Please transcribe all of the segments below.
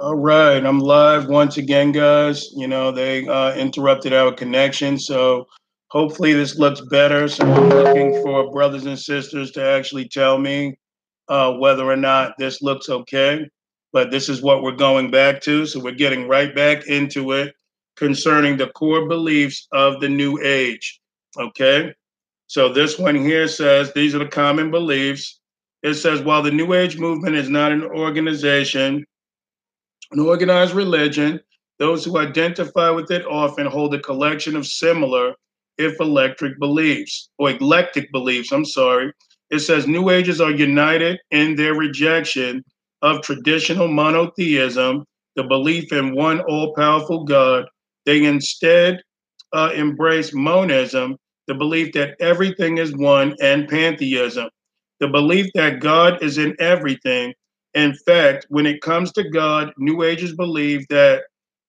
All right, I'm live once again, guys. You know, they uh, interrupted our connection, so hopefully this looks better. So I'm looking for brothers and sisters to actually tell me uh, whether or not this looks okay. But this is what we're going back to, so we're getting right back into it concerning the core beliefs of the New Age. Okay, so this one here says these are the common beliefs. It says while the New Age movement is not an organization an organized religion, those who identify with it often hold a collection of similar, if electric beliefs, or eclectic beliefs, I'm sorry. It says New Ages are united in their rejection of traditional monotheism, the belief in one all powerful God. They instead uh, embrace monism, the belief that everything is one, and pantheism, the belief that God is in everything in fact, when it comes to God, New Agers believe that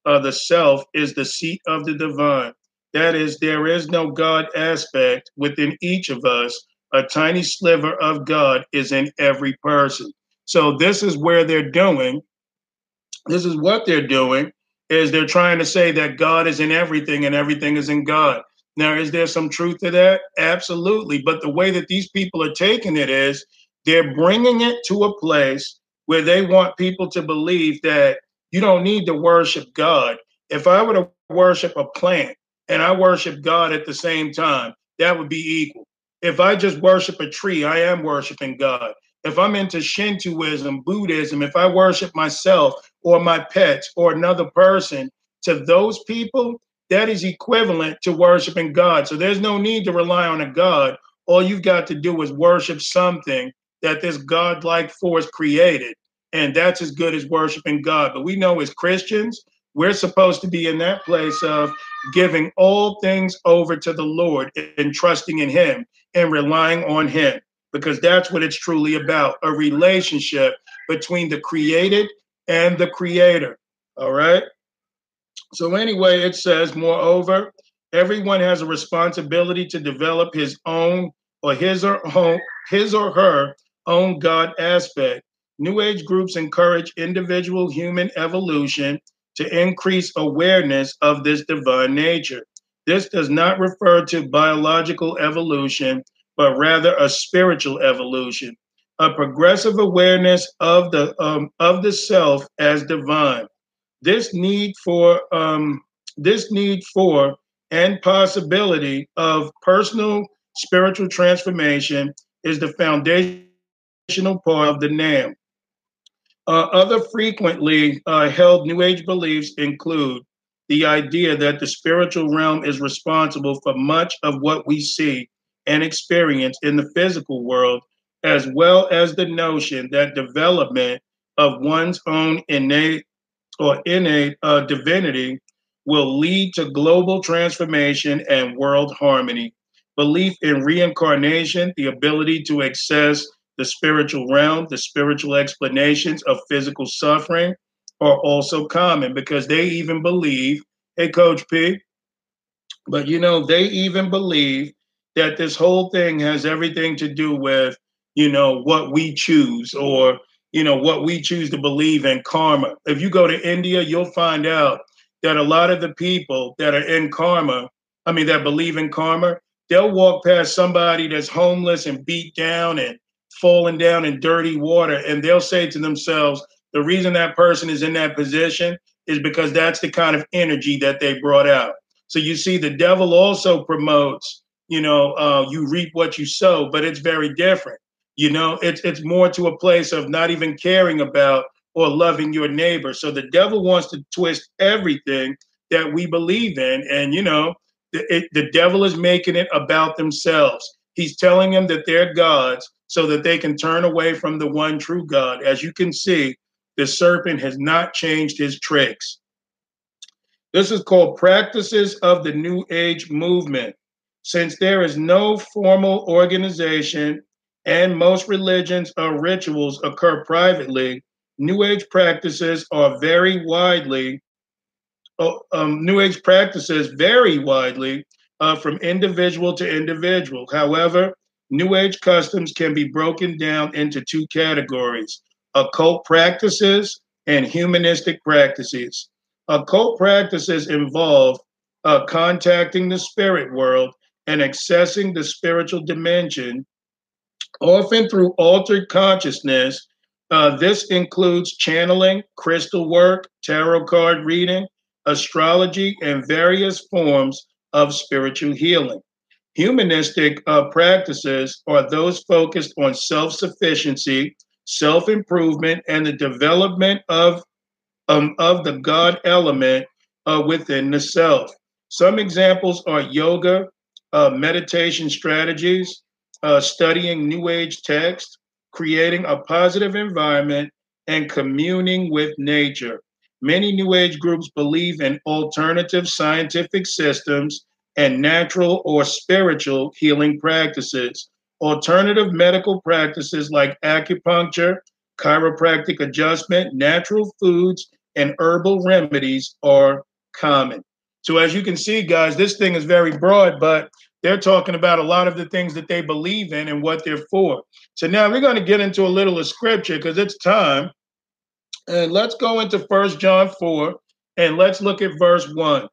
uh, the self is the seat of the divine. That is, there is no God aspect within each of us. A tiny sliver of God is in every person. So this is where they're doing. This is what they're doing is they're trying to say that God is in everything and everything is in God. Now, is there some truth to that? Absolutely. But the way that these people are taking it is they're bringing it to a place where they want people to believe that you don't need to worship God. If I were to worship a plant and I worship God at the same time, that would be equal. If I just worship a tree, I am worshiping God. If I'm into Shintoism, Buddhism, if I worship myself or my pets or another person, to those people, that is equivalent to worshiping God. So there's no need to rely on a God. All you've got to do is worship something that this godlike force created and that's as good as worshiping God. But we know as Christians, we're supposed to be in that place of giving all things over to the Lord and trusting in Him and relying on Him because that's what it's truly about a relationship between the created and the creator. All right. So, anyway, it says, moreover, everyone has a responsibility to develop his own or his or his or her own God aspect New Age groups encourage individual human evolution to increase awareness of this divine nature. This does not refer to biological evolution, but rather a spiritual evolution, a progressive awareness of the um, of the self as divine. This need for um, this need for and possibility of personal spiritual transformation is the foundational part of the NAM. Uh, other frequently uh, held New Age beliefs include the idea that the spiritual realm is responsible for much of what we see and experience in the physical world, as well as the notion that development of one's own innate or innate uh, divinity will lead to global transformation and world harmony. Belief in reincarnation, the ability to access the spiritual realm, the spiritual explanations of physical suffering are also common because they even believe, hey, Coach P, but you know, they even believe that this whole thing has everything to do with, you know, what we choose or, you know, what we choose to believe in karma. If you go to India, you'll find out that a lot of the people that are in karma, I mean, that believe in karma, they'll walk past somebody that's homeless and beat down and falling down in dirty water. And they'll say to themselves the reason that person is in that position is because that's the kind of energy that they brought out. So you see the devil also promotes you know uh, you reap what you sow but it's very different. You know it's it's more to a place of not even caring about or loving your neighbor. So the devil wants to twist everything that we believe in. And you know the, it, the devil is making it about themselves He's telling them that they're gods so that they can turn away from the one true God. As you can see, the serpent has not changed his tricks. This is called practices of the New Age movement. Since there is no formal organization and most religions or rituals occur privately, New Age practices are very widely, oh, um, New Age practices vary widely uh, from individual to individual. However, New Age customs can be broken down into two categories occult practices and humanistic practices. Occult practices involve uh, contacting the spirit world and accessing the spiritual dimension, often through altered consciousness. Uh, this includes channeling, crystal work, tarot card reading, astrology, and various forms of spiritual healing. Humanistic uh, practices are those focused on self sufficiency, self improvement, and the development of, um, of the God element uh, within the self. Some examples are yoga, uh, meditation strategies, uh, studying New Age texts, creating a positive environment, and communing with nature. Many New Age groups believe in alternative scientific systems and natural or spiritual healing practices. Alternative medical practices like acupuncture, chiropractic adjustment, natural foods, and herbal remedies are common. So, as you can see, guys, this thing is very broad, but they're talking about a lot of the things that they believe in and what they're for. So, now we're going to get into a little of scripture because it's time. And let's go into First John 4 and let's look at verse 1.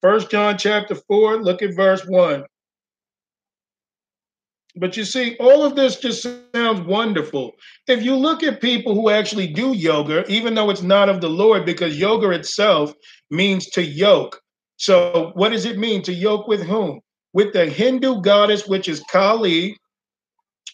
First John chapter 4, look at verse 1. But you see, all of this just sounds wonderful. If you look at people who actually do yoga, even though it's not of the Lord, because yoga itself means to yoke. So, what does it mean to yoke with whom? With the Hindu goddess, which is Kali.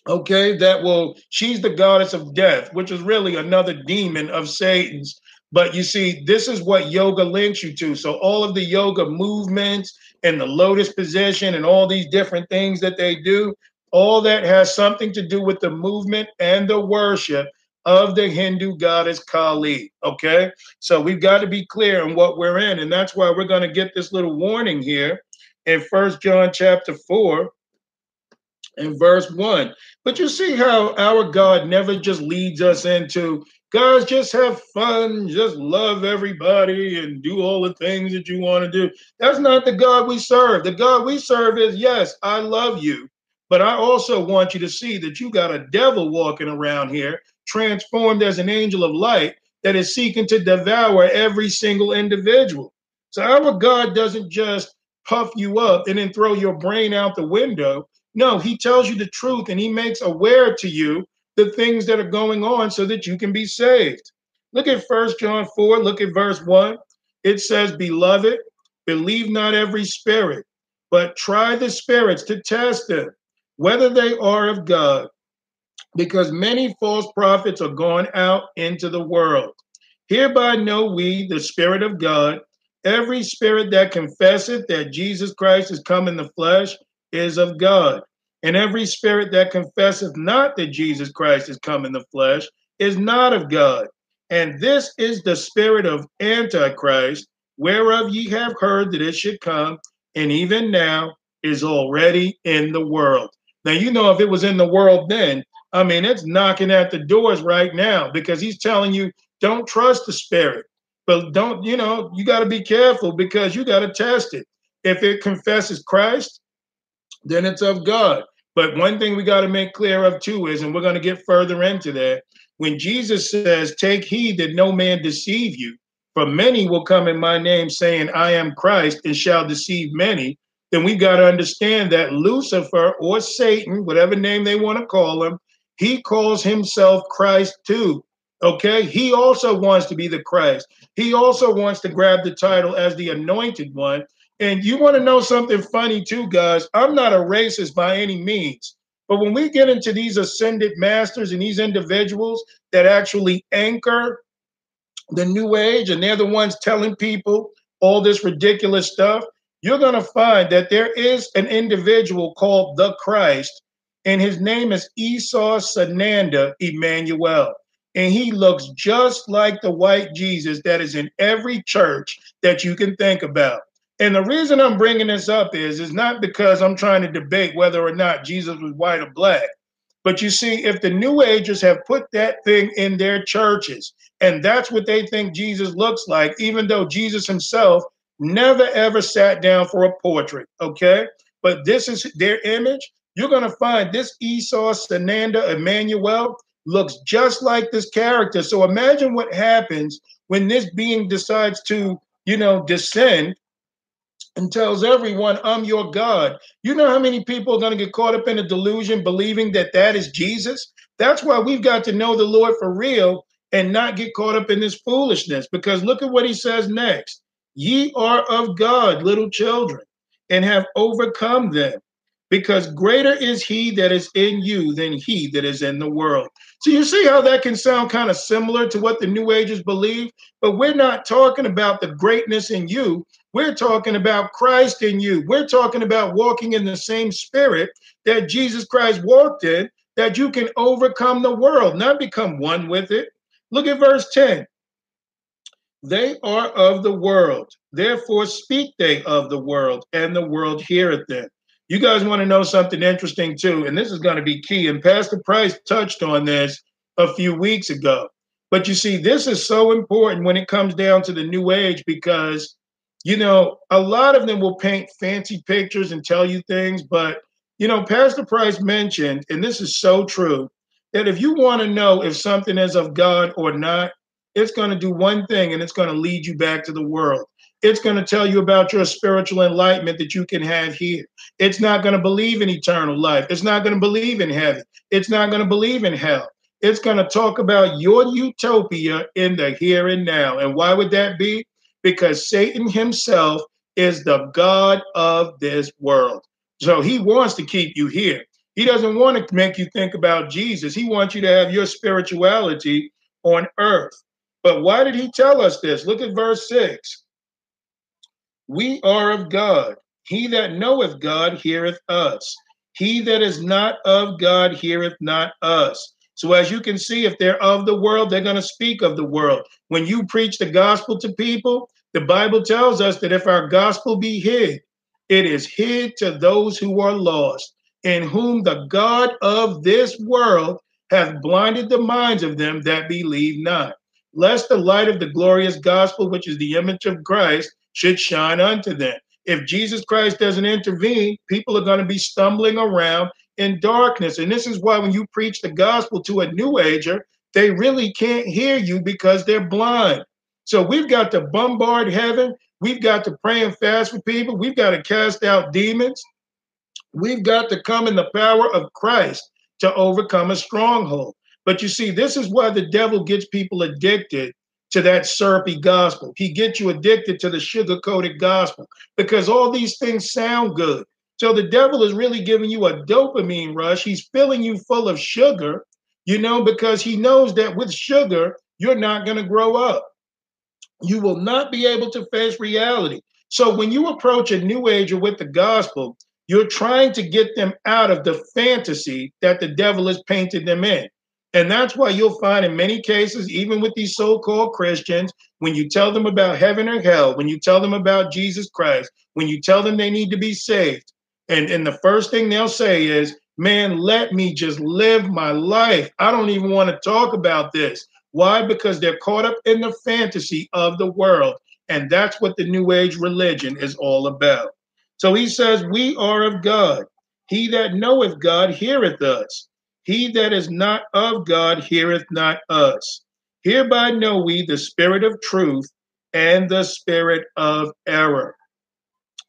Okay, that will, she's the goddess of death, which is really another demon of Satan's but you see, this is what yoga links you to. So all of the yoga movements and the lotus position and all these different things that they do, all that has something to do with the movement and the worship of the Hindu goddess Kali. Okay. So we've got to be clear on what we're in. And that's why we're going to get this little warning here in First John chapter 4 and verse 1. But you see how our God never just leads us into guys just have fun just love everybody and do all the things that you want to do. That's not the god we serve. The god we serve is yes i love you but i also want you to see that you got a devil walking around here transformed as an angel of light that is seeking to devour every single individual. So our god doesn't just puff you up and then throw your brain out the window no he tells you the truth and he makes aware to you the things that are going on so that you can be saved. Look at First John 4, look at verse 1. It says, Beloved, believe not every spirit, but try the spirits to test them, whether they are of God, because many false prophets are gone out into the world. Hereby know we the Spirit of God. Every spirit that confesseth that Jesus Christ is come in the flesh is of God. And every spirit that confesseth not that Jesus Christ is come in the flesh is not of God. And this is the spirit of Antichrist, whereof ye have heard that it should come, and even now is already in the world. Now, you know, if it was in the world then, I mean, it's knocking at the doors right now because he's telling you, don't trust the spirit. But don't, you know, you got to be careful because you got to test it. If it confesses Christ, then it's of God. But one thing we got to make clear of too is, and we're going to get further into that, when Jesus says, Take heed that no man deceive you, for many will come in my name saying, I am Christ, and shall deceive many, then we got to understand that Lucifer or Satan, whatever name they want to call him, he calls himself Christ too. Okay. He also wants to be the Christ. He also wants to grab the title as the anointed one. And you want to know something funny too, guys? I'm not a racist by any means. But when we get into these ascended masters and these individuals that actually anchor the new age and they're the ones telling people all this ridiculous stuff, you're going to find that there is an individual called the Christ, and his name is Esau Sananda Emmanuel. And he looks just like the white Jesus that is in every church that you can think about. And the reason I'm bringing this up is, is not because I'm trying to debate whether or not Jesus was white or black. But you see, if the New Agers have put that thing in their churches, and that's what they think Jesus looks like, even though Jesus himself never ever sat down for a portrait, okay? But this is their image. You're going to find this Esau Sananda Emmanuel looks just like this character. So imagine what happens when this being decides to, you know, descend and tells everyone, I'm your God. You know how many people are going to get caught up in a delusion believing that that is Jesus? That's why we've got to know the Lord for real and not get caught up in this foolishness. Because look at what he says next Ye are of God, little children, and have overcome them, because greater is he that is in you than he that is in the world. So you see how that can sound kind of similar to what the New Agers believe, but we're not talking about the greatness in you. We're talking about Christ in you. We're talking about walking in the same spirit that Jesus Christ walked in, that you can overcome the world, not become one with it. Look at verse 10. They are of the world, therefore speak they of the world, and the world heareth them. You guys want to know something interesting too, and this is going to be key. And Pastor Price touched on this a few weeks ago. But you see, this is so important when it comes down to the new age because, you know, a lot of them will paint fancy pictures and tell you things. But, you know, Pastor Price mentioned, and this is so true, that if you want to know if something is of God or not, it's going to do one thing and it's going to lead you back to the world. It's going to tell you about your spiritual enlightenment that you can have here. It's not going to believe in eternal life. It's not going to believe in heaven. It's not going to believe in hell. It's going to talk about your utopia in the here and now. And why would that be? Because Satan himself is the God of this world. So he wants to keep you here. He doesn't want to make you think about Jesus. He wants you to have your spirituality on earth. But why did he tell us this? Look at verse 6. We are of God. He that knoweth God heareth us. He that is not of God heareth not us. So, as you can see, if they're of the world, they're going to speak of the world. When you preach the gospel to people, the Bible tells us that if our gospel be hid, it is hid to those who are lost, in whom the God of this world hath blinded the minds of them that believe not lest the light of the glorious gospel, which is the image of Christ, should shine unto them. If Jesus Christ doesn't intervene, people are going to be stumbling around in darkness. And this is why when you preach the gospel to a new ager, they really can't hear you because they're blind. So we've got to bombard heaven. We've got to pray and fast for people. We've got to cast out demons. We've got to come in the power of Christ to overcome a stronghold. But you see, this is why the devil gets people addicted to that syrupy gospel. He gets you addicted to the sugar coated gospel because all these things sound good. So the devil is really giving you a dopamine rush. He's filling you full of sugar, you know, because he knows that with sugar, you're not going to grow up. You will not be able to face reality. So when you approach a new ager with the gospel, you're trying to get them out of the fantasy that the devil has painted them in. And that's why you'll find in many cases, even with these so called Christians, when you tell them about heaven or hell, when you tell them about Jesus Christ, when you tell them they need to be saved, and, and the first thing they'll say is, Man, let me just live my life. I don't even want to talk about this. Why? Because they're caught up in the fantasy of the world. And that's what the New Age religion is all about. So he says, We are of God. He that knoweth God heareth us. He that is not of God heareth not us. Hereby know we the spirit of truth and the spirit of error.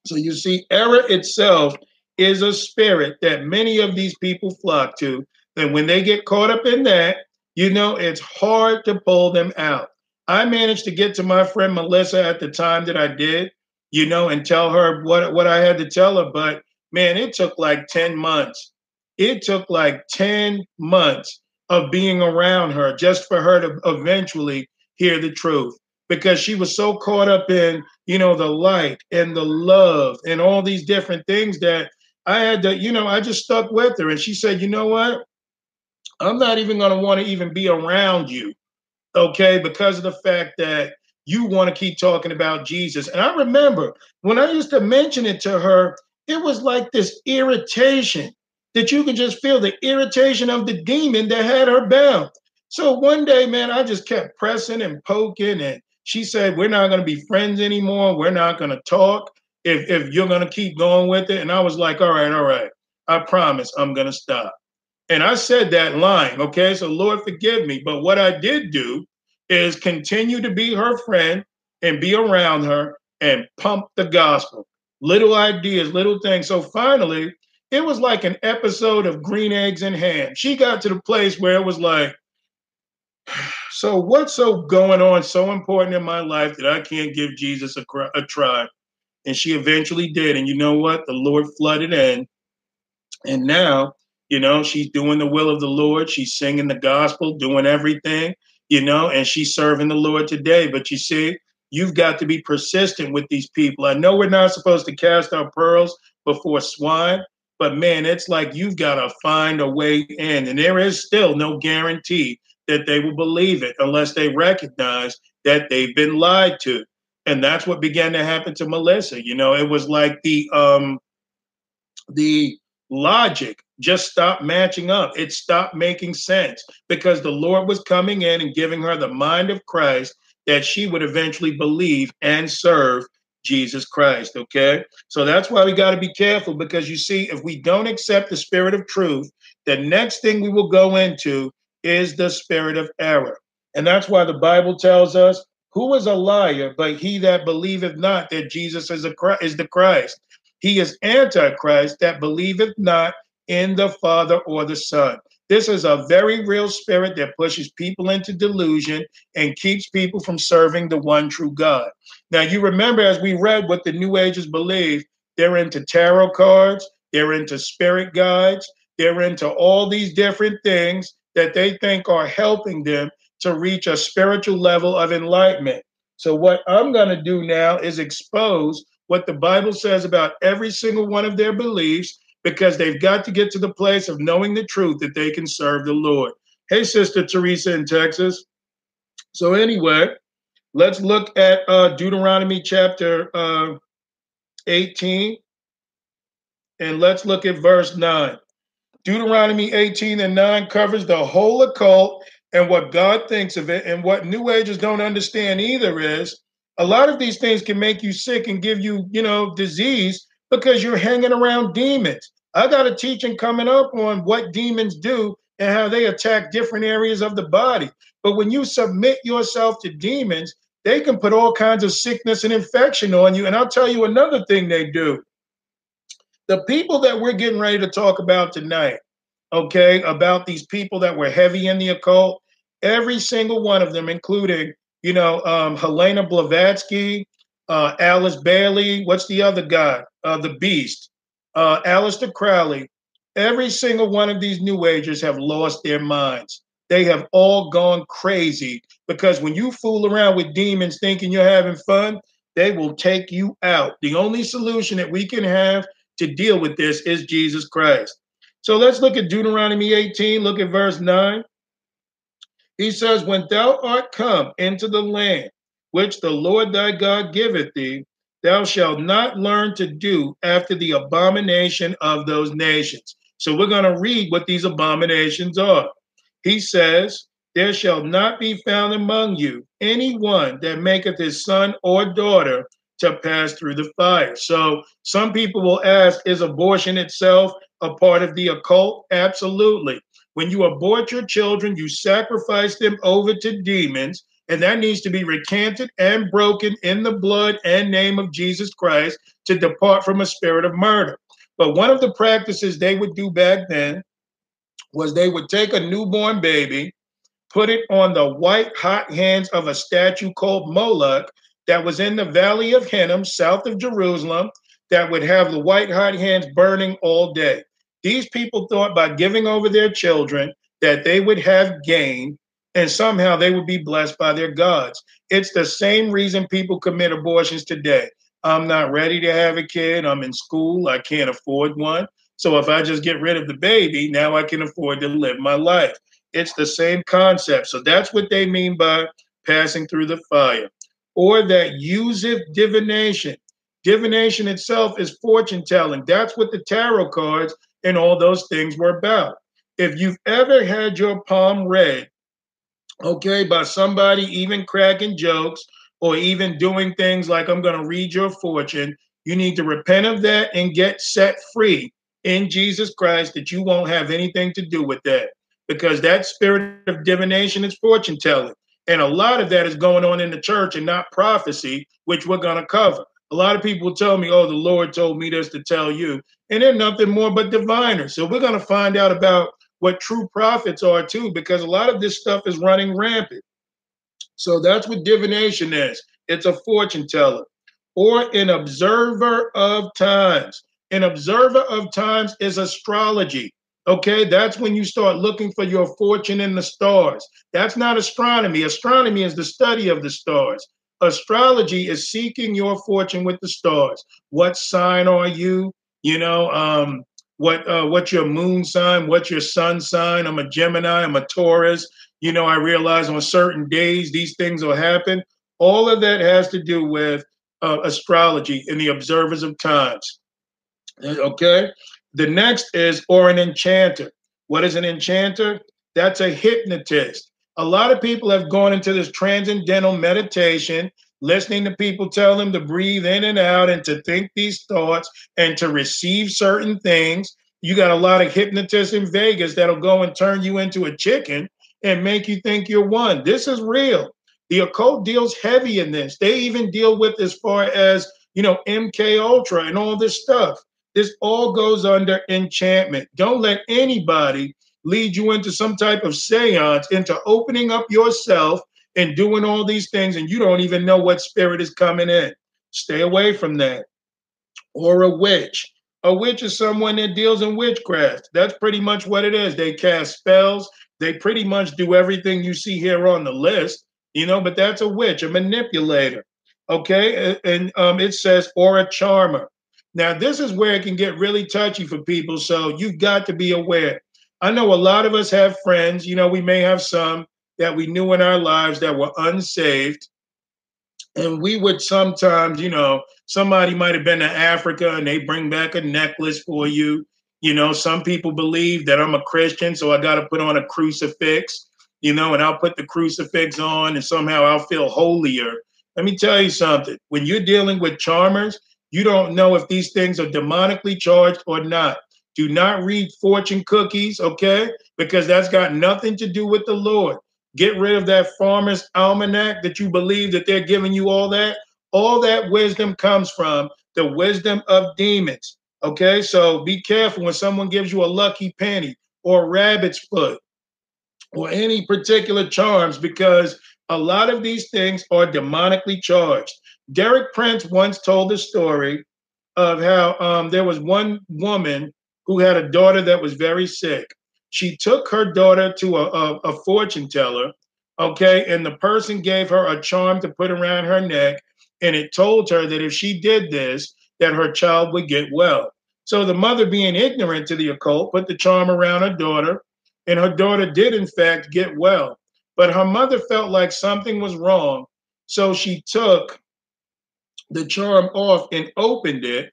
So you see, error itself is a spirit that many of these people flock to. And when they get caught up in that, you know, it's hard to pull them out. I managed to get to my friend Melissa at the time that I did, you know, and tell her what, what I had to tell her. But man, it took like 10 months it took like 10 months of being around her just for her to eventually hear the truth. because she was so caught up in, you know, the light and the love and all these different things that I had to, you know, I just stuck with her. And she said, you know what? I'm not even going to want to even be around you. Okay. Because of the fact that you want to keep talking about Jesus. And I remember when I used to mention it to her, it was like this irritation that you could just feel the irritation of the demon that had her bound. So one day, man, I just kept pressing and poking, and she said, We're not going to be friends anymore. We're not going to talk if, if you're going to keep going with it. And I was like, All right, all right. I promise I'm going to stop. And I said that line, okay? So, Lord, forgive me. But what I did do is continue to be her friend and be around her and pump the gospel. Little ideas, little things. So finally, it was like an episode of Green Eggs and Ham. She got to the place where it was like, so what's so going on so important in my life that I can't give Jesus a, a try? And she eventually did. And you know what? The Lord flooded in. And now, you know, she's doing the will of the Lord. She's singing the gospel, doing everything, you know, and she's serving the Lord today. But you see, you've got to be persistent with these people. I know we're not supposed to cast our pearls before swine, but man, it's like you've got to find a way in. And there is still no guarantee that they will believe it unless they recognize that they've been lied to. And that's what began to happen to Melissa. You know, it was like the um the logic just stopped matching up. It stopped making sense because the Lord was coming in and giving her the mind of Christ that she would eventually believe and serve Jesus Christ. Okay. So that's why we got to be careful because you see, if we don't accept the spirit of truth, the next thing we will go into is the spirit of error. And that's why the Bible tells us, who is a liar but he that believeth not that Jesus is, a, is the Christ? He is antichrist that believeth not in the Father or the Son. This is a very real spirit that pushes people into delusion and keeps people from serving the one true God. Now, you remember as we read what the New Ages believe, they're into tarot cards, they're into spirit guides, they're into all these different things that they think are helping them to reach a spiritual level of enlightenment. So, what I'm going to do now is expose what the Bible says about every single one of their beliefs because they've got to get to the place of knowing the truth that they can serve the Lord. Hey, Sister Teresa in Texas. So, anyway, let's look at uh, Deuteronomy chapter uh, 18 and let's look at verse 9. Deuteronomy 18 and 9 covers the whole occult and what God thinks of it. And what New Agers don't understand either is a lot of these things can make you sick and give you, you know, disease because you're hanging around demons. I got a teaching coming up on what demons do and how they attack different areas of the body. But when you submit yourself to demons, they can put all kinds of sickness and infection on you. And I'll tell you another thing they do. The people that we're getting ready to talk about tonight, okay, about these people that were heavy in the occult, every single one of them, including, you know, um, Helena Blavatsky, uh, Alice Bailey, what's the other guy? Uh, the Beast uh, Aleister Crowley, every single one of these New Agers have lost their minds. They have all gone crazy because when you fool around with demons thinking you're having fun, they will take you out. The only solution that we can have to deal with this is Jesus Christ. So let's look at Deuteronomy 18, look at verse 9. He says, When thou art come into the land which the Lord thy God giveth thee, thou shalt not learn to do after the abomination of those nations. So we're going to read what these abominations are. He says, There shall not be found among you any one that maketh his son or daughter to pass through the fire. So some people will ask, Is abortion itself a part of the occult? Absolutely. When you abort your children, you sacrifice them over to demons and that needs to be recanted and broken in the blood and name of Jesus Christ to depart from a spirit of murder. But one of the practices they would do back then was they would take a newborn baby, put it on the white hot hands of a statue called Moloch that was in the valley of Hinnom, south of Jerusalem, that would have the white hot hands burning all day. These people thought by giving over their children that they would have gain and somehow they would be blessed by their gods. It's the same reason people commit abortions today. I'm not ready to have a kid. I'm in school. I can't afford one. So if I just get rid of the baby, now I can afford to live my life. It's the same concept. So that's what they mean by passing through the fire. Or that useth divination. Divination itself is fortune telling. That's what the tarot cards and all those things were about. If you've ever had your palm read, okay, by somebody even cracking jokes or even doing things like, I'm going to read your fortune, you need to repent of that and get set free in Jesus Christ that you won't have anything to do with that because that spirit of divination is fortune telling. And a lot of that is going on in the church and not prophecy, which we're going to cover. A lot of people tell me, oh, the Lord told me this to tell you. And they're nothing more but diviners. So we're going to find out about what true prophets are too, because a lot of this stuff is running rampant. So that's what divination is it's a fortune teller or an observer of times. An observer of times is astrology. Okay, that's when you start looking for your fortune in the stars. That's not astronomy. Astronomy is the study of the stars. Astrology is seeking your fortune with the stars. What sign are you? You know, um, what uh, what's your moon sign? What's your sun sign? I'm a Gemini. I'm a Taurus. You know, I realize on certain days these things will happen. All of that has to do with uh, astrology and the observers of times. Okay. The next is or an enchanter. What is an enchanter? That's a hypnotist. A lot of people have gone into this transcendental meditation, listening to people tell them to breathe in and out and to think these thoughts and to receive certain things. You got a lot of hypnotists in Vegas that'll go and turn you into a chicken and make you think you're one. This is real. The occult deals heavy in this. They even deal with as far as, you know, MK Ultra and all this stuff. This all goes under enchantment. Don't let anybody lead you into some type of seance, into opening up yourself and doing all these things, and you don't even know what spirit is coming in. Stay away from that. Or a witch. A witch is someone that deals in witchcraft. That's pretty much what it is. They cast spells. They pretty much do everything you see here on the list, you know, but that's a witch, a manipulator. Okay. And um, it says, or a charmer. Now, this is where it can get really touchy for people. So you've got to be aware. I know a lot of us have friends, you know, we may have some that we knew in our lives that were unsaved. And we would sometimes, you know, somebody might have been to Africa and they bring back a necklace for you. You know, some people believe that I'm a Christian, so I got to put on a crucifix, you know, and I'll put the crucifix on and somehow I'll feel holier. Let me tell you something. When you're dealing with charmers, you don't know if these things are demonically charged or not. Do not read fortune cookies, okay? Because that's got nothing to do with the Lord. Get rid of that farmer's almanac that you believe that they're giving you all that. All that wisdom comes from the wisdom of demons. Okay, so be careful when someone gives you a lucky penny or rabbit's foot or any particular charms because a lot of these things are demonically charged. Derek Prince once told the story of how um, there was one woman who had a daughter that was very sick. She took her daughter to a, a, a fortune teller, okay, and the person gave her a charm to put around her neck, and it told her that if she did this, that her child would get well. So the mother, being ignorant to the occult, put the charm around her daughter, and her daughter did, in fact, get well. But her mother felt like something was wrong. So she took the charm off and opened it.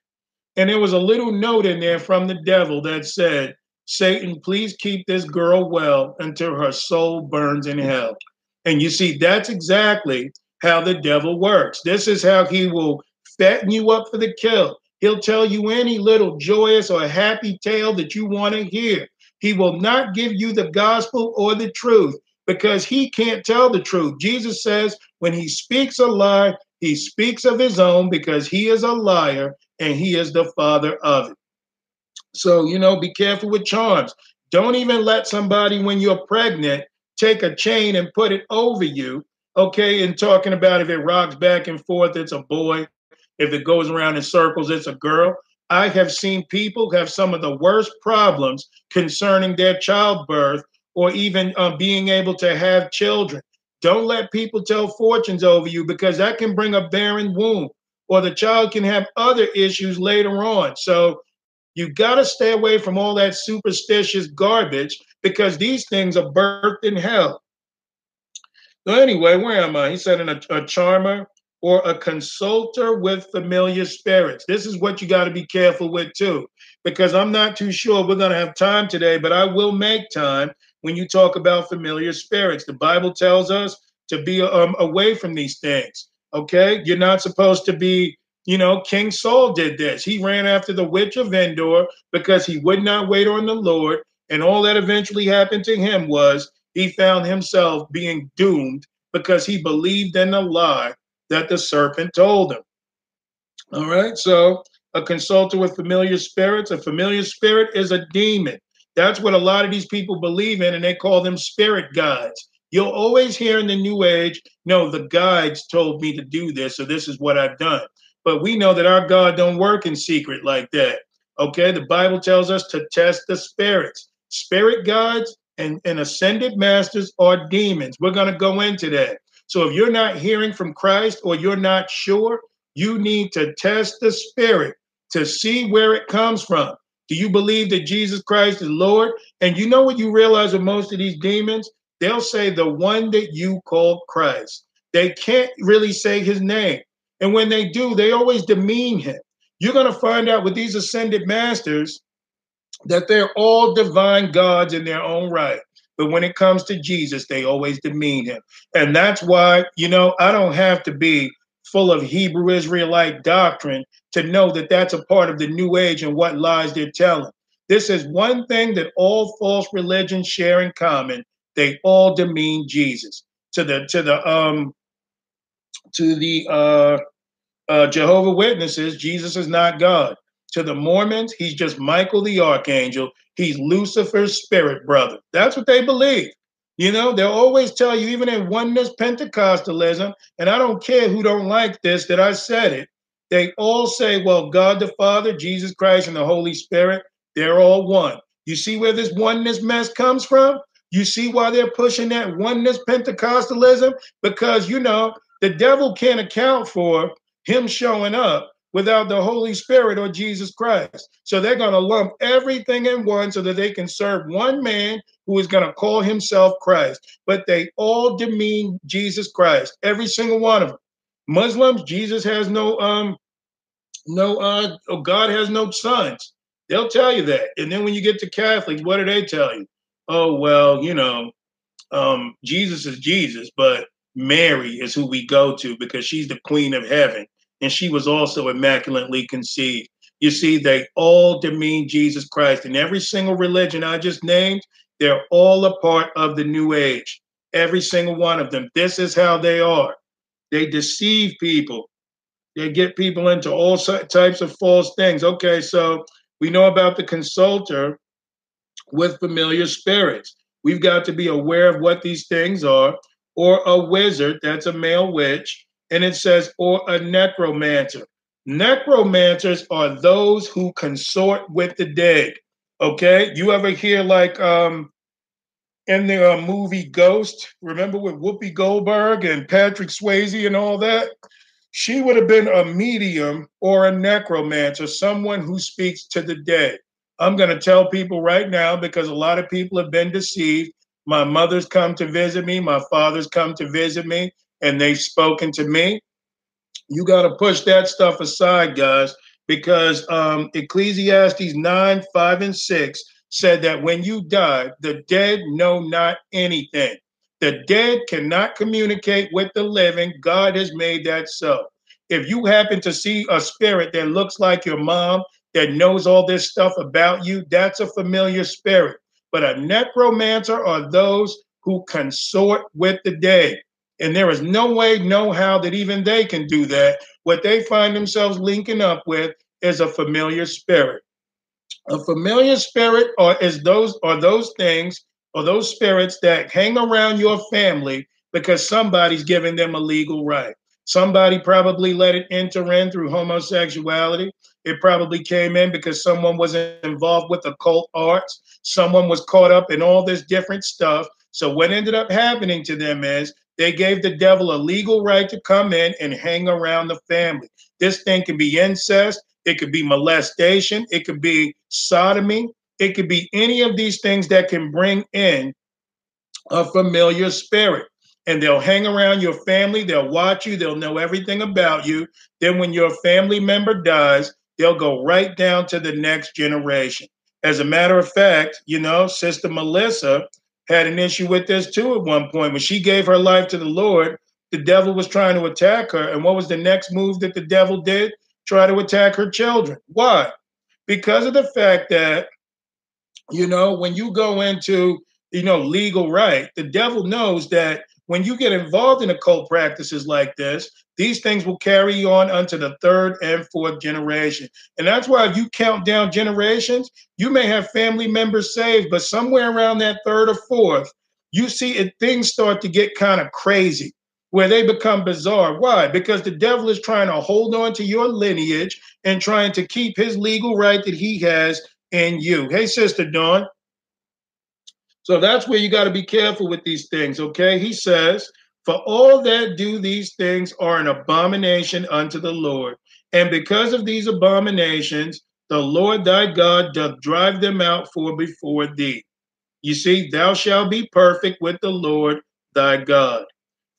And there was a little note in there from the devil that said, Satan, please keep this girl well until her soul burns in hell. And you see, that's exactly how the devil works. This is how he will fatten you up for the kill. He'll tell you any little joyous or happy tale that you want to hear. He will not give you the gospel or the truth because he can't tell the truth. Jesus says when he speaks a lie, he speaks of his own because he is a liar and he is the father of it. So, you know, be careful with charms. Don't even let somebody, when you're pregnant, take a chain and put it over you. Okay. And talking about if it rocks back and forth, it's a boy. If it goes around in circles, it's a girl. I have seen people have some of the worst problems concerning their childbirth or even uh, being able to have children. Don't let people tell fortunes over you because that can bring a barren womb, or the child can have other issues later on. So you got to stay away from all that superstitious garbage because these things are birthed in hell. So anyway, where am I? He said in a, a charmer or a consulter with familiar spirits. This is what you got to be careful with too, because I'm not too sure we're going to have time today, but I will make time when you talk about familiar spirits. The Bible tells us to be um, away from these things. Okay, you're not supposed to be. You know, King Saul did this. He ran after the witch of Endor because he would not wait on the Lord. And all that eventually happened to him was he found himself being doomed because he believed in the lie that the serpent told him. All right, so a consultant with familiar spirits, a familiar spirit is a demon. That's what a lot of these people believe in, and they call them spirit guides. You'll always hear in the new age, no, the guides told me to do this, so this is what I've done. But we know that our God don't work in secret like that. Okay, the Bible tells us to test the spirits. Spirit guides and, and ascended masters are demons. We're going to go into that. So if you're not hearing from Christ or you're not sure, you need to test the spirit to see where it comes from. Do you believe that Jesus Christ is Lord? And you know what you realize with most of these demons? They'll say the one that you call Christ. They can't really say his name. And when they do, they always demean him. You're going to find out with these ascended masters that they're all divine gods in their own right. But when it comes to Jesus, they always demean him. And that's why, you know, I don't have to be full of Hebrew Israelite doctrine to know that that's a part of the new age and what lies they're telling. This is one thing that all false religions share in common. They all demean Jesus. To the to the um to the uh, uh Jehovah Witnesses, Jesus is not God. To the Mormons, he's just Michael the Archangel. He's Lucifer's spirit brother. That's what they believe. You know, they'll always tell you, even in oneness Pentecostalism, and I don't care who don't like this that I said it, they all say, well, God the Father, Jesus Christ, and the Holy Spirit, they're all one. You see where this oneness mess comes from? You see why they're pushing that oneness Pentecostalism? Because, you know, the devil can't account for him showing up without the Holy Spirit or Jesus Christ. So they're going to lump everything in one so that they can serve one man who is going to call himself Christ. But they all demean Jesus Christ, every single one of them. Muslims, Jesus has no um no uh oh, God has no sons. They'll tell you that. And then when you get to Catholics, what do they tell you? Oh, well, you know, um, Jesus is Jesus, but Mary is who we go to because she's the queen of heaven and she was also immaculately conceived. You see, they all demean Jesus Christ. In every single religion I just named, they're all a part of the new age. Every single one of them. This is how they are. They deceive people. They get people into all types of false things. Okay, so we know about the consulter with familiar spirits. We've got to be aware of what these things are, or a wizard, that's a male witch, and it says, or a necromancer. Necromancers are those who consort with the dead. Okay, you ever hear like um in the uh, movie Ghost? Remember with Whoopi Goldberg and Patrick Swayze and all that? She would have been a medium or a necromancer, someone who speaks to the dead. I'm going to tell people right now because a lot of people have been deceived. My mother's come to visit me, my father's come to visit me and they've spoken to me. You got to push that stuff aside, guys, because um, Ecclesiastes 9, 5, and 6 said that when you die, the dead know not anything. The dead cannot communicate with the living. God has made that so. If you happen to see a spirit that looks like your mom, that knows all this stuff about you, that's a familiar spirit. But a necromancer are those who consort with the dead. And there is no way, no how that even they can do that. What they find themselves linking up with is a familiar spirit. A familiar spirit or is those are those things or those spirits that hang around your family because somebody's giving them a legal right. Somebody probably let it enter in through homosexuality. It probably came in because someone was involved with occult arts. Someone was caught up in all this different stuff. So what ended up happening to them is they gave the devil a legal right to come in and hang around the family. This thing can be incest, it could be molestation, it could be sodomy, it could be any of these things that can bring in a familiar spirit. And they'll hang around your family, they'll watch you, they'll know everything about you. Then, when your family member dies, they'll go right down to the next generation. As a matter of fact, you know, Sister Melissa had an issue with this too at one point. When she gave her life to the Lord, the devil was trying to attack her. And what was the next move that the devil did? Try to attack her children. Why? Because of the fact that, you know, when you go into, you know, legal right, the devil knows that when you get involved in occult practices like this, these things will carry on unto the third and fourth generation. And that's why if you count down generations, you may have family members saved, but somewhere around that third or fourth, you see it, things start to get kind of crazy where they become bizarre. Why? Because the devil is trying to hold on to your lineage and trying to keep his legal right that he has in you. Hey, Sister Dawn. So that's where you got to be careful with these things, okay? He says, For all that do these things are an abomination unto the Lord. And because of these abominations, the Lord thy God doth drive them out for before thee. You see, thou shalt be perfect with the Lord thy God.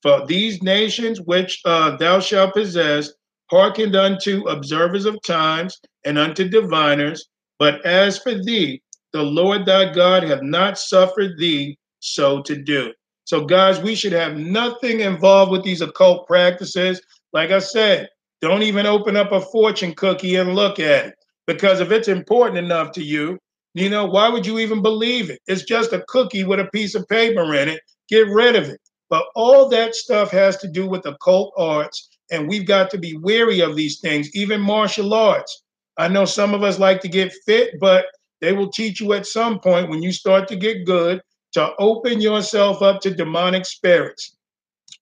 For these nations which uh, thou shalt possess hearkened unto observers of times and unto diviners. But as for thee, the Lord thy God hath not suffered thee so to do. So, guys, we should have nothing involved with these occult practices. Like I said, don't even open up a fortune cookie and look at it. Because if it's important enough to you, you know, why would you even believe it? It's just a cookie with a piece of paper in it. Get rid of it. But all that stuff has to do with occult arts, and we've got to be wary of these things, even martial arts. I know some of us like to get fit, but they will teach you at some point when you start to get good to open yourself up to demonic spirits.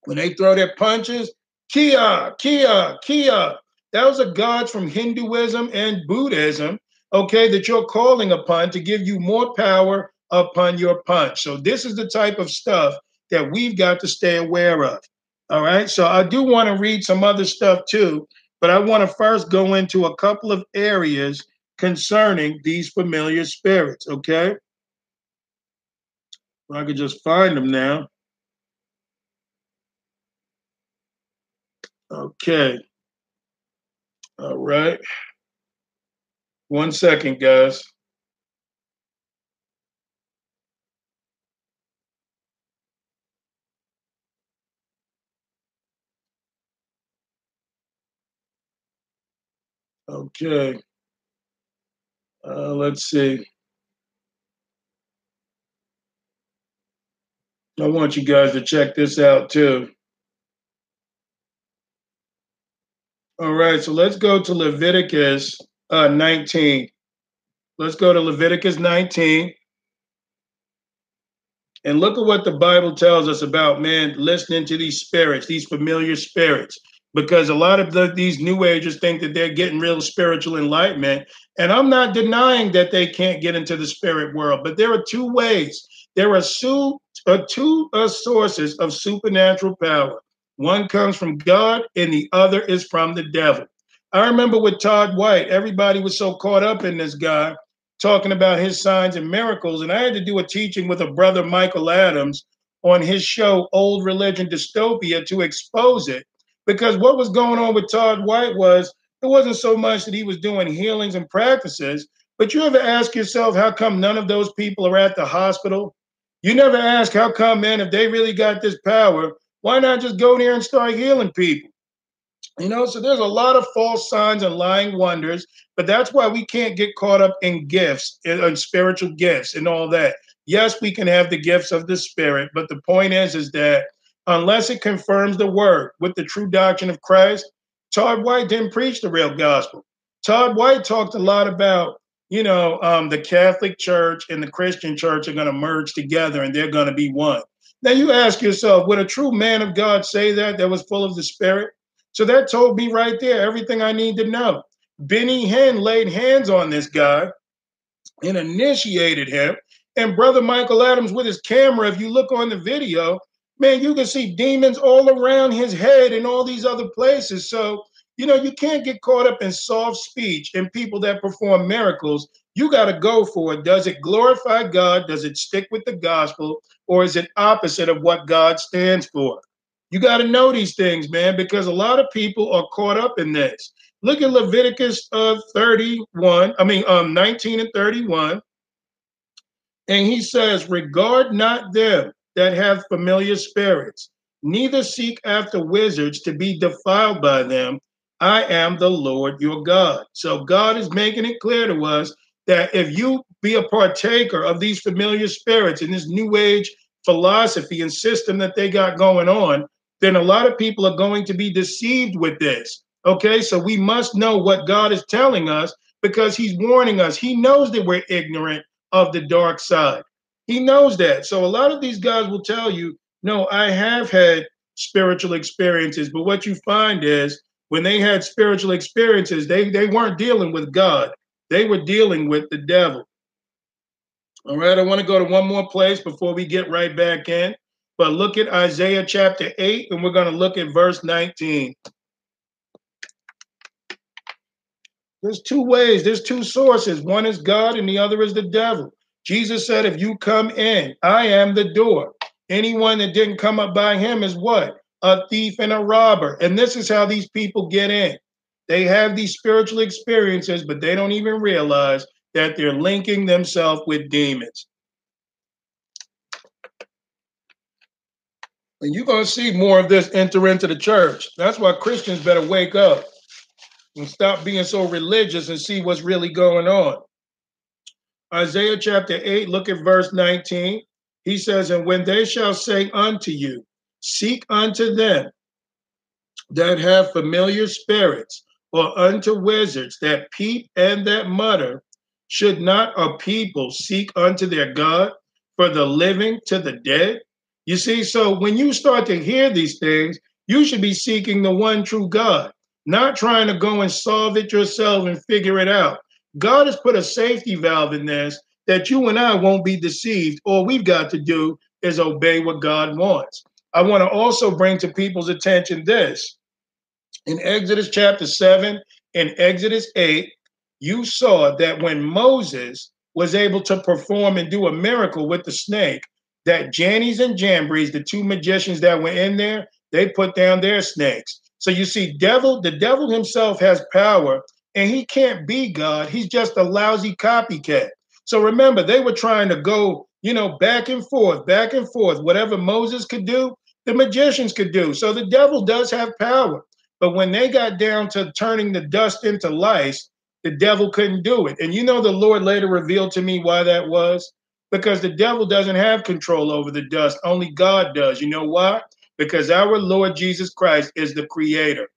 When they throw their punches, Kia, Kia, Kia. Those are gods from Hinduism and Buddhism, okay, that you're calling upon to give you more power upon your punch. So, this is the type of stuff that we've got to stay aware of. All right. So, I do want to read some other stuff too, but I want to first go into a couple of areas concerning these familiar spirits. Okay. Well, I could just find them now. Okay. All right. One second, guys. Okay. Uh, let's see. I want you guys to check this out too. All right, so let's go to Leviticus uh, 19. Let's go to Leviticus 19. And look at what the Bible tells us about man listening to these spirits, these familiar spirits because a lot of the, these new agers think that they're getting real spiritual enlightenment and i'm not denying that they can't get into the spirit world but there are two ways there are two, uh, two uh, sources of supernatural power one comes from god and the other is from the devil i remember with todd white everybody was so caught up in this guy talking about his signs and miracles and i had to do a teaching with a brother michael adams on his show old religion dystopia to expose it because what was going on with Todd White was it wasn't so much that he was doing healings and practices, but you ever ask yourself how come none of those people are at the hospital? You never ask how come, man, if they really got this power, why not just go there and start healing people? You know, so there's a lot of false signs and lying wonders, but that's why we can't get caught up in gifts and spiritual gifts and all that. Yes, we can have the gifts of the spirit, but the point is, is that unless it confirms the word with the true doctrine of Christ. Todd White didn't preach the real gospel. Todd White talked a lot about, you know, um, the Catholic Church and the Christian Church are going to merge together and they're going to be one. Now you ask yourself, would a true man of God say that that was full of the Spirit? So that told me right there everything I need to know. Benny Hinn laid hands on this guy and initiated him And brother Michael Adams with his camera, if you look on the video, man, you can see demons all around his head and all these other places. So, you know, you can't get caught up in soft speech and people that perform miracles. You got to go for it. Does it glorify God? Does it stick with the gospel? Or is it opposite of what God stands for? You got to know these things, man, because a lot of people are caught up in this. Look at Leviticus of 31, I mean, um, 19 and 31. And he says, Regard not them that have familiar spirits, neither seek after wizards to be defiled by them. I am the Lord your God. So God is making it clear to us that if you be a partaker of these familiar spirits in this new age philosophy and system that they got going on, then a lot of people are going to be deceived with this. Okay, so we must know what God is telling us because He's warning us. He knows that we're ignorant of the dark side. He knows that. So a lot of these guys will tell you, no, I have had spiritual experiences, but what you find is when they had spiritual experiences, they, they weren't dealing with God. They were dealing with the devil. All right, I want to go to one more place before we get right back in. But look at Isaiah chapter 8, and we're going to look at verse 19. There's two ways, there's two sources. One is God, and the other is the devil. Jesus said, If you come in, I am the door. Anyone that didn't come up by him is what? A thief and a robber. And this is how these people get in. They have these spiritual experiences, but they don't even realize that they're linking themselves with demons. And you're going to see more of this enter into the church. That's why Christians better wake up and stop being so religious and see what's really going on. Isaiah chapter 8, look at verse 19. He says, And when they shall say unto you, Seek unto them that have familiar spirits, or unto wizards that peep and that mutter, should not a people seek unto their God for the living to the dead? You see, so when you start to hear these things, you should be seeking the one true God, not trying to go and solve it yourself and figure it out. God has put a safety valve in this that you and I won't be deceived. All we've got to do is obey what God wants. I want to also bring to people's attention this. In Exodus chapter 7 and Exodus 8, you saw that when Moses was able to perform and do a miracle with the snake, that Jannes and Jambres, the two magicians that were in there, they put down their snakes. So you see, devil, the devil himself has power and he can't be God. He's just a lousy copycat. So remember, they were trying to go, you know, back and forth, back and forth. Whatever Moses could do, the magicians could do. So the devil does have power. But when they got down to turning the dust into lice, the devil couldn't do it. And you know, the Lord later revealed to me why that was? Because the devil doesn't have control over the dust, only God does. You know why? Because our Lord Jesus Christ is the creator.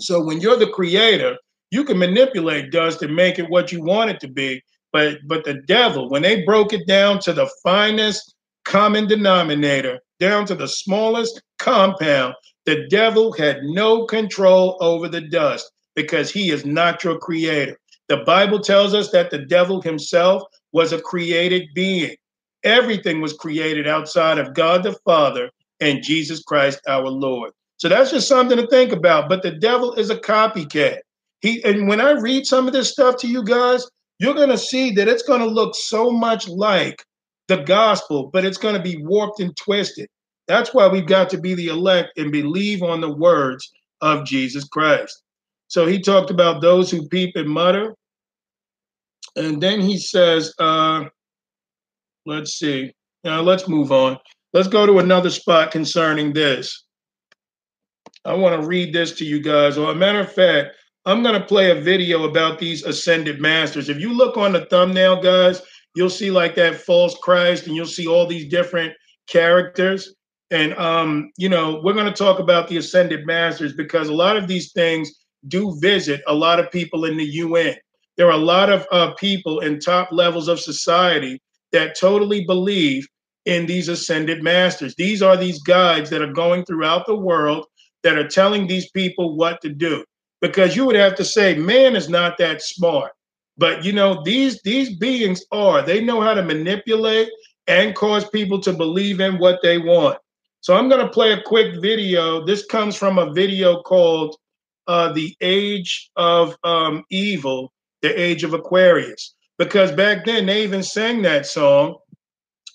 So when you're the creator, you can manipulate dust and make it what you want it to be. But but the devil, when they broke it down to the finest common denominator, down to the smallest compound, the devil had no control over the dust because he is not your creator. The Bible tells us that the devil himself was a created being. Everything was created outside of God the Father and Jesus Christ our Lord. So that's just something to think about. But the devil is a copycat. He and when I read some of this stuff to you guys, you're going to see that it's going to look so much like the gospel, but it's going to be warped and twisted. That's why we've got to be the elect and believe on the words of Jesus Christ. So he talked about those who peep and mutter. And then he says, uh, let's see. Now let's move on. Let's go to another spot concerning this. I want to read this to you guys. Or a matter of fact, I'm going to play a video about these ascended masters. If you look on the thumbnail, guys, you'll see like that false Christ and you'll see all these different characters. And, um, you know, we're going to talk about the ascended masters because a lot of these things do visit a lot of people in the UN. There are a lot of uh, people in top levels of society that totally believe in these ascended masters. These are these guides that are going throughout the world that are telling these people what to do because you would have to say man is not that smart But you know, these these beings are, they know how to manipulate and cause people to believe in what they want. So I'm going to play a quick video. This comes from a video called uh, The Age of um, Evil, The Age of Aquarius. Because back then they even sang that song,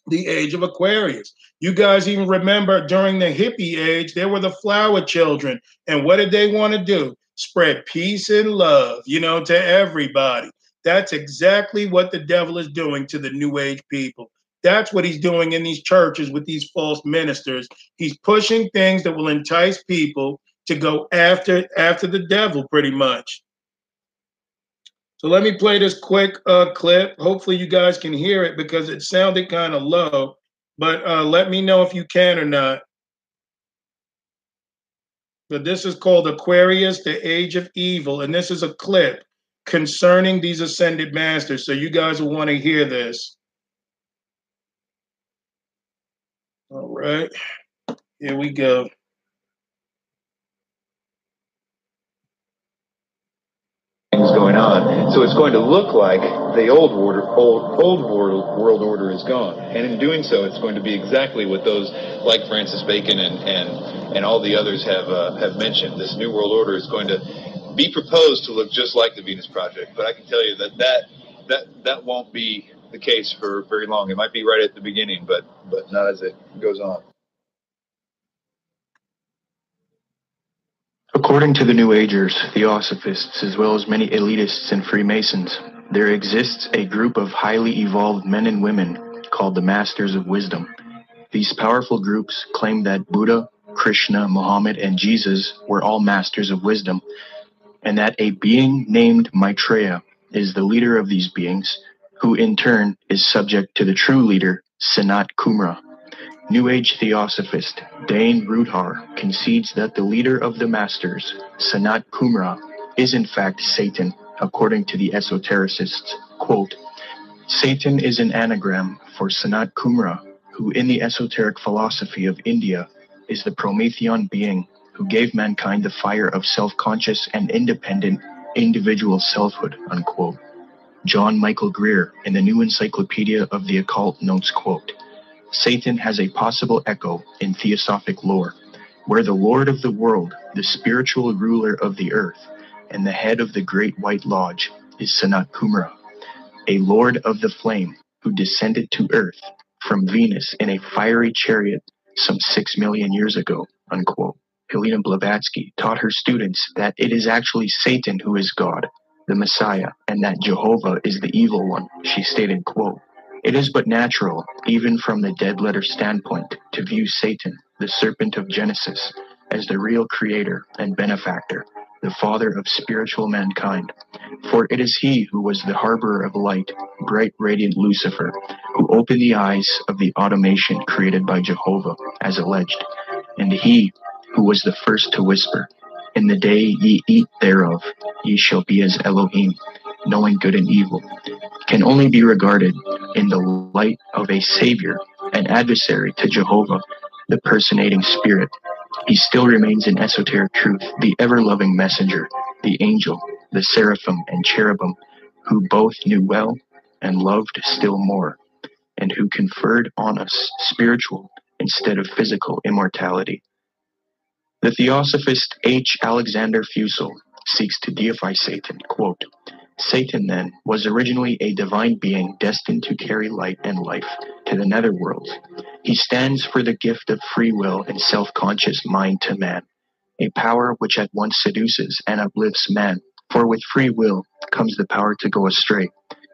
The Age of Aquarius. You guys even remember during the hippie age, there were the flower children. And what did they want to do? Spread peace and love, you know, to everybody. That's exactly what the devil is doing to the new age people. That's what he's doing in these churches with these false ministers. He's pushing things that will entice people to go after after the devil pretty much. So let me play this quick uh, clip. Hopefully you guys can hear it because it sounded kind of low, but uh, let me know if you can or not. But this is called Aquarius, the Age of Evil, and this is a clip concerning these ascended masters. So you guys will want to hear this. All right, here we go. things going on. So it's going to look like the old order, old, old world, world order is gone. And in doing so, it's going to be exactly what those like Francis Bacon and, and, and all the others have, uh, have mentioned. This new world order is going to be proposed to look just like the Venus Project. But I can tell you that that, that, that won't be the case for very long. It might be right at the beginning, but, but not as it goes on. According to the New Agers, Theosophists, as well as many elitists and Freemasons, there exists a group of highly evolved men and women called the Masters of Wisdom. These powerful groups claim that Buddha, Krishna, Muhammad, and Jesus were all masters of wisdom, and that a being named Maitreya is the leader of these beings, who in turn is subject to the true leader, Sanat Kumara. New Age theosophist Dane Rudhyar concedes that the leader of the Masters, Sanat Kumara, is in fact Satan, according to the esotericists. Quote, Satan is an anagram for Sanat Kumara, who in the esoteric philosophy of India is the Promethean being who gave mankind the fire of self-conscious and independent individual selfhood, unquote. John Michael Greer in the New Encyclopedia of the Occult notes, quote, Satan has a possible echo in theosophic lore, where the Lord of the world, the spiritual ruler of the earth, and the head of the Great White Lodge is Sanat Kumara, a lord of the flame who descended to earth from Venus in a fiery chariot some six million years ago, unquote. Helena Blavatsky taught her students that it is actually Satan who is God, the Messiah, and that Jehovah is the evil one. She stated, quote, it is but natural, even from the dead letter standpoint, to view Satan, the serpent of Genesis, as the real creator and benefactor, the father of spiritual mankind. For it is he who was the harborer of light, bright radiant Lucifer, who opened the eyes of the automation created by Jehovah, as alleged, and he who was the first to whisper, In the day ye eat thereof, ye shall be as Elohim, knowing good and evil, can only be regarded in the light of a savior, an adversary to Jehovah, the personating spirit. He still remains in esoteric truth, the ever loving messenger, the angel, the seraphim and cherubim, who both knew well and loved still more, and who conferred on us spiritual instead of physical immortality. The theosophist H. Alexander Fusel seeks to deify Satan. Quote, Satan, then, was originally a divine being destined to carry light and life to the netherworld. He stands for the gift of free will and self conscious mind to man, a power which at once seduces and uplifts man. For with free will comes the power to go astray.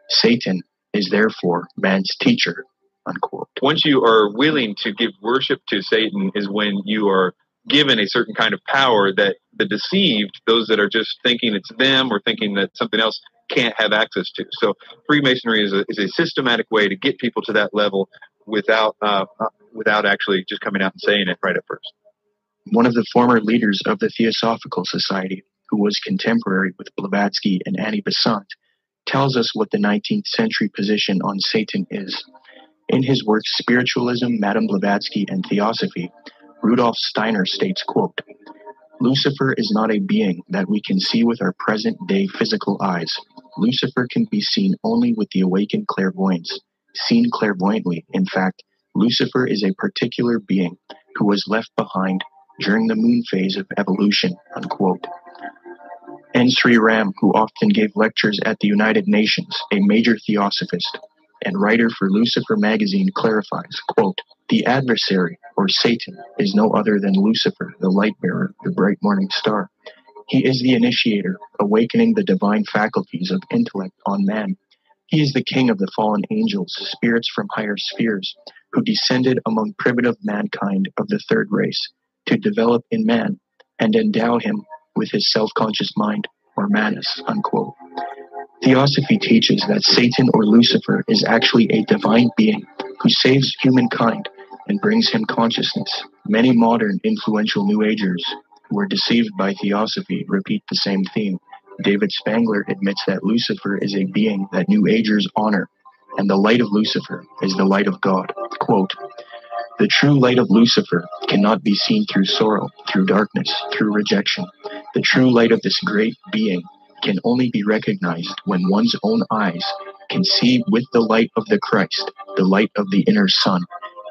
Satan is therefore man's teacher. Unquote. Once you are willing to give worship to Satan, is when you are given a certain kind of power that the deceived, those that are just thinking it's them or thinking that something else, can't have access to. So Freemasonry is a, is a systematic way to get people to that level without uh, without actually just coming out and saying it right at first. One of the former leaders of the Theosophical Society, who was contemporary with Blavatsky and Annie Besant, tells us what the 19th century position on Satan is. In his work Spiritualism, Madame Blavatsky, and Theosophy, Rudolf Steiner states, quote, Lucifer is not a being that we can see with our present day physical eyes. Lucifer can be seen only with the awakened clairvoyance, seen clairvoyantly. In fact, Lucifer is a particular being who was left behind during the moon phase of evolution. Unquote. N. Sri Ram, who often gave lectures at the United Nations, a major theosophist and writer for Lucifer magazine, clarifies, quote, The adversary, or Satan, is no other than Lucifer, the light bearer, the bright morning star. He is the initiator, awakening the divine faculties of intellect on man. He is the king of the fallen angels, spirits from higher spheres, who descended among primitive mankind of the third race to develop in man and endow him with his self-conscious mind, or manas, unquote. Theosophy teaches that Satan or Lucifer is actually a divine being who saves humankind and brings him consciousness. Many modern influential New Agers who are deceived by Theosophy repeat the same theme. David Spangler admits that Lucifer is a being that New Agers honor, and the light of Lucifer is the light of God. Quote, the true light of Lucifer cannot be seen through sorrow, through darkness, through rejection. The true light of this great being can only be recognized when one's own eyes can see with the light of the Christ, the light of the inner sun.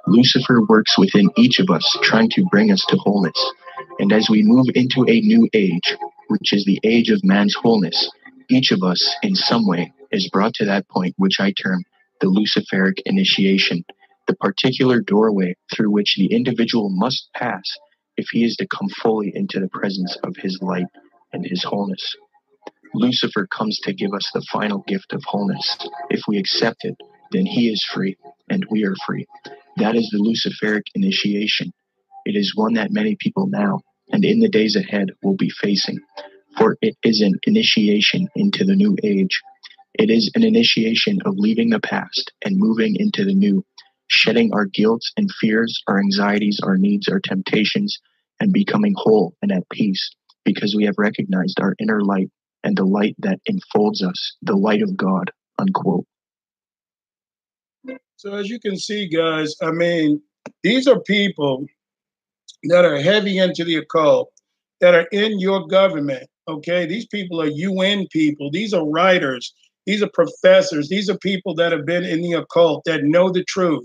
Lucifer works within each of us, trying to bring us to wholeness. And as we move into a new age, which is the age of man's wholeness, each of us, in some way, is brought to that point which I term the Luciferic initiation the particular doorway through which the individual must pass if he is to come fully into the presence of his light and his wholeness. Lucifer comes to give us the final gift of wholeness. If we accept it, then he is free and we are free. That is the Luciferic initiation. It is one that many people now and in the days ahead will be facing, for it is an initiation into the new age. It is an initiation of leaving the past and moving into the new shedding our guilt and fears, our anxieties, our needs, our temptations, and becoming whole and at peace because we have recognized our inner light and the light that enfolds us, the light of God, unquote. So, as you can see, guys, I mean, these are people that are heavy into the occult, that are in your government. Okay, these people are UN people, these are writers, these are professors. These are people that have been in the occult that know the truth.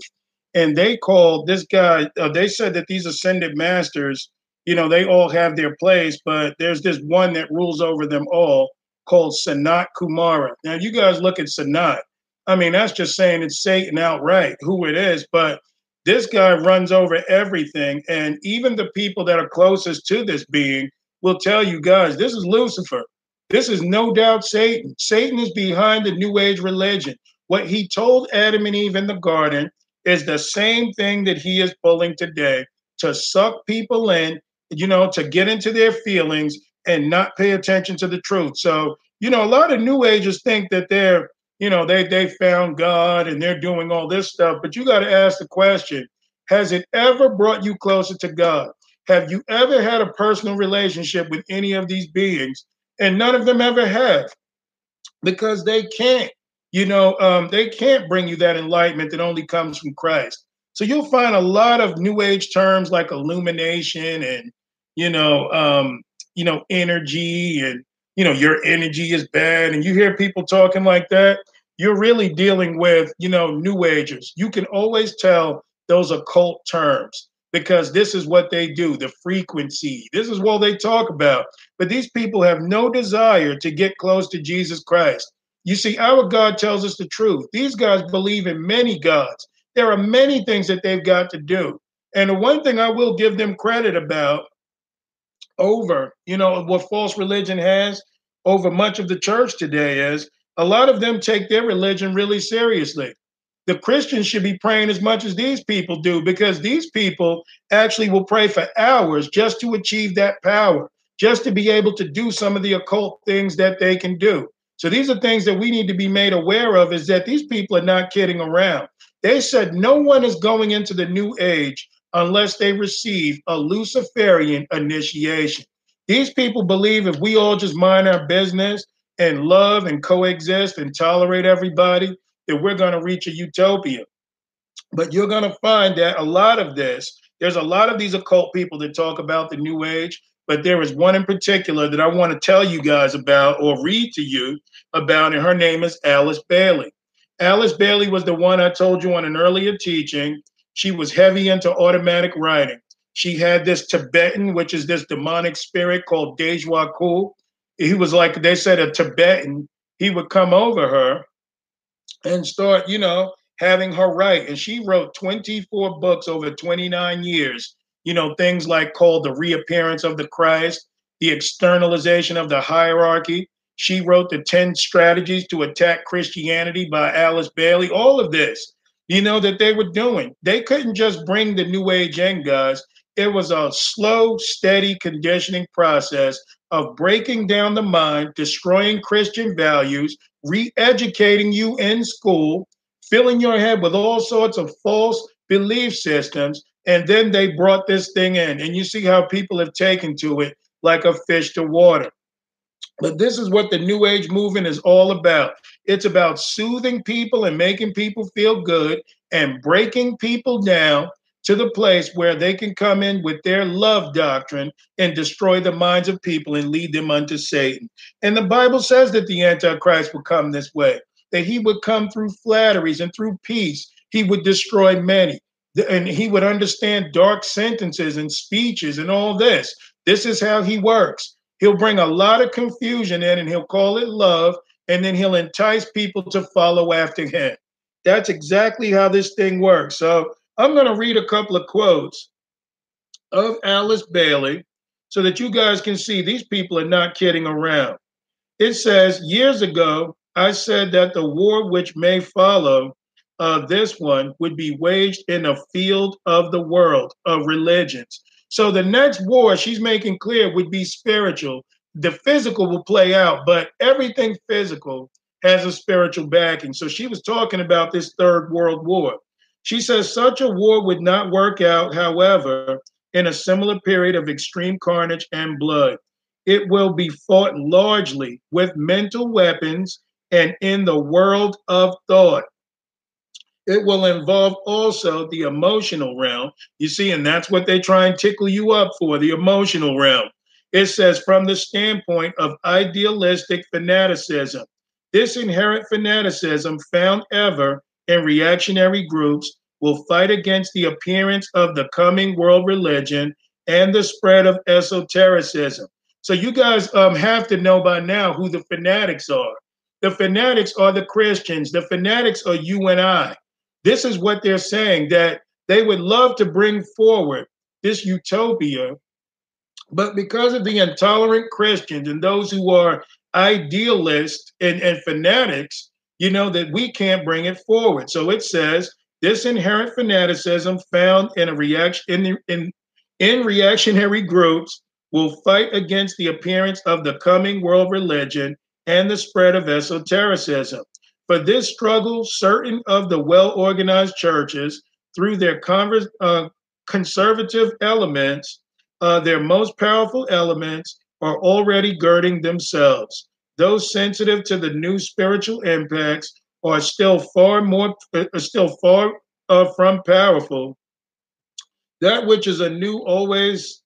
And they called this guy, uh, they said that these ascended masters, you know, they all have their place, but there's this one that rules over them all called Sanat Kumara. Now, you guys look at Sanat. I mean, that's just saying it's Satan outright, who it is. But this guy runs over everything. And even the people that are closest to this being will tell you guys, this is Lucifer. This is no doubt Satan. Satan is behind the New Age religion. What he told Adam and Eve in the garden is the same thing that he is pulling today to suck people in, you know, to get into their feelings and not pay attention to the truth. So, you know, a lot of New Agers think that they're, you know, they they found God and they're doing all this stuff, but you got to ask the question: Has it ever brought you closer to God? Have you ever had a personal relationship with any of these beings and none of them ever have because they can't you know um, they can't bring you that enlightenment that only comes from christ so you'll find a lot of new age terms like illumination and you know um, you know energy and you know your energy is bad and you hear people talking like that you're really dealing with you know new agers. You can always tell those occult terms because this is what they do the frequency. This is what they talk about. But these people have no desire to get close to jesus christ. You see our god tells us the truth. These guys believe in many gods. There are many things that they've got to do. And the one thing i will give them credit about over you know what false religion has over much of the church today is a lot of them take their religion really seriously the Christians should be praying as much as these people do because these people actually will pray for hours just to achieve that power, just to be able to do some of the occult things that they can do. So these are things that we need to be made aware of is that these people are not kidding around. They said no one is going into the new age unless they receive a Luciferian initiation. These people believe if we all just mind our business and love and coexist and tolerate everybody, that we're going to reach a utopia. But you're going to find that a lot of this, there's a lot of these occult people that talk about the new age, but there is one in particular that I want to tell you guys about or read to you about, and her name is Alice Bailey. Alice Bailey was the one I told you on an earlier teaching. She was heavy into automatic writing. She had this Tibetan, which is this demonic spirit called Djwhal Khul. He was like, they said, a Tibetan. He would come over her and start, you know, having her write. And she wrote 24 books over 29 years. You know, things like called The Reappearance of the Christ, The Externalization of the Hierarchy. She wrote The 10 Strategies to Attack Christianity by Alice Bailey. All of this, you know, that they were doing. They couldn't just bring the New Age in, guys. It was a slow, steady conditioning process of breaking down the mind, destroying Christian values, re educating you in school, filling your head with all sorts of false belief systems. And then they brought this thing in. And you see how people have taken to it like a fish to water. But this is what the New Age movement is all about. It's about soothing people and making people feel good and breaking people down to the place where they can come in with their love doctrine and destroy the minds of people and lead them unto Satan. And the Bible says that the Antichrist will come this way, that he would come through flatteries and through peace. He would destroy many. And he would understand dark sentences and speeches and all this. This is how he works. He'll bring a lot of confusion in and he'll call it love, and then he'll entice people to follow after him. That's exactly how this thing works. So I'm going to read a couple of quotes of Alice Bailey so that you guys can see these people are not kidding around. It says, Years ago, I said that the war which may follow uh, this one would be waged in a field of the world of religions. So the next war she's making clear would be spiritual. The physical will play out, but everything physical has a spiritual backing. So she was talking about this third world war. She says such a war would not work out, however, in a similar period of extreme carnage and blood. It will be fought largely with mental weapons and in the world of thought. It will involve also the emotional realm. You see, and that's what they try and tickle you up for the emotional realm. It says, from the standpoint of idealistic fanaticism, this inherent fanaticism found ever in reactionary groups will fight against the appearance of the coming world religion and the spread of esotericism. So you guys um, have to know by now who the fanatics are. The fanatics are the Christians. The fanatics are you and I. This is what they're saying that they would love to bring forward this utopia, but because of the intolerant Christians and those who are idealists and, and fanatics, you know, that we can't bring it forward. So it says this inherent fanaticism found in a reaction in, in, in reactionary groups will fight against the appearance of the coming world religion and the spread of esotericism. For this struggle, certain of the well organized churches, through their converse, uh, conservative elements, uh, their most powerful elements, are already girding themselves. Those sensitive to the new spiritual impacts are still far more, are uh, still far uh, from powerful. That which is a new always,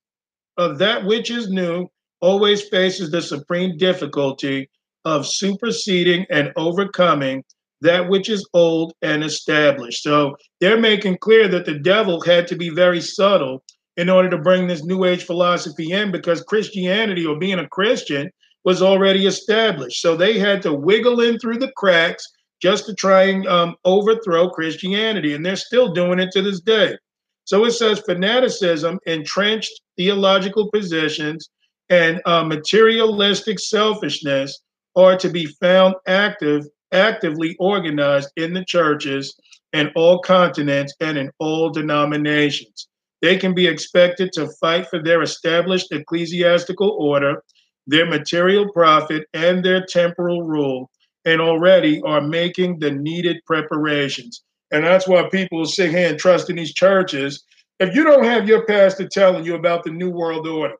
uh, that which is new always faces the supreme difficulty of superseding and overcoming that which is old and established. So they're making clear that the devil had to be very subtle in order to bring this new age philosophy in because Christianity or being a Christian was already established. So they had to wiggle in through the cracks just to try and um, overthrow Christianity. And they're still doing it to this day. So it says fanaticism, entrenched theological positions, and uh, materialistic selfishness are to be found active, actively organized in the churches in all continents and in all denominations. They can be expected to fight for their established ecclesiastical order, their material profit, and their temporal rule and already are making the needed preparations. And that's why people sit here and trust in these churches. If you don't have your pastor telling you about the New World Order,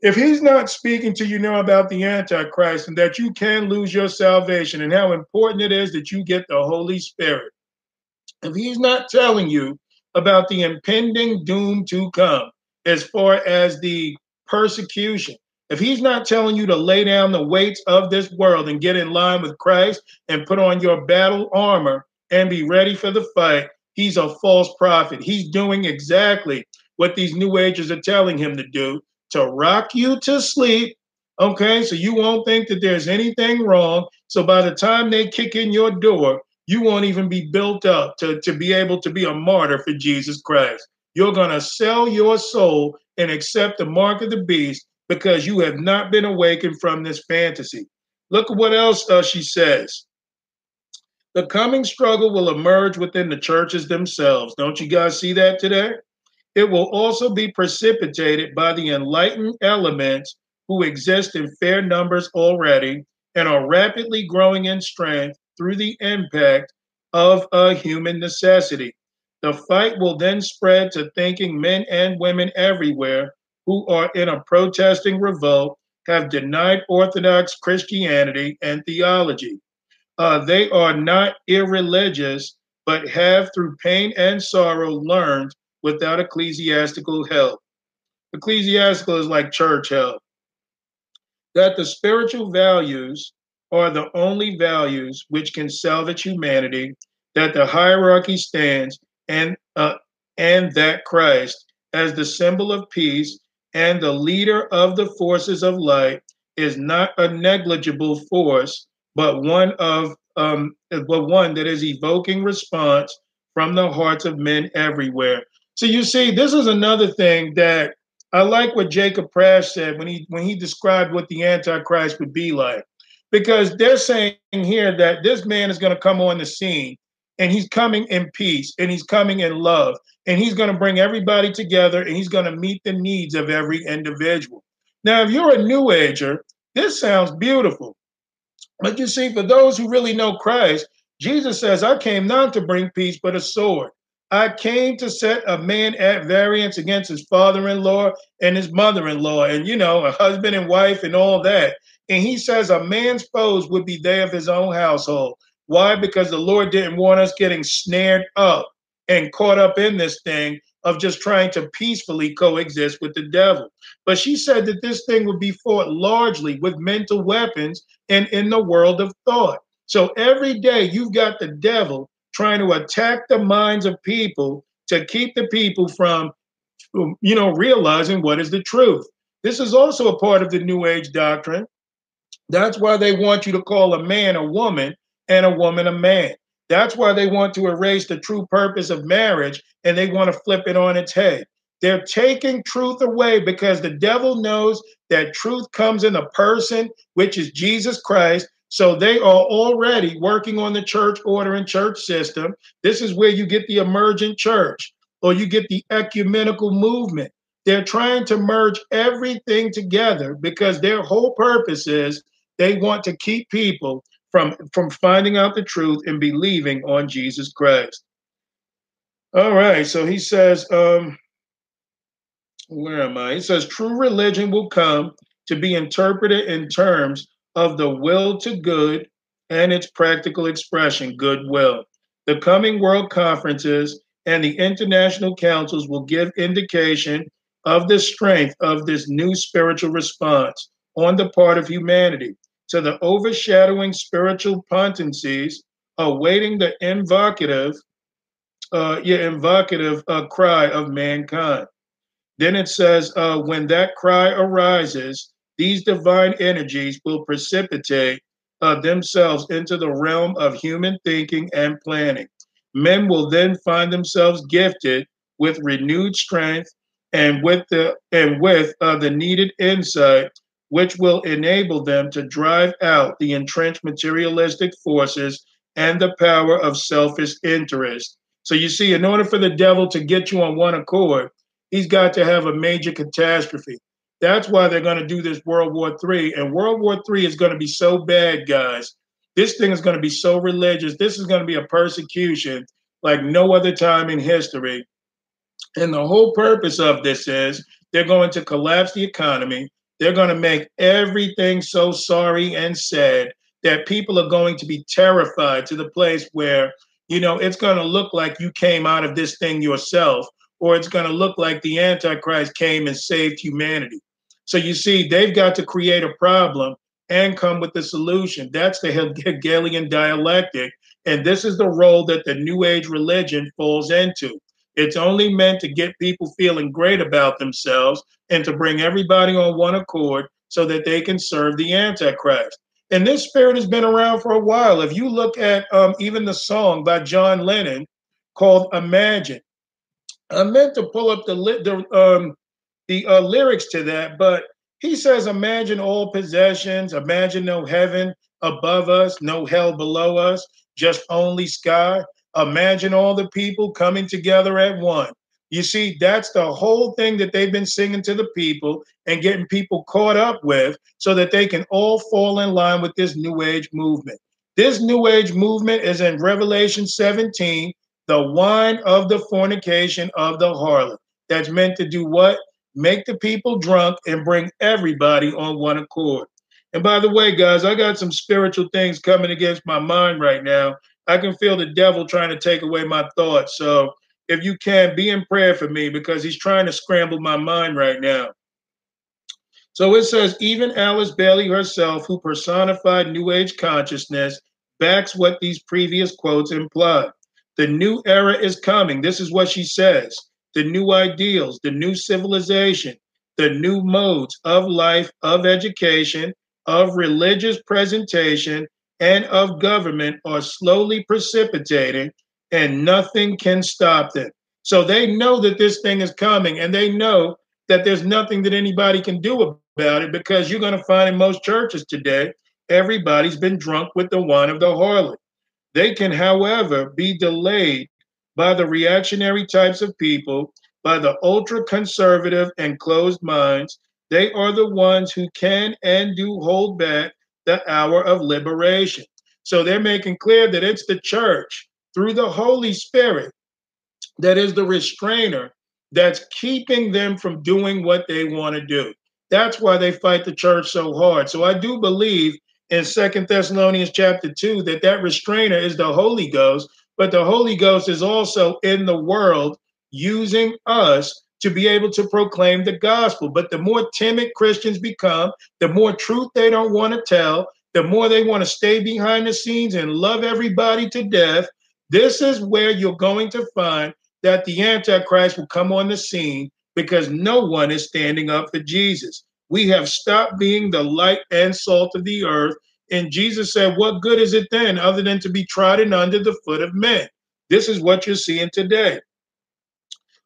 if he's not speaking to you now about the Antichrist and that you can lose your salvation and how important it is that you get the Holy Spirit, if he's not telling you about the impending doom to come, as far as the persecution. If he's not telling you to lay down the weights of this world and get in line with Christ and put on your battle armor and be ready for the fight, he's a false prophet. He's doing exactly what these new agers are telling him to do to rock you to sleep. Okay, so you won't think that there's anything wrong. So by the time they kick in your door, you won't even be built up to, to be able to be a martyr for Jesus Christ. You're going to sell your soul and accept the mark of the beast because you have not been awakened from this fantasy. Look at what else uh, she says. The coming struggle will emerge within the churches themselves. Don't you guys see that today? It will also be precipitated by the enlightened elements who exist in fair numbers already and are rapidly growing in strength through the impact of a human necessity. The fight will then spread to thinking men and women everywhere who are in a protesting revolt have denied Orthodox Christianity and theology. Uh, they are not irreligious, but have through pain and sorrow learned without ecclesiastical help. Ecclesiastical is like church help. That the spiritual values are the only values which can salvage humanity, that the hierarchy stands, and uh, and that Christ, as the symbol of peace, and the leader of the forces of light is not a negligible force, but one of um, but one that is evoking response from the hearts of men everywhere. So you see, this is another thing that I like what Jacob Prasch said when he when he described what the Antichrist would be like, because they're saying here that this man is going to come on the scene and he's coming in peace and he's coming in love and he's going to bring everybody together and he's going to meet the needs of every individual. Now, if you're a new ager, this sounds beautiful. But you see, for those who really know Christ, Jesus says, I came not to bring peace, but a sword. I came to set a man at variance against his father in law and his mother in law, and you know, a husband and wife and all that. And he says, a man's foes would be they of his own household. Why? Because the Lord didn't want us getting snared up and caught up in this thing of just trying to peacefully coexist with the devil. But she said that this thing would be fought largely with mental weapons and in the world of thought. So every day you've got the devil trying to attack the minds of people to keep the people from, you know, realizing what is the truth. This is also a part of the New Age doctrine. That's why they want you to call a man a woman and a woman a man. That's why they want to erase the true purpose of marriage and they want to flip it on its head. They're taking truth away because the devil knows that truth comes in a person, which is Jesus Christ. So they are already working on the church order and church system. This is where you get the emergent church or you get the ecumenical movement. They're trying to merge everything together because their whole purpose is they want to keep people from from finding out the truth and believing on Jesus Christ. All right, so he says, um, where am I? He says, true religion will come to be interpreted in terms of the will to good and its practical expression, goodwill. The coming world conferences and the international councils will give indication of the strength of this new spiritual response on the part of humanity to the overshadowing spiritual potencies awaiting the invocative, uh, yeah, invocative uh, cry of mankind. Then it says, uh, when that cry arises, these divine energies will precipitate uh, themselves into the realm of human thinking and planning. Men will then find themselves gifted with renewed strength and with the and with uh, the needed insight which will enable them to drive out the entrenched materialistic forces and the power of selfish interest. So you see, in order for the devil to get you on one accord, he's got to have a major catastrophe. That's why they're going to do this World War III. And World War III is going to be so bad, guys. This thing is going to be so religious. This is going to be a persecution like no other time in history. And the whole purpose of this is they're going to collapse the economy. They're going to make everything so sorry and sad that people are going to be terrified to the place where, you know, it's going to look like you came out of this thing yourself, or it's going to look like the Antichrist came and saved humanity. So you see, they've got to create a problem and come with the solution. That's the Hegelian dialectic. And this is the role that the New Age religion falls into. It's only meant to get people feeling great about themselves and to bring everybody on one accord so that they can serve the Antichrist. And this spirit has been around for a while. If you look at um, even the song by John Lennon called Imagine, I meant to pull up the, the, um, the uh, lyrics to that, but he says, Imagine all possessions, imagine no heaven above us, no hell below us, just only sky. Imagine all the people coming together at one. You see, that's the whole thing that they've been singing to the people and getting people caught up with so that they can all fall in line with this New Age movement. This New Age movement is in Revelation 17, the wine of the fornication of the harlot. That's meant to do what? Make the people drunk and bring everybody on one accord. And by the way, guys, I got some spiritual things coming against my mind right now. I can feel the devil trying to take away my thoughts. So if you can, be in prayer for me because he's trying to scramble my mind right now. So it says, even Alice Bailey herself, who personified New Age consciousness, backs what these previous quotes imply. The new era is coming. This is what she says. The new ideals, the new civilization, the new modes of life, of education, of religious presentation, and of government are slowly precipitating and nothing can stop them. So they know that this thing is coming and they know that there's nothing that anybody can do about it because you're going to find in most churches today, everybody's been drunk with the wine of the harlot. They can, however, be delayed by the reactionary types of people, by the ultra conservative and closed minds. They are the ones who can and do hold back the hour of liberation. So they're making clear that it's the church through the Holy Spirit that is the restrainer that's keeping them from doing what they want to do. That's why they fight the church so hard. So I do believe in Second Thessalonians chapter 2 that that restrainer is the Holy Ghost, but the Holy Ghost is also in the world using us to be able to proclaim the gospel. But the more timid Christians become, the more truth they don't want to tell, the more they want to stay behind the scenes and love everybody to death, this is where you're going to find that the Antichrist will come on the scene because no one is standing up for Jesus. We have stopped being the light and salt of the earth. And Jesus said, What good is it then other than to be trodden under the foot of men? This is what you're seeing today.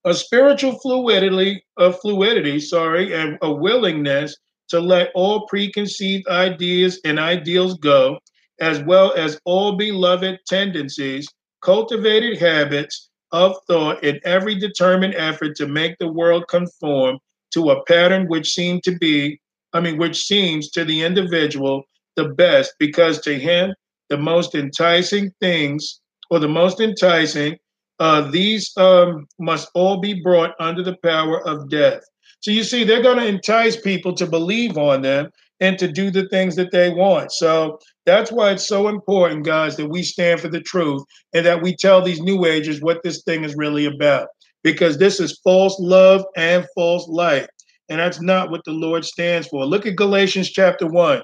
A spiritual fluidity, a fluidity, sorry, and a willingness to let all preconceived ideas and ideals go, as well as all beloved tendencies cultivated habits of thought in every determined effort to make the world conform to a pattern which seemed to be, I mean, which seems to the individual the best because to him, the most enticing things or the most enticing, uh, these um, must all be brought under the power of death. So you see, they're going to entice people to believe on them and to do the things that they want. So that's why it's so important, guys, that we stand for the truth and that we tell these new agers what this thing is really about. Because this is false love and false light. And that's not what the Lord stands for. Look at Galatians chapter 1.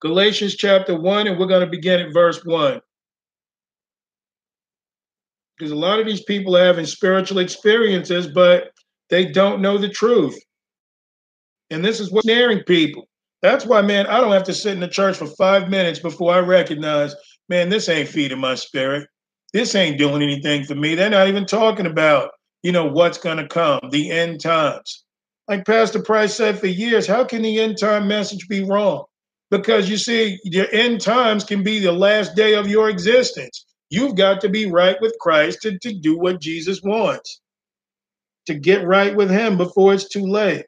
Galatians chapter 1, and we're going to begin at verse 1. Because a lot of these people are having spiritual experiences, but they don't know the truth. And this is what's snaring people. That's why, man, I don't have to sit in the church for five minutes before I recognize, man, this ain't feeding my spirit. This ain't doing anything for me. They're not even talking about, you know, what's going to come, the end times. Like Pastor Price said for years, how can the end time message be wrong? Because you see, your end times can be the last day of your existence. You've got to be right with Christ to, to do what Jesus wants, to get right with Him before it's too late.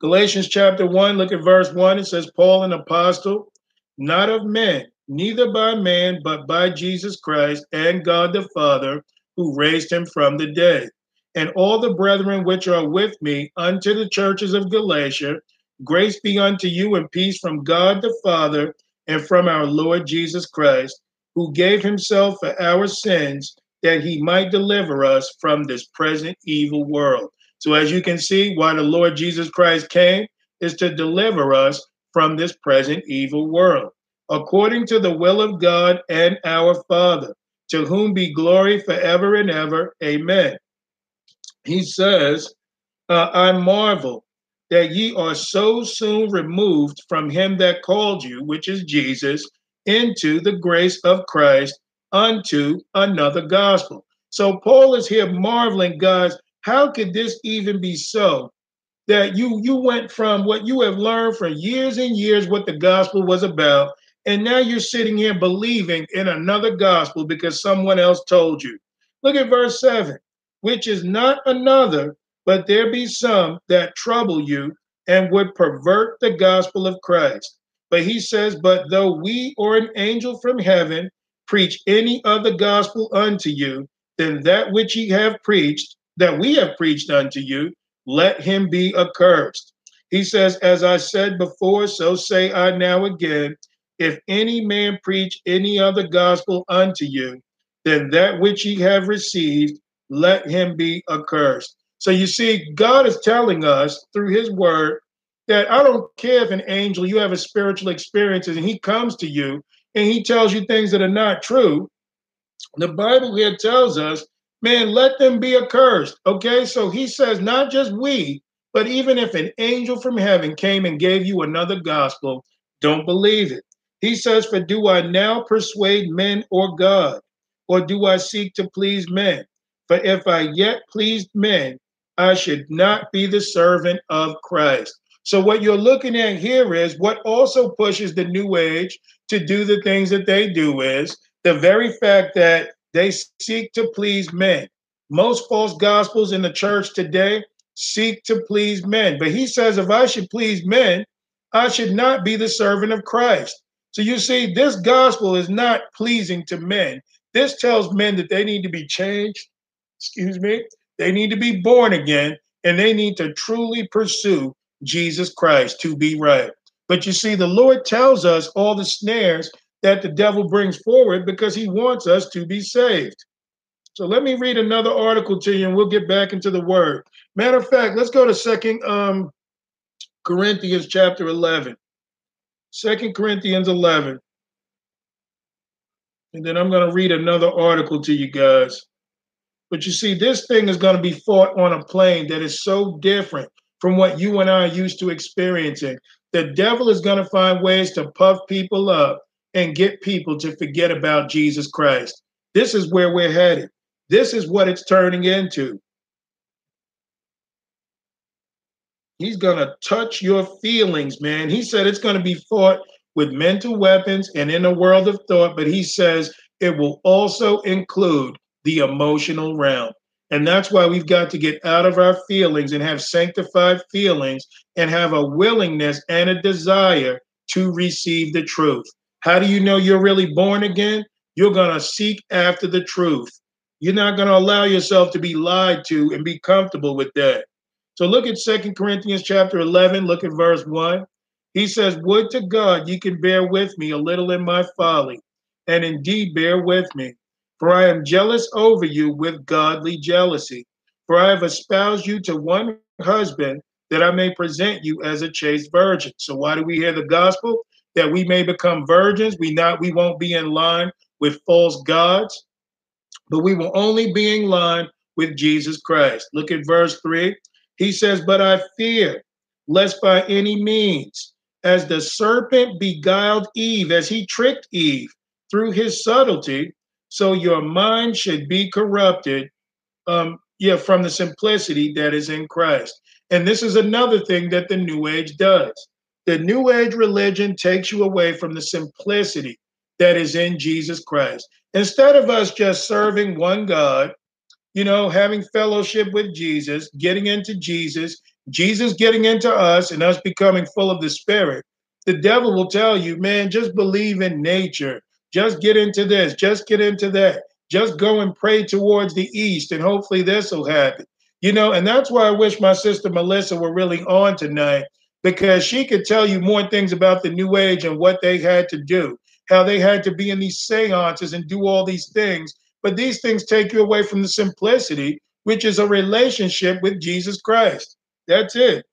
Galatians chapter 1, look at verse 1. It says, Paul, an apostle, not of men, neither by man, but by Jesus Christ and God the Father, who raised him from the dead. And all the brethren which are with me unto the churches of Galatia, grace be unto you and peace from God the Father and from our Lord Jesus Christ, who gave himself for our sins that he might deliver us from this present evil world. So, as you can see, why the Lord Jesus Christ came is to deliver us from this present evil world, according to the will of God and our Father, to whom be glory forever and ever. Amen. He says, uh, I marvel that ye are so soon removed from him that called you, which is Jesus, into the grace of Christ unto another gospel. So Paul is here marveling, guys, how could this even be so? That you you went from what you have learned for years and years what the gospel was about, and now you're sitting here believing in another gospel because someone else told you. Look at verse 7, which is not another, but there be some that trouble you and would pervert the gospel of Christ. But he says, But though we or an angel from heaven preach any other gospel unto you than that which ye have preached, that we have preached unto you, let him be accursed. He says, As I said before, so say I now again, if any man preach any other gospel unto you than that which ye have received, let him be accursed. So you see, God is telling us through his word that I don't care if an angel, you have a spiritual experience and he comes to you and he tells you things that are not true. The Bible here tells us, man, let them be accursed. Okay, so he says, not just we, but even if an angel from heaven came and gave you another gospel, don't believe it. He says, For do I now persuade men or God, or do I seek to please men? For if I yet pleased men, I should not be the servant of Christ. So, what you're looking at here is what also pushes the New Age to do the things that they do is the very fact that they seek to please men. Most false gospels in the church today seek to please men. But he says, if I should please men, I should not be the servant of Christ. So you see, this gospel is not pleasing to men. This tells men that they need to be changed. Excuse me. They need to be born again and they need to truly pursue Jesus Christ to be right. But you see, the Lord tells us all the snares that the devil brings forward because he wants us to be saved. So let me read another article to you and we'll get back into the word. Matter of fact, let's go to Second um, Corinthians chapter 11. Second Corinthians 11. And then I'm going to read another article to you guys. But you see, this thing is going to be fought on a plane that is so different from what you and I are used to experiencing. The devil is going to find ways to puff people up and get people to forget about Jesus Christ. This is where we're headed. This is what it's turning into. He's going to touch your feelings, man. He said it's going to be fought with mental weapons and in a world of thought, but he says it will also include the emotional realm. And that's why we've got to get out of our feelings and have sanctified feelings and have a willingness and a desire to receive the truth. How do you know you're really born again? You're going to seek after the truth. You're not going to allow yourself to be lied to and be comfortable with that. So look at Second Corinthians chapter 11, look at verse 1. He says, Would to God ye can bear with me a little in my folly, and indeed bear with me. For I am jealous over you with godly jealousy. For I have espoused you to one husband, that I may present you as a chaste virgin. So why do we hear the gospel? That we may become virgins. We not we won't be in line with false gods, but we will only be in line with Jesus Christ. Look at verse 3. He says, But I fear lest by any means, as the serpent beguiled Eve, as he tricked Eve through his subtlety, so your mind should be corrupted, um, yeah, from the simplicity that is in Christ. And this is another thing that the New Age does. The New Age religion takes you away from the simplicity that is in Jesus Christ. Instead of us just serving one God, you know, having fellowship with Jesus, getting into Jesus, Jesus getting into us, and us becoming full of the Spirit, the devil will tell you, man, just believe in nature. Just get into this, just get into that. Just go and pray towards the east, and hopefully this will happen. You know, and that's why I wish my sister Melissa were really on tonight because she could tell you more things about the new age and what they had to do, how they had to be in these seances and do all these things. But these things take you away from the simplicity which is a relationship with Jesus Christ. That's it.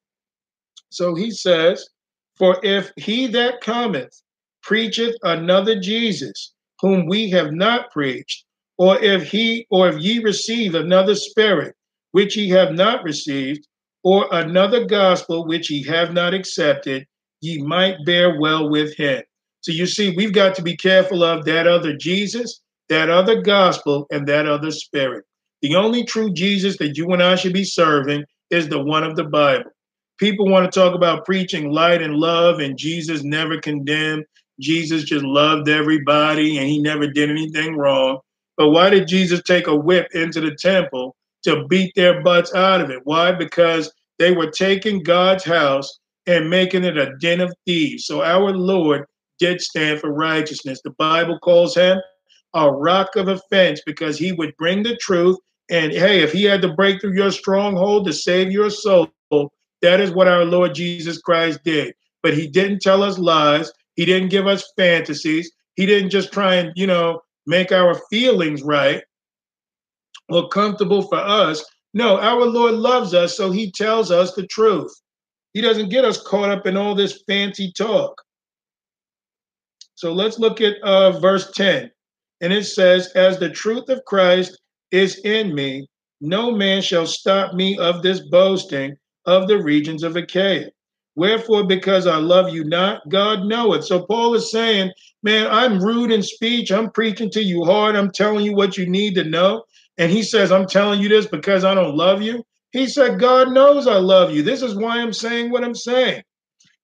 So he says, For if he that cometh preacheth another Jesus, whom we have not preached, or if he or if ye receive another spirit, which ye have not received, or another gospel which ye have not accepted, ye might bear well with him. So you see, we've got to be careful of that other Jesus, that other gospel, and that other spirit. The only true Jesus that you and I should be serving is the one of the Bible. People want to talk about preaching light and love, and Jesus never condemned. Jesus just loved everybody and he never did anything wrong. But why did Jesus take a whip into the temple to beat their butts out of it? Why? Because they were taking God's house and making it a den of thieves. So our Lord did stand for righteousness. The Bible calls him a rock of offense because he would bring the truth. And hey, if he had to break through your stronghold to save your soul, that is what our Lord Jesus Christ did. But he didn't tell us lies. He didn't give us fantasies. He didn't just try and, you know, make our feelings right or comfortable for us. No, our Lord loves us, so he tells us the truth. He doesn't get us caught up in all this fancy talk. So let's look at uh, verse 10. And it says, As the truth of Christ is in me, no man shall stop me of this boasting of the regions of Achaia. Wherefore, because I love you not, God knoweth. So Paul is saying, Man, I'm rude in speech. I'm preaching to you hard. I'm telling you what you need to know. And he says, I'm telling you this because I don't love you. He said, God knows I love you. This is why I'm saying what I'm saying.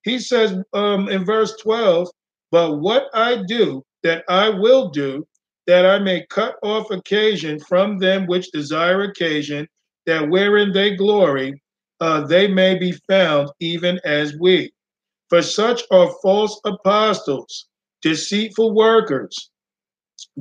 He says um, in verse 12, But what I do, that I will do, that I may cut off occasion from them which desire occasion, that wherein they glory, uh, they may be found even as we. For such are false apostles, deceitful workers,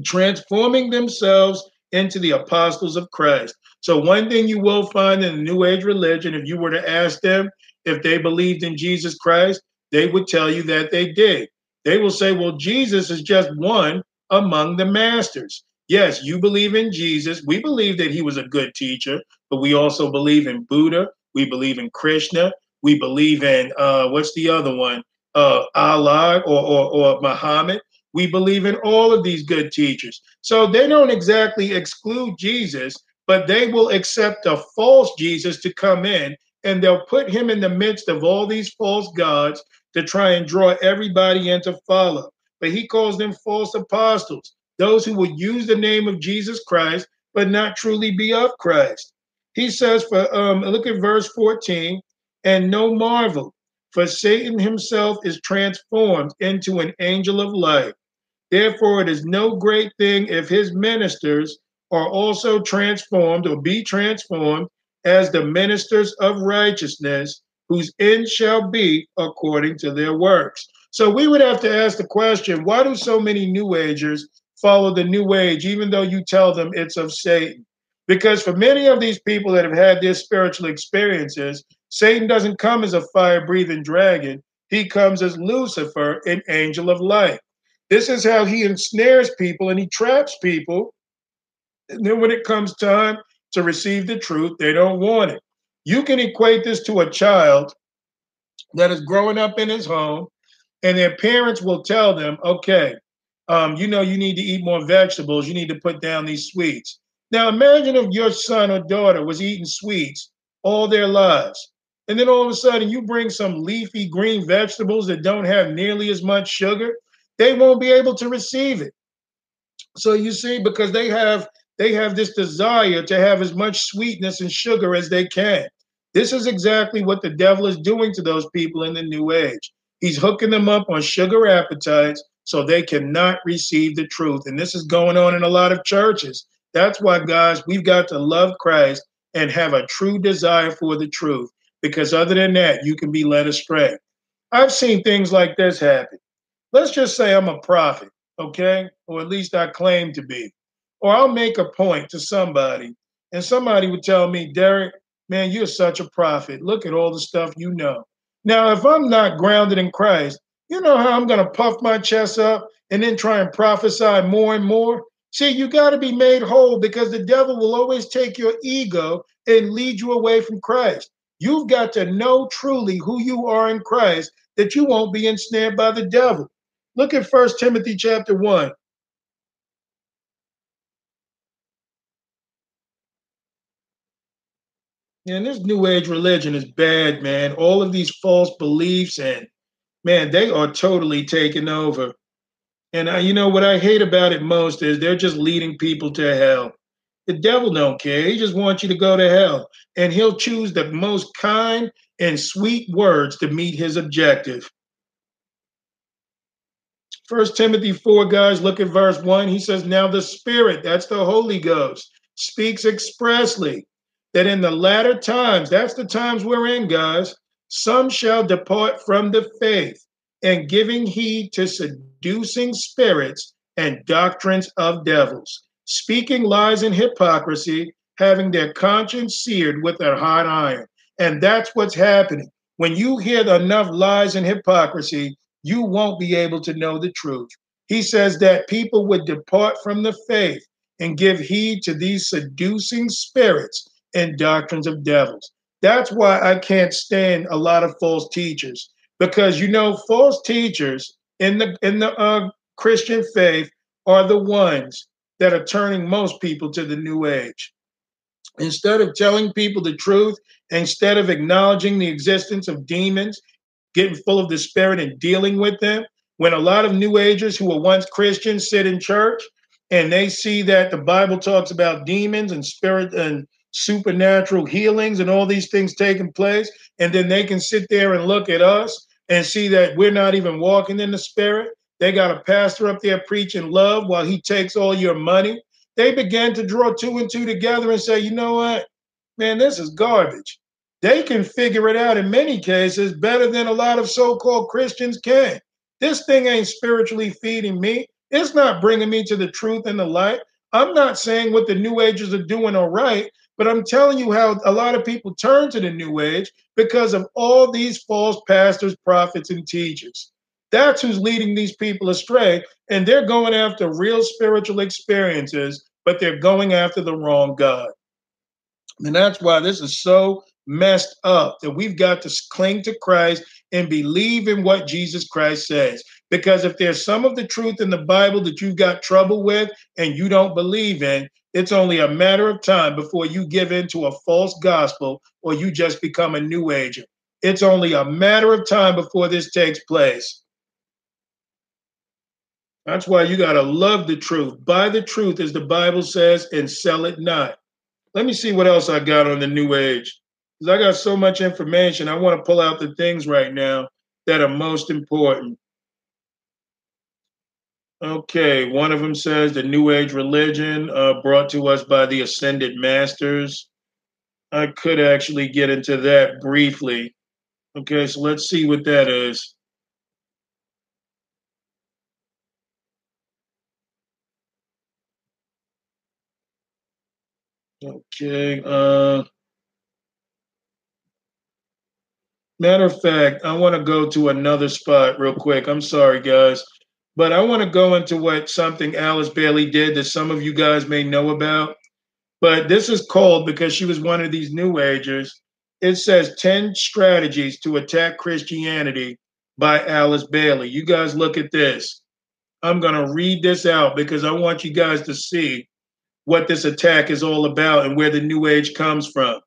transforming themselves into the apostles of Christ. So, one thing you will find in the New Age religion, if you were to ask them if they believed in Jesus Christ, they would tell you that they did. They will say, well, Jesus is just one among the masters. Yes, you believe in Jesus. We believe that he was a good teacher, but we also believe in Buddha. We believe in Krishna. We believe in uh, what's the other one? Uh, Allah or, or, or Muhammad. We believe in all of these good teachers. So they don't exactly exclude Jesus, but they will accept a false Jesus to come in and they'll put him in the midst of all these false gods to try and draw everybody in to follow. But he calls them false apostles, those who will use the name of Jesus Christ, but not truly be of Christ. He says, for um, look at verse 14, and no marvel, for Satan himself is transformed into an angel of light. Therefore, it is no great thing if his ministers are also transformed or be transformed as the ministers of righteousness, whose end shall be according to their works. So we would have to ask the question why do so many New Agers follow the New Age, even though you tell them it's of Satan? Because for many of these people that have had their spiritual experiences, Satan doesn't come as a fire breathing dragon, he comes as Lucifer, an angel of light. This is how he ensnares people and he traps people. And then when it comes time to receive the truth, they don't want it. You can equate this to a child that is growing up in his home, and their parents will tell them, okay, um, you know, you need to eat more vegetables, you need to put down these sweets. Now imagine if your son or daughter was eating sweets all their lives. And then all of a sudden you bring some leafy green vegetables that don't have nearly as much sugar, they won't be able to receive it. So you see, because they have they have this desire to have as much sweetness and sugar as they can. This is exactly what the devil is doing to those people in the new age. He's hooking them up on sugar appetites so they cannot receive the truth. And this is going on in a lot of churches. That's why, guys, we've got to love Christ and have a true desire for the truth, because other than that, you can be led astray. I've seen things like this happen. Let's just say I'm a prophet, okay? Or at least I claim to be. Or I'll make a point to somebody, and somebody would tell me, Derek, man, you're such a prophet. Look at all the stuff you know. Now, if I'm not grounded in Christ, you know how I'm going to puff my chest up and then try and prophesy more and more? See, you got to be made whole because the devil will always take your ego and lead you away from Christ. You've got to know truly who you are in Christ that you won't be ensnared by the devil. Look at First Timothy chapter 1. And this new age religion is bad, man. All of these false beliefs and man, they are totally taking over. And I, you know what I hate about it most is they're just leading people to hell. The devil don't care. He just wants you to go to hell. And he'll choose the most kind and sweet words to meet his objective. First Timothy 4, guys, look at verse 1. He says, Now the Spirit, that's the Holy Ghost, speaks expressly that in the latter times, that's the times we're in, guys, some shall depart from the faith and giving heed to seducing spirits and doctrines of devils, speaking lies and hypocrisy, having their conscience seared with a hot iron. And that's what's happening. When you hear enough lies and hypocrisy, you won't be able to know the truth. He says that people would depart from the faith and give heed to these seducing spirits and doctrines of devils. That's why I can't stand a lot of false teachers because you know false teachers in the in the uh, Christian faith are the ones that are turning most people to the new age. Instead of telling people the truth, instead of acknowledging the existence of demons, getting full of the spirit and dealing with them, when a lot of new agers who were once Christians sit in church and they see that the Bible talks about demons and spirit and supernatural healings and all these things taking place. And then they can sit there and look at us and see that we're not even walking in the spirit. They got a pastor up there preaching love while he takes all your money. They began to draw two and two together and say, you know what? Man, this is garbage. They can figure it out in many cases better than a lot of so called Christians can. This thing ain't spiritually feeding me. It's not bringing me to the truth and the light. I'm not saying what the New Agers are doing all right. But I'm telling you how a lot of people turn to the New Age because of all these false pastors, prophets, and teachers. That's who's leading these people astray. And they're going after real spiritual experiences, but they're going after the wrong God. And that's why this is so messed up that we've got to cling to Christ and believe in what Jesus Christ says. Because if there's some of the truth in the Bible that you've got trouble with and you don't believe in, it's only a matter of time before you give in to a false gospel or you just become a new agent. It's only a matter of time before this takes place. That's why you got to love the truth. Buy the truth, as the Bible says, and sell it not. Let me see what else I got on the new age. Because I got so much information. I want to pull out the things right now that are most important. Okay, one of them says the New Age religion uh, brought to us by the Ascended Masters. I could actually get into that briefly. Okay, so let's see what that is. Okay. Uh, matter of fact, I want to go to another spot real quick. I'm sorry, guys. But I want to go into what something Alice Bailey did that some of you guys may know about. But this is called because she was one of these New Agers. It says 10 strategies to attack Christianity by Alice Bailey. You guys look at this. I'm going to read this out because I want you guys to see what this attack is all about and where the New Age comes from.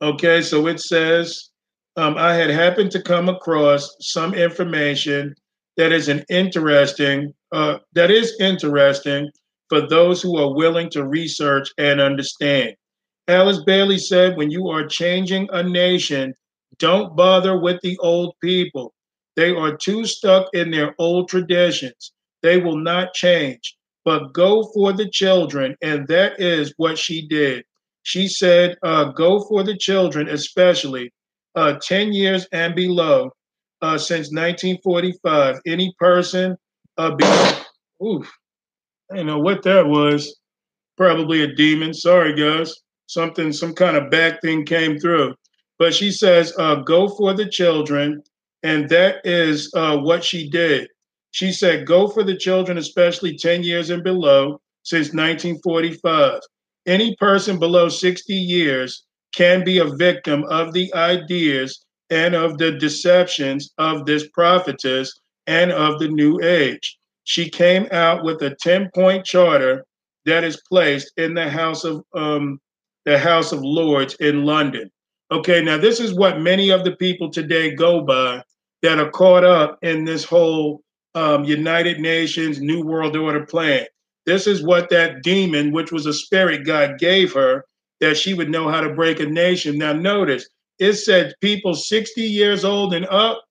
Okay, so it says um, I had happened to come across some information that is an interesting uh, that is interesting for those who are willing to research and understand. Alice Bailey said, "When you are changing a nation, don't bother with the old people. They are too stuck in their old traditions. They will not change. But go for the children, and that is what she did. She said, uh, "Go for the children, especially." Uh, 10 years and below uh, since 1945. Any person, uh, be, oof, I don't know what that was. Probably a demon. Sorry, guys. Something, some kind of back thing came through. But she says, uh, go for the children. And that is uh, what she did. She said, go for the children, especially 10 years and below, since 1945. Any person below 60 years can be a victim of the ideas and of the deceptions of this prophetess and of the new age. She came out with a 10 point charter that is placed in the House of um, the House of Lords in London. Okay, now this is what many of the people today go by that are caught up in this whole um, United Nations New World Order plan. This is what that demon, which was a spirit God gave her, that she would know how to break a nation. Now, notice it said people 60 years old and up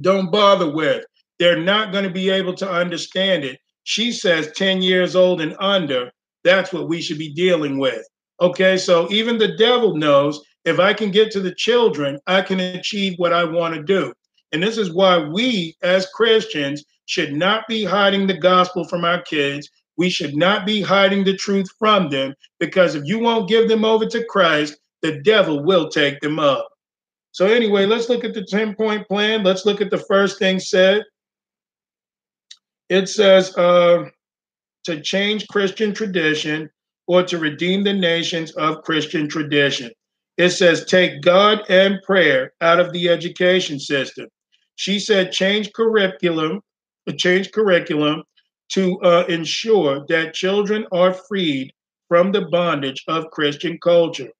don't bother with. They're not going to be able to understand it. She says 10 years old and under, that's what we should be dealing with. Okay, so even the devil knows if I can get to the children, I can achieve what I want to do. And this is why we as Christians should not be hiding the gospel from our kids. We should not be hiding the truth from them because if you won't give them over to Christ, the devil will take them up. So, anyway, let's look at the 10 point plan. Let's look at the first thing said. It says uh, to change Christian tradition or to redeem the nations of Christian tradition. It says take God and prayer out of the education system. She said change curriculum, change curriculum to uh, ensure that children are freed from the bondage of Christian culture.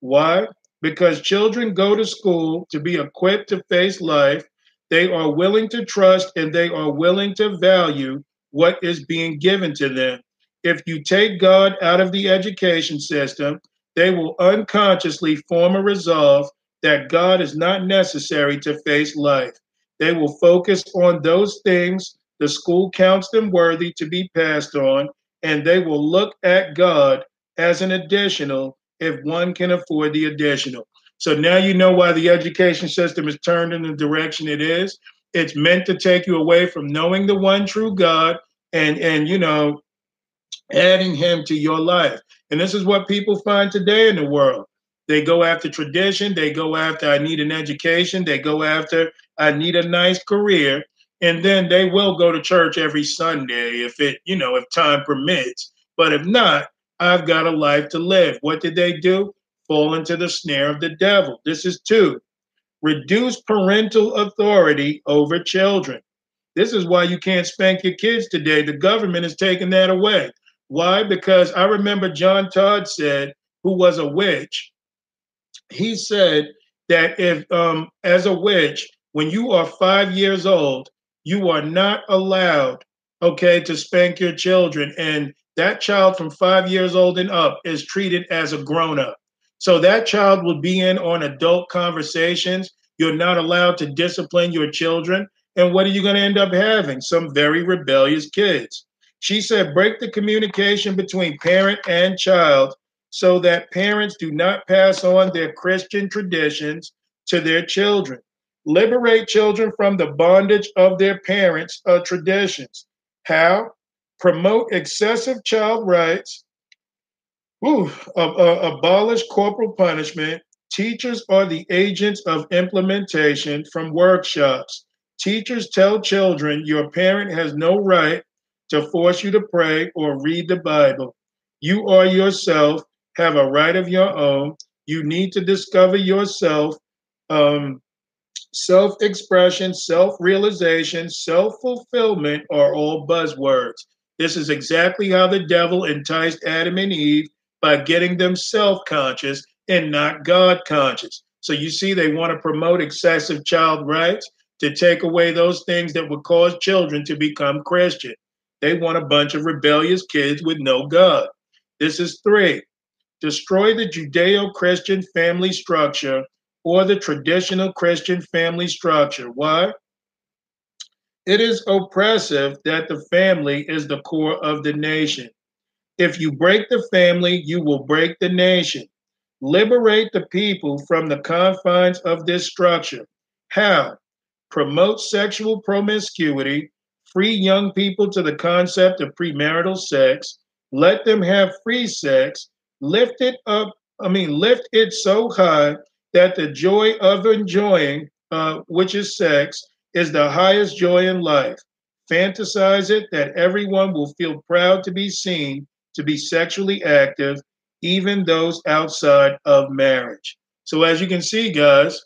Why? Because children go to school to be equipped to face life. They are willing to trust and they are willing to value what is being given to them. If you take God out of the education system, they will unconsciously form a resolve that God is not necessary to face life. They will focus on those things the school counts them worthy to be passed on, and they will look at God as an additional if one can afford the additional. So now you know why the education system is turned in the direction it is. It's meant to take you away from knowing the one true God and and you know adding him to your life. And this is what people find today in the world. They go after tradition, they go after I need an education, they go after I need a nice career, and then they will go to church every Sunday if it, you know, if time permits. But if not, I've got a life to live. What did they do? Fall into the snare of the devil. This is two. Reduce parental authority over children. This is why you can't spank your kids today. The government is taking that away. Why? Because I remember John Todd said, who was a witch, he said that if, um, as a witch, when you are five years old, you are not allowed, okay, to spank your children. And that child from five years old and up is treated as a grown up. So that child will be in on adult conversations. You're not allowed to discipline your children. And what are you going to end up having? Some very rebellious kids. She said, break the communication between parent and child so that parents do not pass on their Christian traditions to their children. Liberate children from the bondage of their parents' uh, traditions. How? Promote excessive child rights. Ooh, uh, uh, abolish corporal punishment. Teachers are the agents of implementation from workshops. Teachers tell children your parent has no right to force you to pray or read the Bible. You are yourself, have a right of your own. You need to discover yourself. Um, self expression, self realization, self fulfillment are all buzzwords. This is exactly how the devil enticed Adam and Eve by getting them self conscious and not God conscious. So you see, they want to promote excessive child rights to take away those things that would cause children to become Christian. They want a bunch of rebellious kids with no God. This is three destroy the Judeo Christian family structure or the traditional Christian family structure. Why? It is oppressive that the family is the core of the nation. If you break the family, you will break the nation. Liberate the people from the confines of this structure. How? Promote sexual promiscuity, free young people to the concept of premarital sex, let them have free sex, lift it up, I mean, lift it so high that the joy of enjoying, uh, which is sex, is the highest joy in life. fantasize it that everyone will feel proud to be seen to be sexually active, even those outside of marriage. So, as you can see, guys,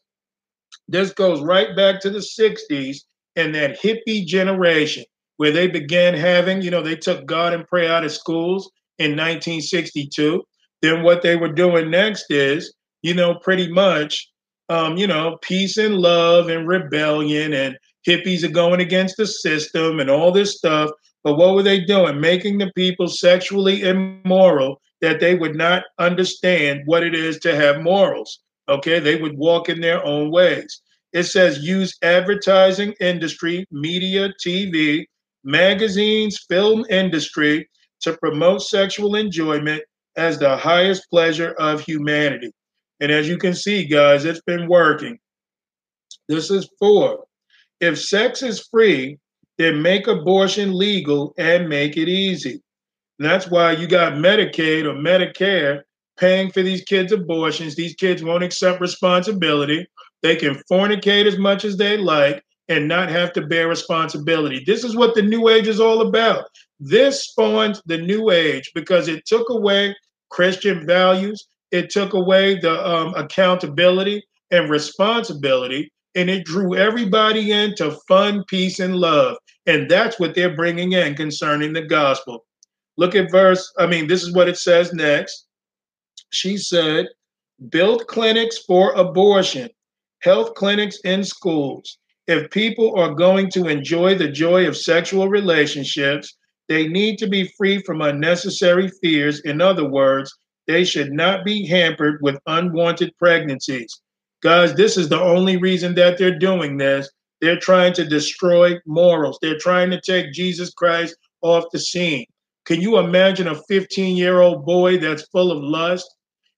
this goes right back to the 60s and that hippie generation where they began having, you know, they took God and prayer out of schools in 1962. Then what they were doing next is, you know, pretty much, um, you know, peace and love and rebellion and hippies are going against the system and all this stuff. But what were they doing? Making the people sexually immoral that they would not understand what it is to have morals. Okay, they would walk in their own ways. It says use advertising industry, media, TV, magazines, film industry to promote sexual enjoyment as the highest pleasure of humanity. And as you can see, guys, it's been working. This is four. If sex is free, then make abortion legal and make it easy. And that's why you got Medicaid or Medicare paying for these kids' abortions. These kids won't accept responsibility. They can fornicate as much as they like and not have to bear responsibility. This is what the New Age is all about. This spawned the New Age because it took away Christian values, it took away the um, accountability and responsibility, and it drew everybody into fun, peace, and love. And that's what they're bringing in concerning the gospel. Look at verse, I mean, this is what it says next. She said, build clinics for abortion, health clinics in schools. If people are going to enjoy the joy of sexual relationships, they need to be free from unnecessary fears. In other words, they should not be hampered with unwanted pregnancies. Guys, this is the only reason that they're doing this. They're trying to destroy morals. They're trying to take Jesus Christ off the scene. Can you imagine a 15 year old boy that's full of lust?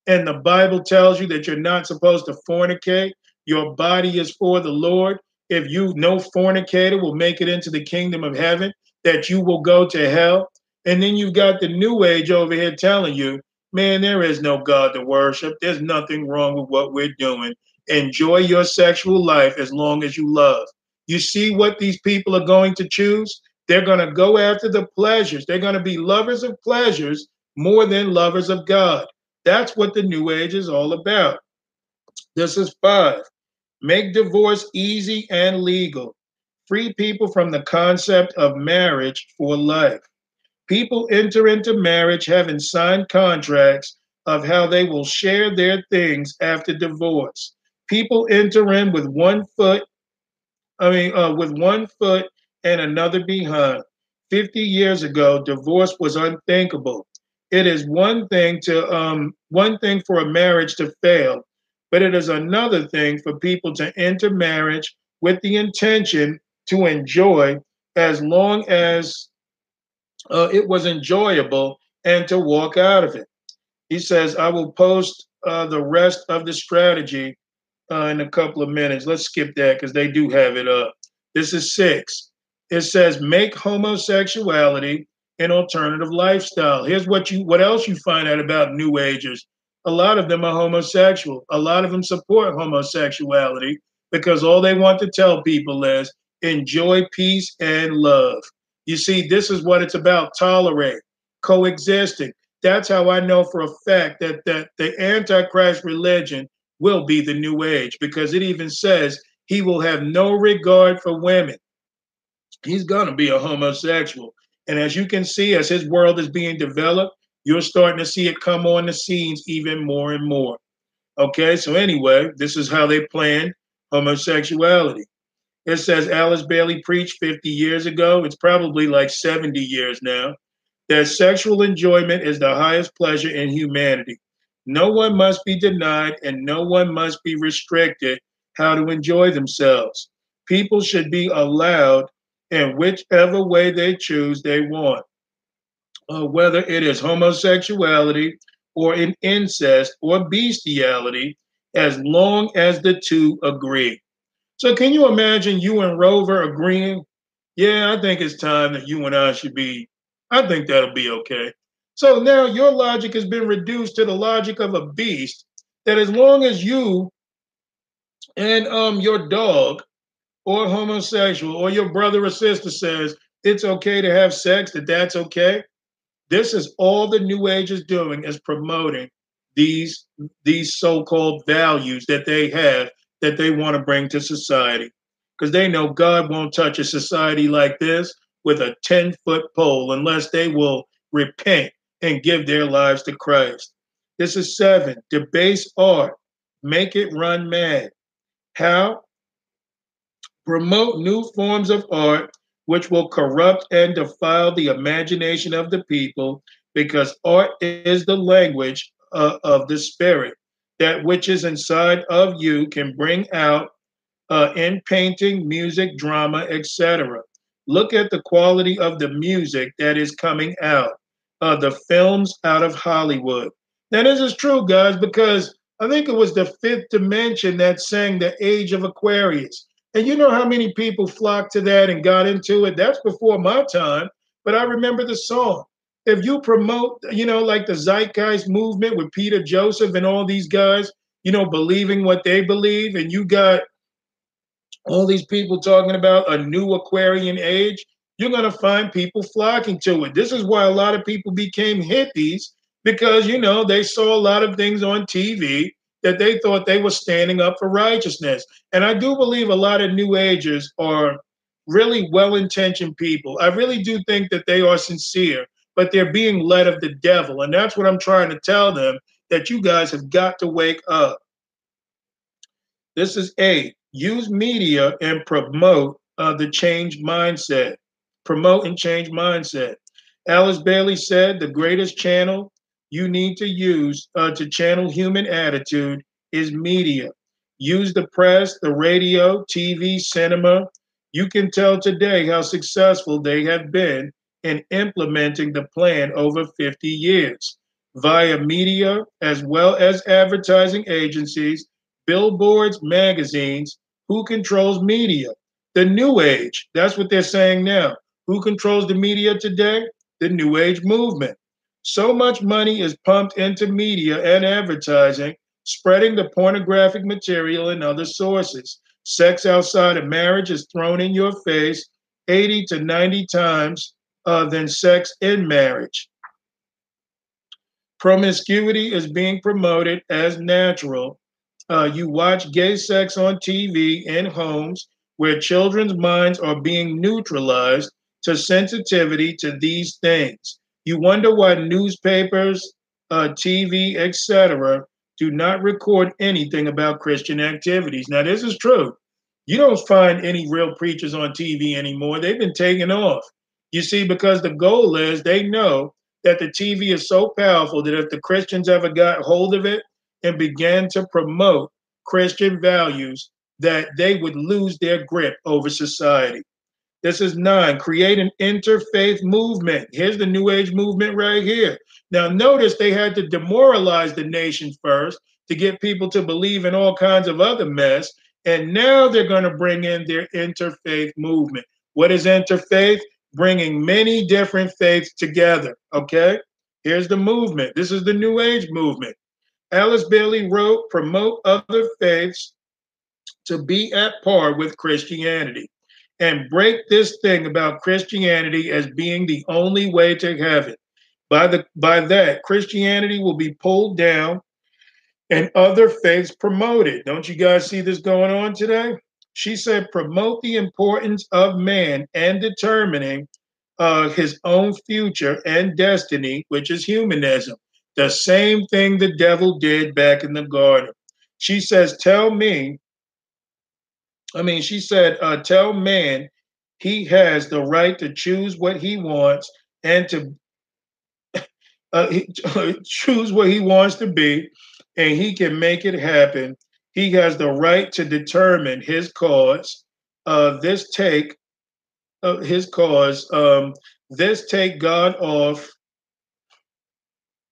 And the Bible tells you that you're not supposed to fornicate. Your body is for the Lord. If you, no fornicator, will make it into the kingdom of heaven, that you will go to hell. And then you've got the new age over here telling you, man, there is no God to worship. There's nothing wrong with what we're doing. Enjoy your sexual life as long as you love. You see what these people are going to choose? They're going to go after the pleasures. They're going to be lovers of pleasures more than lovers of God. That's what the New Age is all about. This is five. Make divorce easy and legal. Free people from the concept of marriage for life. People enter into marriage having signed contracts of how they will share their things after divorce. People enter in with one foot, I mean, uh, with one foot and another behind. 50 years ago, divorce was unthinkable. It is one thing to um, one thing for a marriage to fail, but it is another thing for people to enter marriage with the intention to enjoy as long as uh, it was enjoyable and to walk out of it. He says, I will post uh, the rest of the strategy uh, in a couple of minutes. Let's skip that because they do have it up. This is six. It says, make homosexuality an alternative lifestyle. Here's what you what else you find out about new agers. A lot of them are homosexual. A lot of them support homosexuality because all they want to tell people is enjoy peace and love. You see, this is what it's about tolerate, coexisting. That's how I know for a fact that, that the Antichrist religion will be the new age because it even says he will have no regard for women. He's going to be a homosexual. And as you can see, as his world is being developed, you're starting to see it come on the scenes even more and more. Okay, so anyway, this is how they plan homosexuality. It says Alice Bailey preached 50 years ago. It's probably like 70 years now. That sexual enjoyment is the highest pleasure in humanity. No one must be denied and no one must be restricted how to enjoy themselves. People should be allowed in whichever way they choose they want, uh, whether it is homosexuality or in incest or bestiality, as long as the two agree. So can you imagine you and Rover agreeing? Yeah, I think it's time that you and I should be. I think that'll be okay. So now your logic has been reduced to the logic of a beast that as long as you and um your dog or homosexual or your brother or sister says, it's okay to have sex, that that's okay. This is all the New Age is doing is promoting these these so-called values that they have that they want to bring to society because they know God won't touch a society like this with a 10 foot pole unless they will repent and give their lives to Christ. This is seven, debase art, make it run mad. How? Promote new forms of art which will corrupt and defile the imagination of the people because art is the language uh, of the spirit. That which is inside of you can bring out uh, in painting, music, drama, etc. Look at the quality of the music that is coming out, uh, the films out of Hollywood. Now, this is true, guys, because I think it was the fifth dimension that sang the age of Aquarius. And you know how many people flocked to that and got into it? That's before my time, but I remember the song. If you promote, you know, like the Zeitgeist movement with Peter Joseph and all these guys, you know, believing what they believe, and you got all these people talking about a new Aquarian age, you're going to find people flocking to it. This is why a lot of people became hippies because, you know, they saw a lot of things on TV that they thought they were standing up for righteousness. And I do believe a lot of New Agers are really well intentioned people. I really do think that they are sincere, but they're being led of the devil. And that's what I'm trying to tell them that you guys have got to wake up. This is A use media and promote uh, the change mindset. Promote and change mindset. Alice Bailey said the greatest channel you need to use uh, to channel human attitude is media. Use the press, the radio, TV, cinema. You can tell today how successful they have been in implementing the plan over 50 years via media as well as advertising agencies, billboards, magazines, who controls media? The New Age. That's what they're saying now. Who controls the media today? The New Age movement. So much money is pumped into media and advertising, spreading the pornographic material and other sources. Sex outside of marriage is thrown in your face 80 to 90 times uh, than sex in marriage. Promiscuity is being promoted as natural uh, you watch gay sex on TV in homes where children's minds are being neutralized to sensitivity to these things. You wonder why newspapers, uh, TV, etc., do not record anything about Christian activities. Now, this is true. You don't find any real preachers on TV anymore. They've been taken off. You see, because the goal is they know that the TV is so powerful that if the Christians ever got hold of it, and began to promote Christian values, that they would lose their grip over society. This is nine, create an interfaith movement. Here's the New Age movement right here. Now, notice they had to demoralize the nation first to get people to believe in all kinds of other mess. And now they're going to bring in their interfaith movement. What is interfaith? Bringing many different faiths together. Okay. Here's the movement. This is the New Age movement. Alice Bailey wrote, promote other faiths to be at par with Christianity and break this thing about Christianity as being the only way to heaven. By the by that, Christianity will be pulled down and other faiths promoted. Don't you guys see this going on today? She said, promote the importance of man and determining uh, his own future and destiny, which is humanism. The same thing the devil did back in the garden. She says, Tell me, I mean, she said, uh, Tell man he has the right to choose what he wants and to uh, choose what he wants to be, and he can make it happen. He has the right to determine his cause. Uh, this take uh, his cause. Um, this take God off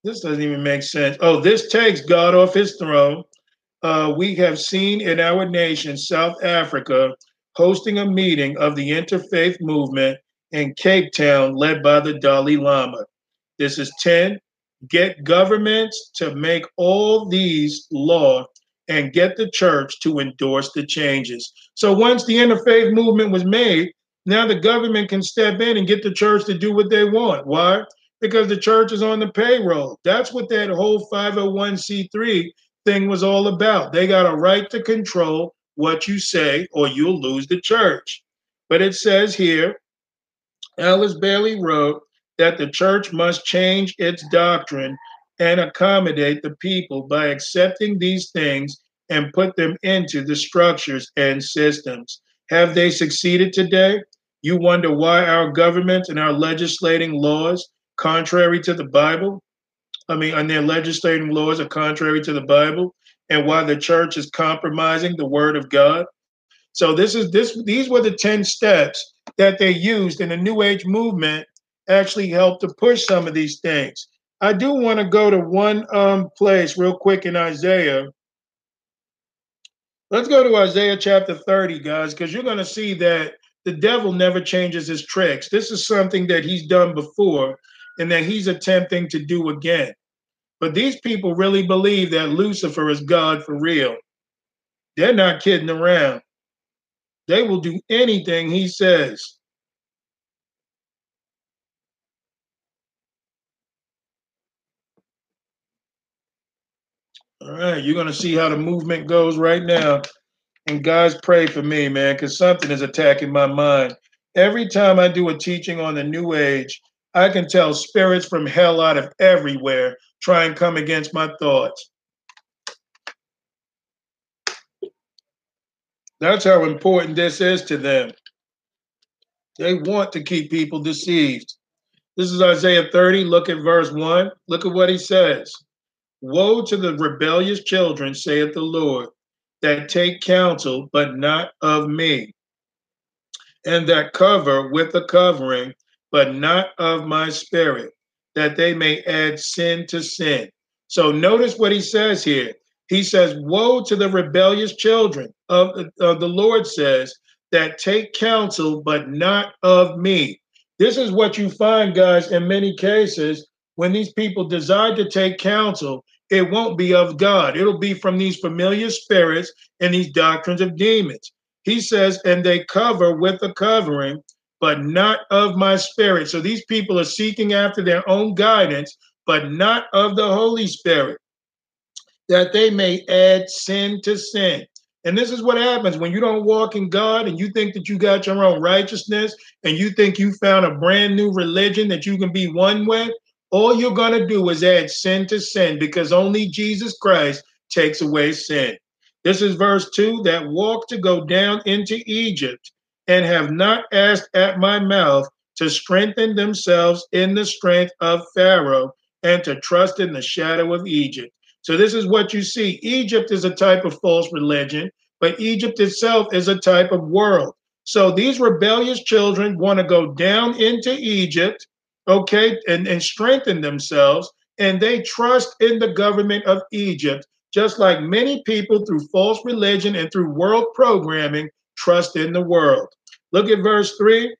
this doesn't even make sense. Oh, this takes God off his throne. Uh, we have seen in our nation, South Africa, hosting a meeting of the interfaith movement in Cape Town led by the Dalai Lama. This is 10. Get governments to make all these law and get the church to endorse the changes. So once the interfaith movement was made, Now the government can step in and get the church to do what they want. Why? Because the church is on the payroll. That's what that whole 501c3 thing was all about. They got a right to control what you say, or you'll lose the church. But it says here, Alice Bailey wrote that the church must change its doctrine and accommodate the people by accepting these things and put them into the structures and systems. Have they succeeded today? You wonder why our government and our legislating laws, contrary to the Bible, I mean, and their legislating laws are contrary to the Bible, and why the church is compromising the word of God. So this is this these were the 10 steps that they used in the New Age movement actually helped to push some of these things. I do want to go to one um, place real quick in Isaiah. Let's go to Isaiah chapter 30, guys, because you're going to see that the devil never changes his tricks. This is something that he's done before and that he's attempting to do again. But these people really believe that Lucifer is God for real. They're not kidding around. They will do anything he says. All right, you're to see how the movement goes right now. And guys, pray for me, man, because something is attacking my mind. Every time I do a teaching on the new age, I can tell spirits from hell out of everywhere try and come against my thoughts. That's how important this is to them. They want to keep people deceived. This is Isaiah 30. Look at verse 1. Look at what he says. Woe to the rebellious children, saith the Lord, that take counsel, but not of me, and that cover with a covering, but not of my spirit, that they may add sin to sin. So notice what he says here. He says, Woe to the rebellious children of, of the Lord says, that take counsel, but not of me. This is what you find, guys, in many cases when these people desire to take counsel, it won't be of God. It'll be from these familiar spirits and these doctrines of demons. He says, and they cover with a covering, but not of my spirit. So these people are seeking after their own guidance, but not of the Holy Spirit, that they may add sin to sin. And this is what happens when you don't walk in God and you think that you got your own righteousness and you think you found a brand new religion that you can be one with. All you're going to do is add sin to sin because only Jesus Christ takes away sin. This is verse 2 that walk to go down into Egypt and have not asked at my mouth to strengthen themselves in the strength of Pharaoh and to trust in the shadow of Egypt. So, this is what you see. Egypt is a type of false religion, but Egypt itself is a type of world. So, these rebellious children want to go down into Egypt, okay, and, and strengthen themselves, and they trust in the government of Egypt, just like many people through false religion and through world programming trust in the world. Look at verse 3.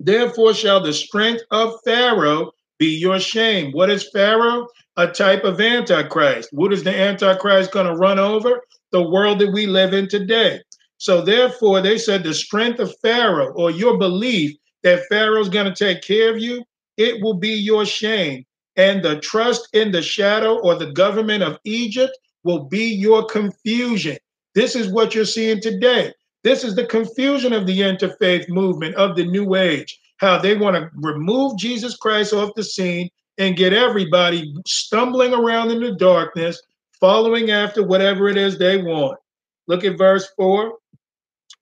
Therefore shall the strength of Pharaoh be your shame. What is Pharaoh? A type of Antichrist. What is the Antichrist going to run over? The world that we live in today. So therefore, they said the strength of Pharaoh or your belief that Pharaoh's going to take care of you, it will be your shame. And the trust in the shadow or the government of Egypt will be your confusion. This is what you're seeing today. This is the confusion of the interfaith movement of the new age, how they want to remove Jesus Christ off the scene and get everybody stumbling around in the darkness, following after whatever it is they want. Look at verse 4.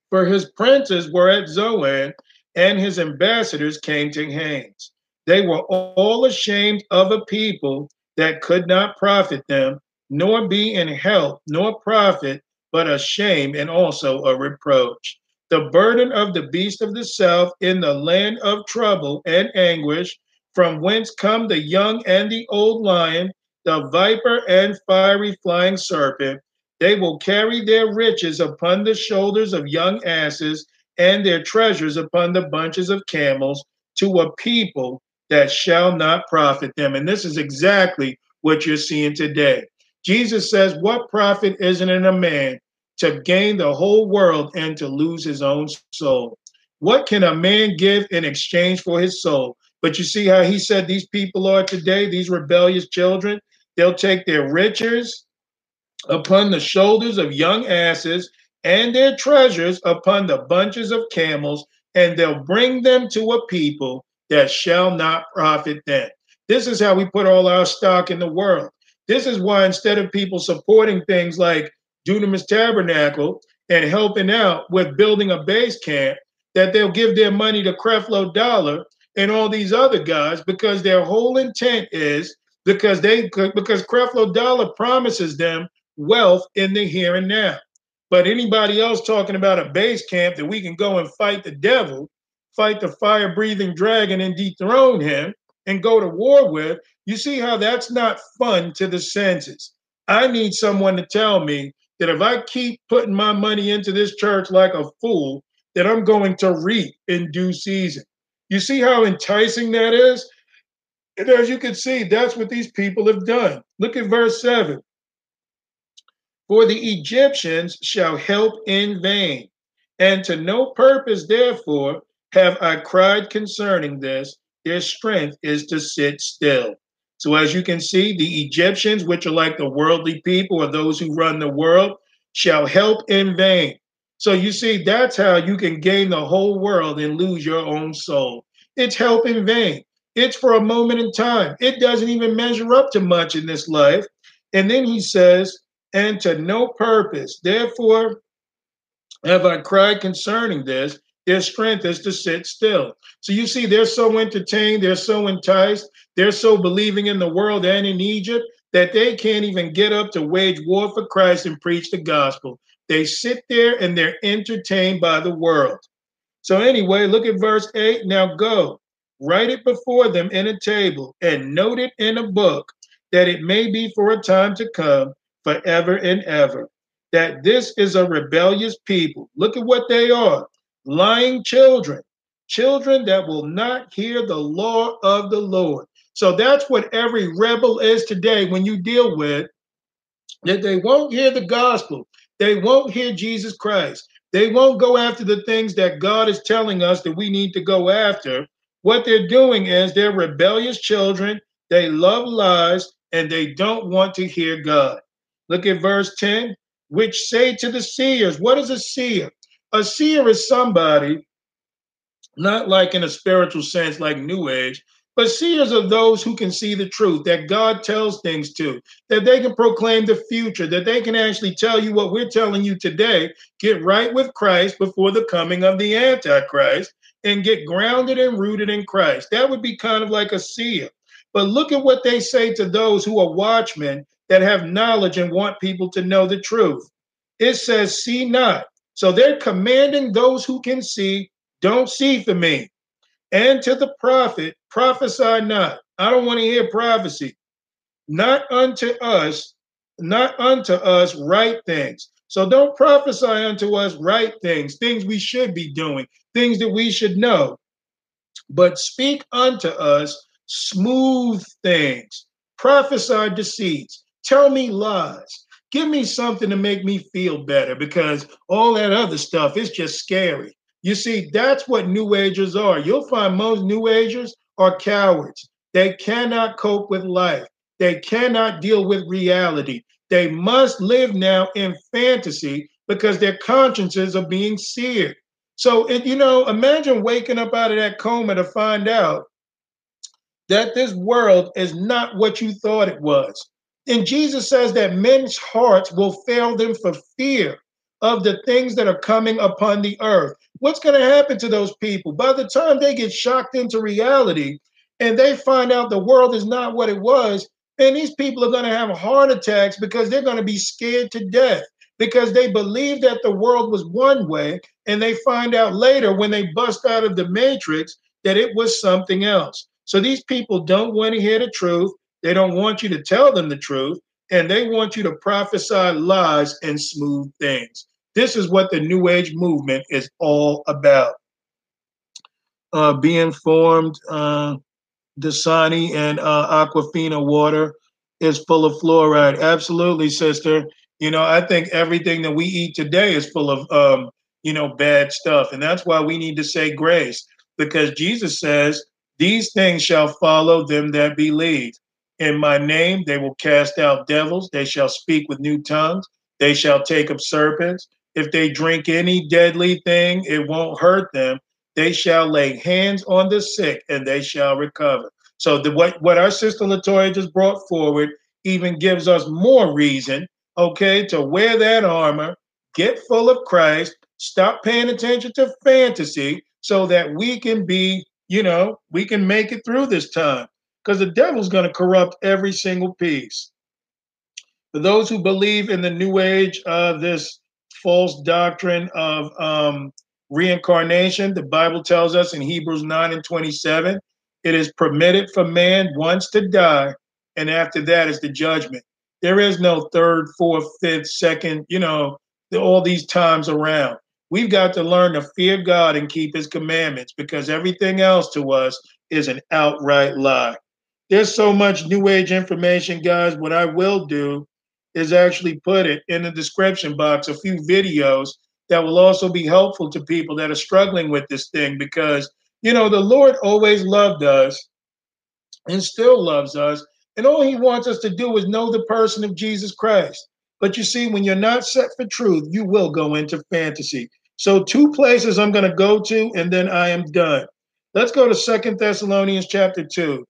For his princes were at Zoan, and his ambassadors came to Hanes. They were all ashamed of a people that could not profit them, nor be in help, nor profit, but a shame and also a reproach. The burden of the beast of the south in the land of trouble and anguish, from whence come the young and the old lion, the viper and fiery flying serpent. They will carry their riches upon the shoulders of young asses and their treasures upon the bunches of camels to a people that shall not profit them. And this is exactly what you're seeing today. Jesus says, What profit is it in a man to gain the whole world and to lose his own soul? What can a man give in exchange for his soul? But you see how he said these people are today, these rebellious children? They'll take their riches upon the shoulders of young asses and their treasures upon the bunches of camels, and they'll bring them to a people that shall not profit them. This is how we put all our stock in the world. This is why instead of people supporting things like Dunamis Tabernacle and helping out with building a base camp, that they'll give their money to Creflo Dollar and all these other guys because their whole intent is because they because Creflo Dollar promises them wealth in the here and now. But anybody else talking about a base camp that we can go and fight the devil, fight the fire breathing dragon and dethrone him and go to war with, you see how that's not fun to the senses. I need someone to tell me that if I keep putting my money into this church like a fool, that I'm going to reap in due season. You see how enticing that is? And as you can see, that's what these people have done. Look at verse 7. For the Egyptians shall help in vain, and to no purpose, therefore, have I cried concerning this. Their strength is to sit still. So, as you can see, the Egyptians, which are like the worldly people or those who run the world, shall help in vain. So, you see, that's how you can gain the whole world and lose your own soul. It's help in vain. It's for a moment in time. It doesn't even measure up to much in this life. And then he says, and to no purpose. Therefore, have I cried concerning this. Their strength is to sit still. So you see, they're so entertained, they're so enticed, they're so believing in the world and in Egypt that they can't even get up to wage war for Christ and preach the gospel. They sit there and they're entertained by the world. So, anyway, look at verse 8. Now go, write it before them in a table, and note it in a book, that it may be for a time to come forever and ever. That this is a rebellious people. Look at what they are lying children, children that will not hear the law of the Lord. So that's what every rebel is today when you deal with that they won't hear the gospel, they won't hear Jesus Christ, they won't go after the things that God is telling us that we need to go after. What they're doing is they're rebellious children, they love lies, and they don't want to hear God. Look at verse 10, which say to the seers, What is a seer? A seer is somebody, not like in a spiritual sense, like New Age, but seers are those who can see the truth, that God tells things to, that they can proclaim the future, that they can actually tell you what we're telling you today. Get right with Christ before the coming of the Antichrist and get grounded and rooted in Christ. That would be kind of like a seer. But look at what they say to those who are watchmen that have knowledge and want people to know the truth. It says, See not. So they're commanding those who can see, don't see for me. And to the prophet, prophesy not. I don't want to hear prophecy. Not unto us, not unto us right things. So don't prophesy unto us right things, things we should be doing, things that we should know. But speak unto us smooth things, prophesy deceits, Tell me lies. Give me something to make me feel better because all that other stuff is just scary. You see, that's what New Agers are. You'll find most New Agers are cowards. They cannot cope with life, they cannot deal with reality. They must live now in fantasy because their consciences are being seared. So, it, you know, imagine waking up out of that coma to find out that this world is not what you thought it was. And Jesus says that men's hearts will fail them for fear of the things that are coming upon the earth. What's going to happen to those people? By the time they get shocked into reality and they find out the world is not what it was, and these people are going to have heart attacks because they're going to be scared to death because they believe that the world was one way and they find out later when they bust out of the matrix that it was something else. So these people don't want to hear the truth. They don't want you to tell them the truth, and they want you to prophesy lies and smooth things. This is what the New Age movement is all about. Uh, being formed, uh, Dasani and uh, Aquafina water is full of fluoride. Absolutely, sister. You know, I think everything that we eat today is full of um, you know, bad stuff. And that's why we need to say grace, because Jesus says, These things shall follow them that believe. In my name, they will cast out devils, they shall speak with new tongues, they shall take up serpents. If they drink any deadly thing, it won't hurt them. They shall lay hands on the sick and they shall recover. So the, what, what our sister Latoya just brought forward even gives us more reason, okay, to wear that armor, get full of Christ, stop paying attention to fantasy so that we can be, you know, we can make it through this time. Because the devil's going to corrupt every single piece. For those who believe in the new age of this false doctrine of um, reincarnation, the Bible tells us in Hebrews 9 and 27 it is permitted for man once to die, and after that is the judgment. There is no third, fourth, fifth, second, you know, all these times around. We've got to learn to fear God and keep his commandments because everything else to us is an outright lie. There's so much new age information, guys. What I will do is actually put it in the description box, a few videos that will also be helpful to people that are struggling with this thing because you know, the Lord always loved us and still loves us. And all he wants us to do is know the person of Jesus Christ. But you see, when you're not set for truth, you will go into fantasy. So, two places I'm going to go to, and then I am done. Let's go to Second Thessalonians chapter 2.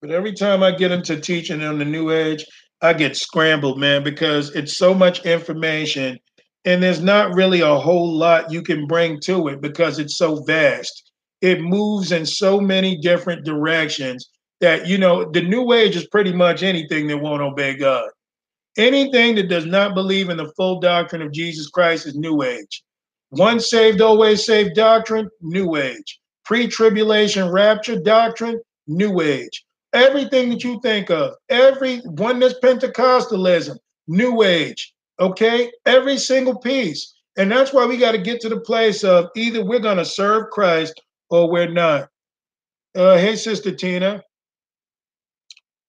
But every time I get into teaching on the new age, I get scrambled, man, because it's so much information and there's not really a whole lot you can bring to it because it's so vast. It moves in so many different directions that, you know, the new age is pretty much anything that won't obey God. Anything that does not believe in the full doctrine of Jesus Christ is new age. Once saved, always saved doctrine, new age. Pre tribulation rapture doctrine, new age everything that you think of, every oneness Pentecostalism, New Age, okay, every single piece. And that's why we got to get to the place of either we're going to serve Christ or we're not. Uh, hey, Sister Tina.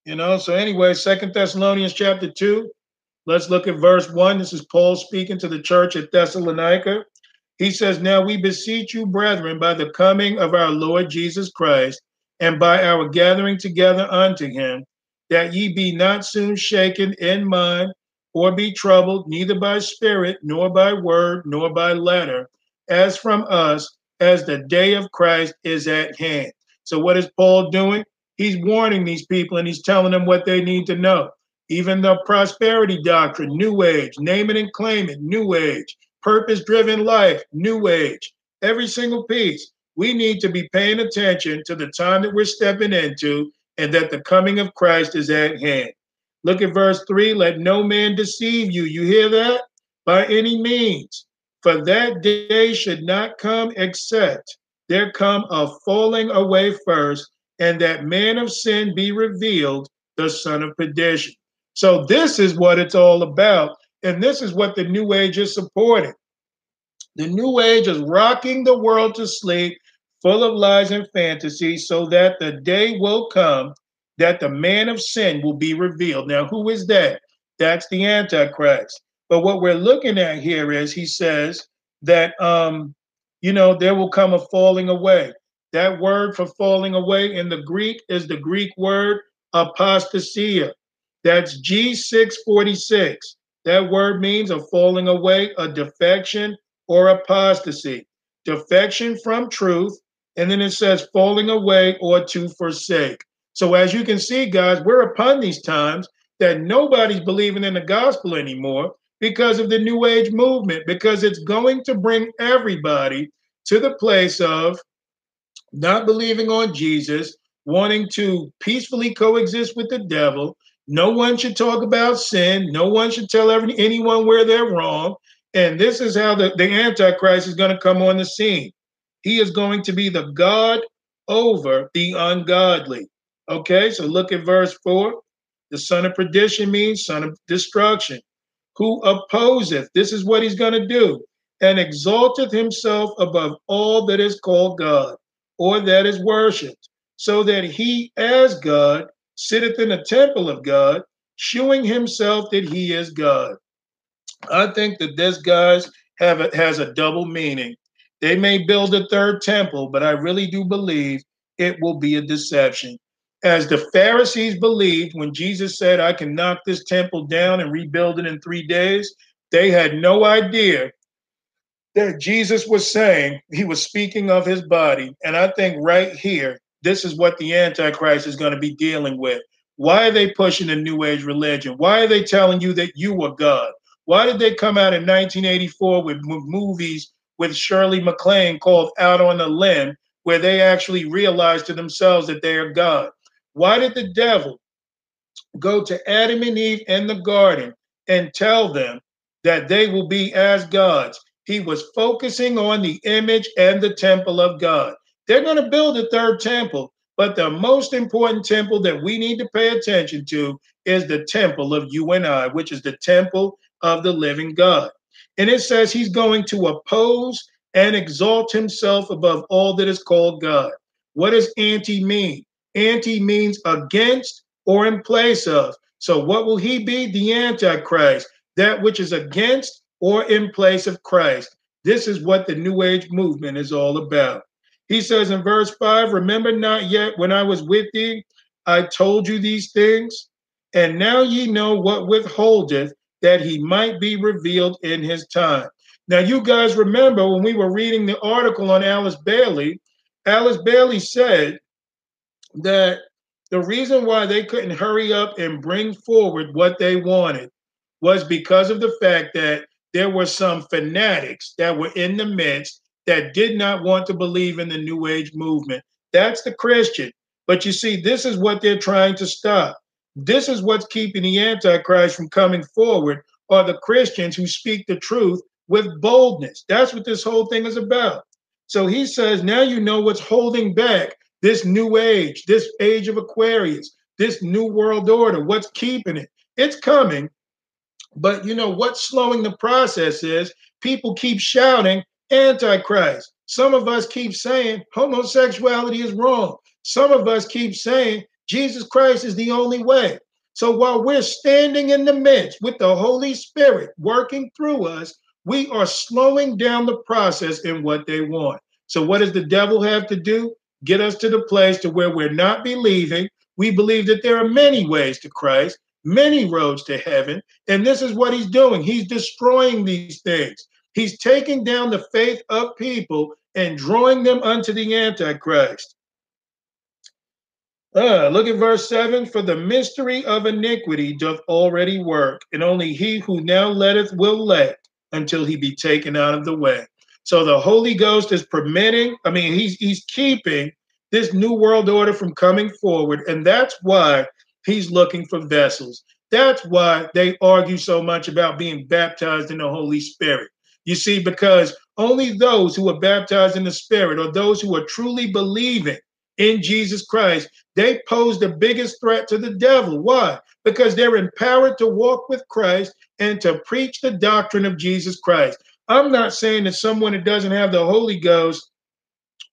You know, so anyway, Second Thessalonians chapter 2, let's look at verse 1. This is Paul speaking to the church at Thessalonica. He says, Now we beseech you, brethren, by the coming of our Lord Jesus Christ and by our gathering together unto him, that ye be not soon shaken in mind, or be troubled, neither by spirit, nor by word, nor by letter, as from us, as the day of Christ is at hand. So, what is Paul doing? He's warning these people and he's telling them what they need to know. Even the prosperity doctrine, New Age, name it and claim it, New Age, purpose driven life, New Age, every single piece we need to be paying attention to the time that we're stepping into and that the coming of Christ is at hand. Look at verse 3 let no man deceive you. You hear that? By any means. For that day should not come except there come a falling away first, and that man of sin be revealed, the son of perdition. So, this is what it's all about. And this is what the New Age is supporting. The New Age is rocking the world to sleep, full of lies and fantasy, so that the day will come that the man of sin will be revealed. Now, who is that? That's the Antichrist. But what we're looking at here is he says that, um, you know, there will come a falling away. That word for falling away in the Greek is the Greek word apostasia. That's G646. That word means a falling away, a defection, or apostasy, defection from truth, and then it says falling away or to forsake. So as you can see, guys, we're upon these times that nobody's believing in the gospel anymore because of the new age movement, because it's going to bring everybody to the place of not believing on Jesus, wanting to peacefully coexist with the devil. No one should talk about sin. No one should tell every, anyone where they're wrong. And this is how the, the Antichrist is going to come on the scene. He is going to be the God over the ungodly. Okay, so look at verse 4. The son of perdition means son of destruction. Who opposeth, this is what he's going to do, and exalteth himself above all that is called God or that is worshiped. so that he, as God, sitteth in the temple of God, shewing himself that he is God. I think that this, guys, have a, has a double meaning. They may build a third temple, but I really do believe it will be a deception. As the Pharisees believed when Jesus said, I can knock this temple down and rebuild it in three days, they had no idea that Jesus was saying he was speaking of his body. And I think right here, this is what the Antichrist is going to be dealing with. Why are they pushing a New Age religion? Why are they telling you that you are God? Why did they come out in 1984 with movies with Shirley MacLaine called Out on a Limb, where they actually realized to themselves that they are God? Why did the devil go to Adam and Eve in the garden and tell them that they will be as gods? He was focusing on the image and the temple of God. They're going to build a third temple, but the most important temple that we need to pay attention to is the temple of you and I, which is the temple of the living God. And it says he's going to oppose and exalt himself above all that is called God. What does anti mean? Anti means against or in place of. So what will he be? The Antichrist, that which is against or in place of Christ. This is what the New Age movement is all about. He says in verse 5 Remember not yet when I was with thee, I told you these things, and now ye know what withholdeth that he might be revealed in his time. Now, you guys remember when we were reading the article on Alice Bailey, Alice Bailey said that the reason why they couldn't hurry up and bring forward what they wanted was because of the fact that there were some fanatics that were in the midst that did not want to believe in the New Age movement. That's the Christian. But you see, this is what they're trying to stop. This is what's keeping the Antichrist from coming forward, are the Christians who speak the truth with boldness. That's what this whole thing is about. So he says, now you know what's holding back this new age, this age of Aquarius, this new world order, what's keeping it. It's coming. But you know what's slowing the process is people keep shouting Antichrist. Some of us keep saying homosexuality is wrong. Some of us keep saying Jesus Christ is the only way. So while we're standing in the midst with the Holy Spirit working through us, we are slowing down the process in what they want. So what does the devil have to do? Get us to the place to where we're not believing. We believe that there are many ways to Christ, many roads to heaven, and this is what he's doing. He's destroying these things. He's taking down the faith of people and drawing them unto the Antichrist. Uh, look at verse 7 For the mystery of iniquity doth already work, and only he who now letteth will let until he be taken out of the way. So the Holy Ghost is permitting, I mean, he's he's keeping this new world order from coming forward, and that's why he's looking for vessels. That's why they argue so much about being baptized in the Holy Spirit. You see, because only those who are baptized in the Spirit or those who are truly believing in Jesus Christ, they pose the biggest threat to the devil. Why? Because they're empowered to walk with Christ and to preach the doctrine of Jesus Christ. I'm not saying that someone that doesn't have the Holy Ghost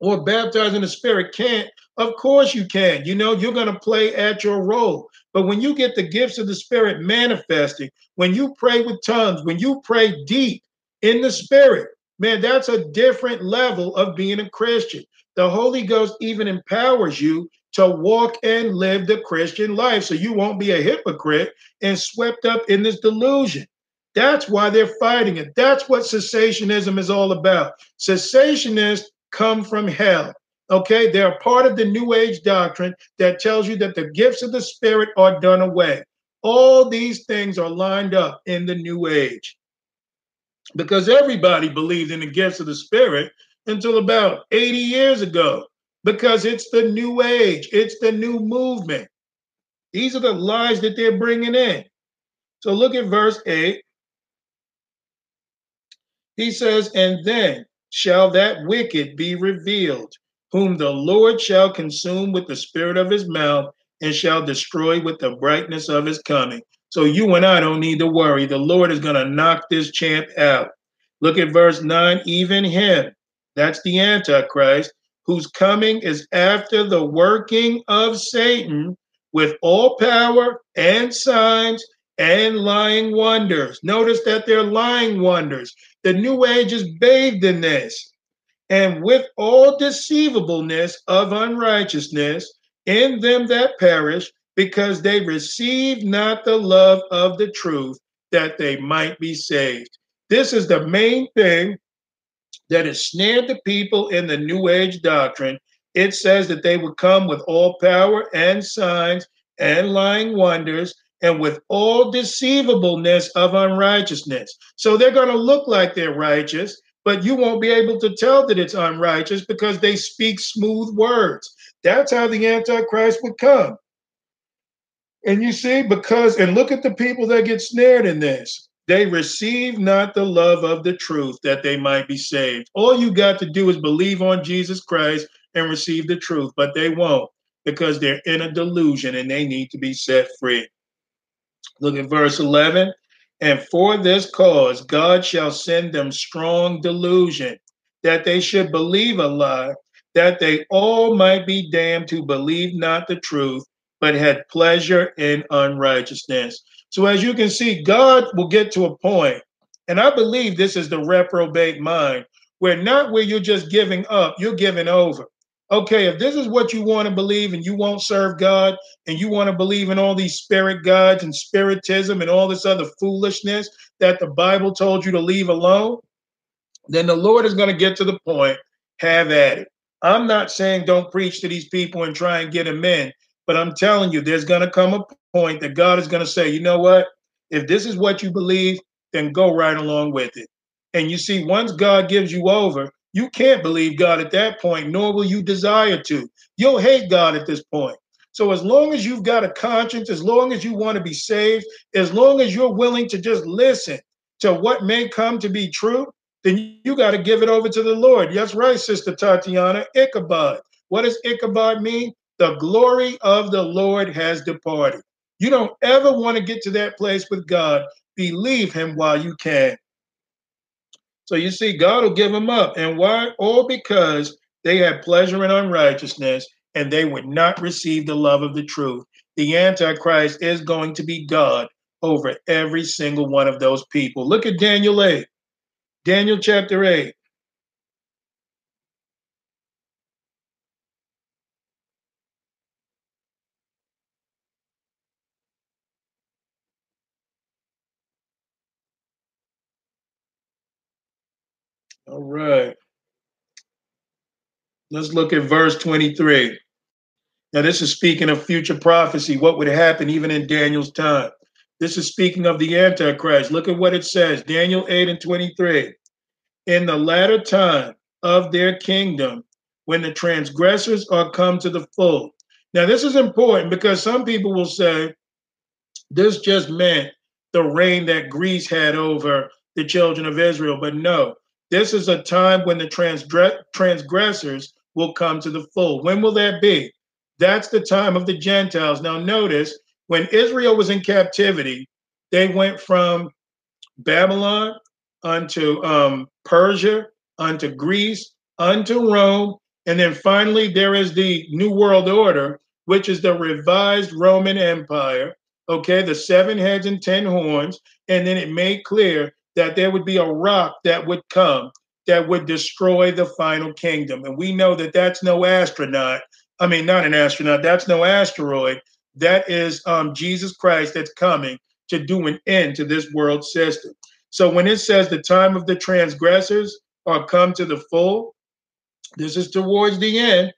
or baptized in the Spirit can't. Of course you can. You know, you're going to play at your role. But when you get the gifts of the Spirit manifesting, when you pray with tongues, when you pray deep in the Spirit, man, that's a different level of being a Christian. The Holy Ghost even empowers you to walk and live the Christian life so you won't be a hypocrite and swept up in this delusion. That's why they're fighting it. That's what cessationism is all about. Cessationists come from hell. Okay, they're part of the New Age doctrine that tells you that the gifts of the Spirit are done away. All these things are lined up in the New Age because everybody believed in the gifts of the Spirit until about 80 years ago because it's the new age, it's the new movement. These are the lies that they're bringing in. So look at verse 8. He says, And then shall that wicked be revealed, whom the Lord shall consume with the spirit of his mouth and shall destroy with the brightness of his coming. So you and I don't need to worry. The Lord is going to knock this champ out. Look at verse 9. Even him, that's the Antichrist, whose coming is after the working of Satan with all power and signs and lying wonders. Notice that they're lying wonders. The New Age is bathed in this. And with all deceivableness of unrighteousness in them that perish, because they receive not the love of the truth, that they might be saved. This is the main thing that has snared the people in the New Age doctrine. It says that they would come with all power and signs and lying wonders and with all deceivableness of unrighteousness. So they're going to look like they're righteous, but you won't be able to tell that it's unrighteous because they speak smooth words. That's how the Antichrist would come. And you see, because, and look at the people that get snared in this. They receive not the love of the truth that they might be saved. All you got to do is believe on Jesus Christ and receive the truth, but they won't because they're in a delusion and they need to be set free. Look at verse 11. And for this cause, God shall send them strong delusion, that they should believe a lie, that they all might be damned who believe not the truth, but had pleasure in unrighteousness. So, as you can see, God will get to a point, and I believe this is the reprobate mind, where not where you're just giving up, you're giving over okay, if this is what you want to believe and you won't serve God and you want to believe in all these spirit gods and spiritism and all this other foolishness that the Bible told you to leave alone, then the Lord is going to get to the point, have at it. I'm not saying don't preach to these people and try and get them in, but I'm telling you, there's going to come a point that God is going to say, you know what? If this is what you believe, then go right along with it. And you see, once God gives you over, you can't believe God at that point, nor will you desire to. You'll hate God at this point. So, as long as you've got a conscience, as long as you want to be saved, as long as you're willing to just listen to what may come to be true, then you got to give it over to the Lord. That's right, Sister Tatiana. Ichabod. What does Ichabod mean? The glory of the Lord has departed. You don't ever want to get to that place with God. Believe Him while you can. So you see, God will give them up. And why? All because they had pleasure in unrighteousness and they would not receive the love of the truth. The Antichrist is going to be God over every single one of those people. Look at Daniel 8. Daniel chapter 8. All right. Let's look at verse 23. Now, this is speaking of future prophecy, what would happen even in Daniel's time. This is speaking of the Antichrist. Look at what it says Daniel 8 and 23. In the latter time of their kingdom, when the transgressors are come to the full. Now, this is important because some people will say this just meant the reign that Greece had over the children of Israel. But no, this is a time when the transgress- transgressors will come to the full. When will that be? That's the time of the Gentiles. Now, notice when Israel was in captivity, they went from Babylon unto um, Persia, unto Greece, unto Rome, and then finally there is the New World Order, which is the revised Roman Empire. Okay, the seven heads and ten horns, and then it made clear that there would be a rock that would come that would destroy the final kingdom. And we know that that's no astronaut. I mean, not an astronaut, that's no asteroid. That is um, Jesus Christ that's coming to do an end to this world system. So when it says the time of the transgressors are come to the full, this is towards the end.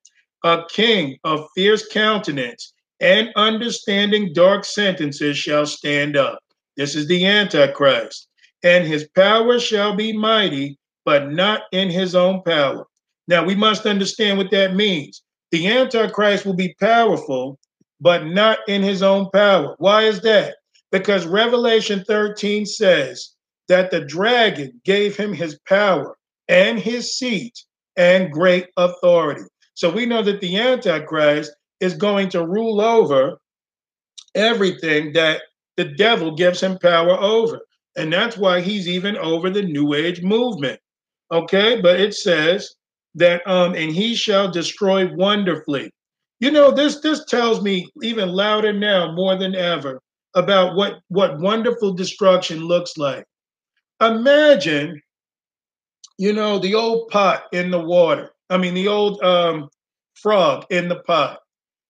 A king of fierce countenance and understanding dark sentences shall stand up. This is the Antichrist and his power shall be mighty, but not in his own power. Now, we must understand what that means. The Antichrist will be powerful, but not in his own power. Why is that? Because Revelation 13 says that the dragon gave him his power and his seat and great authority. So we know that the Antichrist is going to rule over everything that the devil gives him power over. And that's why he's even over the New Age movement. Okay, but it says that um and he shall destroy wonderfully. You know, this this tells me even louder now more than ever about what what wonderful destruction looks like. Imagine, you know, the old pot in the water. I mean, the old um, frog in the pot.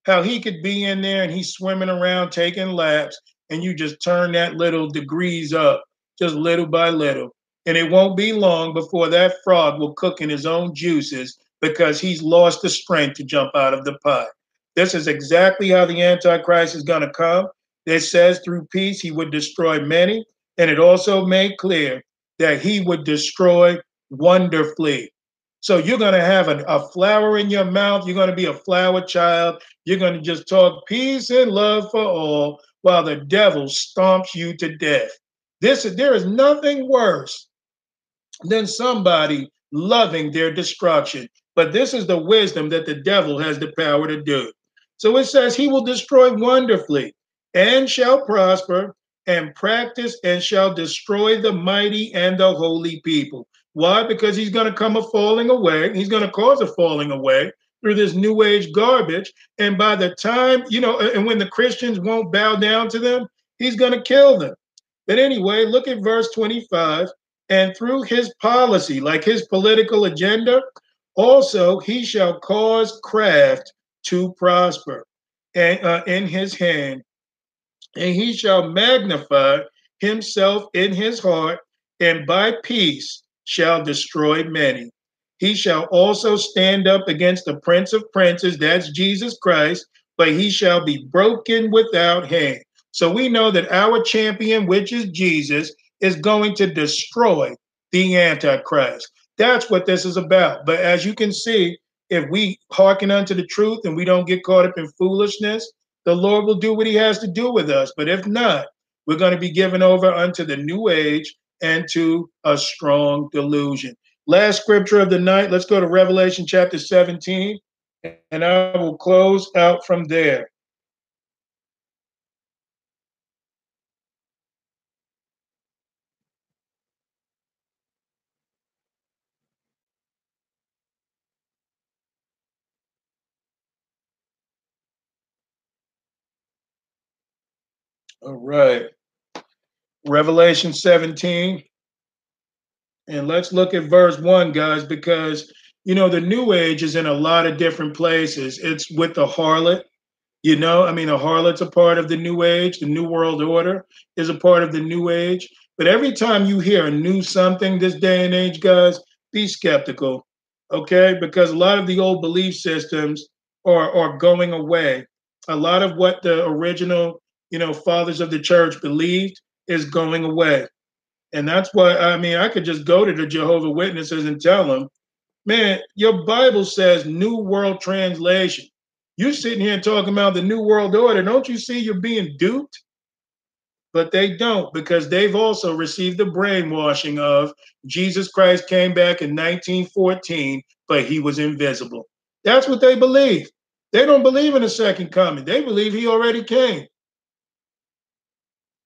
How he could be in there and he's swimming around taking laps, and you just turn that little degrees up, just little by little. And it won't be long before that frog will cook in his own juices because he's lost the strength to jump out of the pot. This is exactly how the Antichrist is going to come. It says through peace he would destroy many, and it also made clear that he would destroy wonderfully. So you're going to have a, a flower in your mouth. You're going to be a flower child. You're going to just talk peace and love for all while the devil stomps you to death. This there is nothing worse than somebody loving their destruction. But this is the wisdom that the devil has the power to do. So it says he will destroy wonderfully and shall prosper and practice and shall destroy the mighty and the holy people. Why? Because he's going to come a falling away. He's going to cause a falling away through this new age garbage. And by the time, you know, and when the Christians won't bow down to them, he's going to kill them. But anyway, look at verse 25. And through his policy, like his political agenda, also he shall cause craft to prosper and, uh, in his hand and he shall magnify himself in his heart, and by peace shall destroy many. He shall also stand up against the prince of princes, that's Jesus Christ, but he shall be broken without hand. So we know that our champion, which is Jesus, is going to destroy the Antichrist. That's what this is about. But as you can see, if we hearken unto the truth and we don't get caught up in foolishness, the Lord will do what he has to do with us. But if not, we're going to be given over unto the new age and to a strong delusion. Last scripture of the night, let's go to Revelation chapter 17, and I will close out from there. All right. Revelation 17. And let's look at verse 1, guys, because, you know, the New Age is in a lot of different places. It's with the harlot, you know, I mean, a harlot's a part of the New Age. The New World Order is a part of the New Age. But every time you hear a new something this day and age, guys, be skeptical, okay? Because a lot of the old belief systems are, are going away. A lot of what the original you know, fathers of the church believed is going away. And that's why, I mean, I could just go to the Jehovah Witnesses and tell them, man, your Bible says New World Translation. You're sitting here talking about the New World Order. Don't you see you're being duped? But they don't because they've also received the brainwashing of Jesus Christ came back in 1914, but he was invisible. That's what they believe. They don't believe in a second coming. They believe he already came.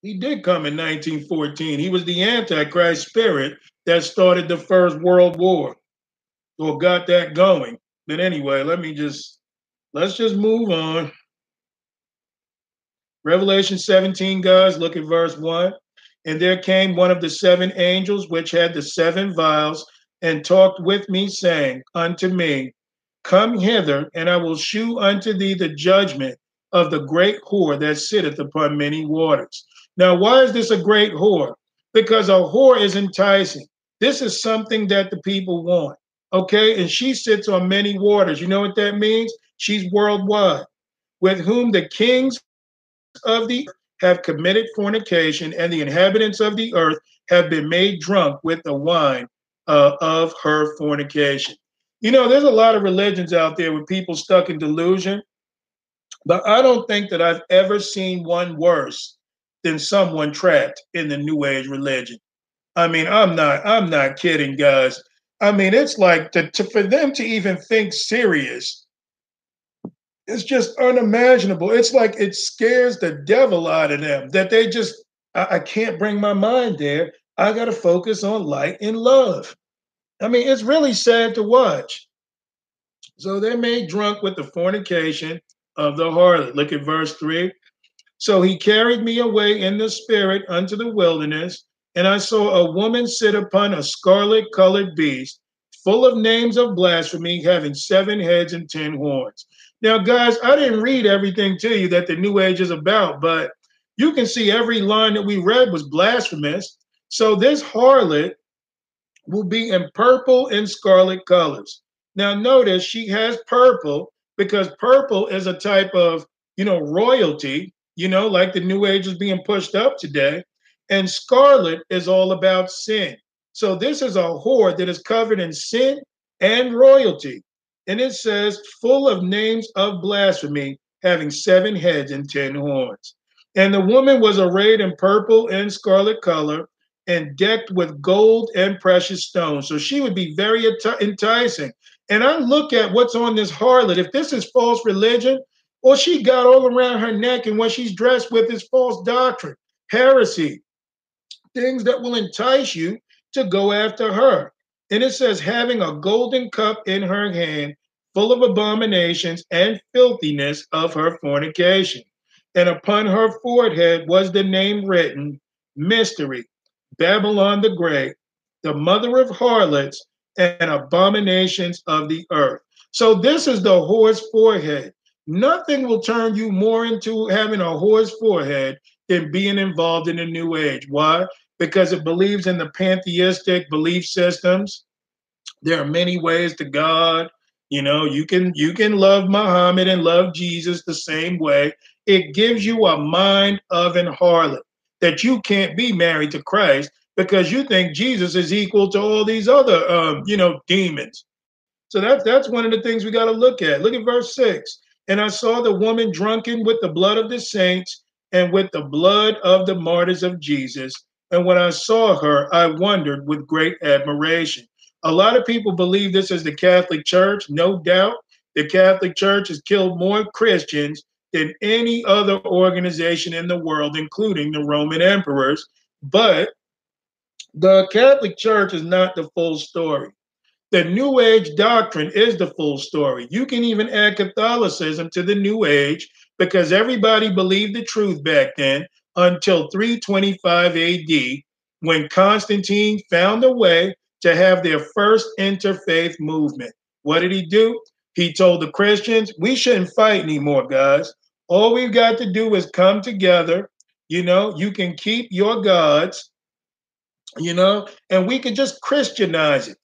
He did come in 1914. He was the Antichrist spirit that started the First World War or got that going. But anyway, let me just let's just move on. Revelation 17, guys, look at verse 1. And there came one of the seven angels which had the seven vials and talked with me, saying unto me, Come hither, and I will shew unto thee the judgment of the great whore that sitteth upon many waters now, why is this a great whore? Because a whore is enticing. This is something that the people want. Okay. And she sits on many waters. You know what that means? She's worldwide, with whom the kings of the have committed fornication, and the inhabitants of the earth have been made drunk with the wine uh, of her fornication. You know, there's a lot of religions out there with people stuck in delusion, but I don't think that I've ever seen one worse than someone trapped in the new age religion. I mean, I'm not I'm not kidding, guys. I mean, it's like to, to for them to even think serious. It's just unimaginable. It's like it scares the devil out of them that they just I, I can't bring my mind there. I got to focus on light and love. I mean, it's really sad to watch. So they're made drunk with the fornication of the harlot. Look at verse 3. So he carried me away in the spirit unto the wilderness, and I saw a woman sit upon a scarlet colored beast, full of names of blasphemy, having seven heads and ten horns. Now, guys, I didn't read everything to you that the New Age is about, but you can see every line that we read was blasphemous. So this harlot will be in purple and scarlet colors. Now, notice she has purple because purple is a type of, you know, royalty, you know, like the New Age is being pushed up today. And scarlet is all about sin. So this is a whore that is covered in sin and royalty. And it says, full of names of blasphemy, having seven heads and ten horns. And the woman was arrayed in purple and scarlet color and decked with gold and precious stones. So she would be very enticing. And I look at what's on this harlot. If this is false religion, all she got all around her neck and what she's dressed with is false doctrine, heresy, things that will entice you to go after her. And it says, having a golden cup in her hand, full of abominations and filthiness of her fornication. And upon her forehead was the name written, Mystery, Babylon the Great, the mother of harlots and abominations of the earth. So this is the whore's forehead. Nothing will turn you more into having a whore's forehead than being involved in the new age. Why? Because it believes in the pantheistic belief systems. There are many ways to God. You know, you can you can love Muhammad and love Jesus the same way. It gives you a mind of an harlot that you can't be married to Christ because you think Jesus is equal to all these other, um, you know, demons. So that's that's one of the things we got to look at. Look at verse six. And I saw the woman drunken with the blood of the saints and with the blood of the martyrs of Jesus. And when I saw her, I wondered with great admiration. A lot of people believe this is the Catholic Church. No doubt, the Catholic Church has killed more Christians than any other organization in the world, including the Roman emperors. But the Catholic Church is not the full story. The New Age doctrine is the full story. You can even add Catholicism to the New Age because everybody believed the truth back then until 325 AD when Constantine found a way to have their first interfaith movement. What did he do? He told the Christians, we shouldn't fight anymore, guys. All we've got to do is come together. You know, you can keep your gods, you know, and we can just Christianize it.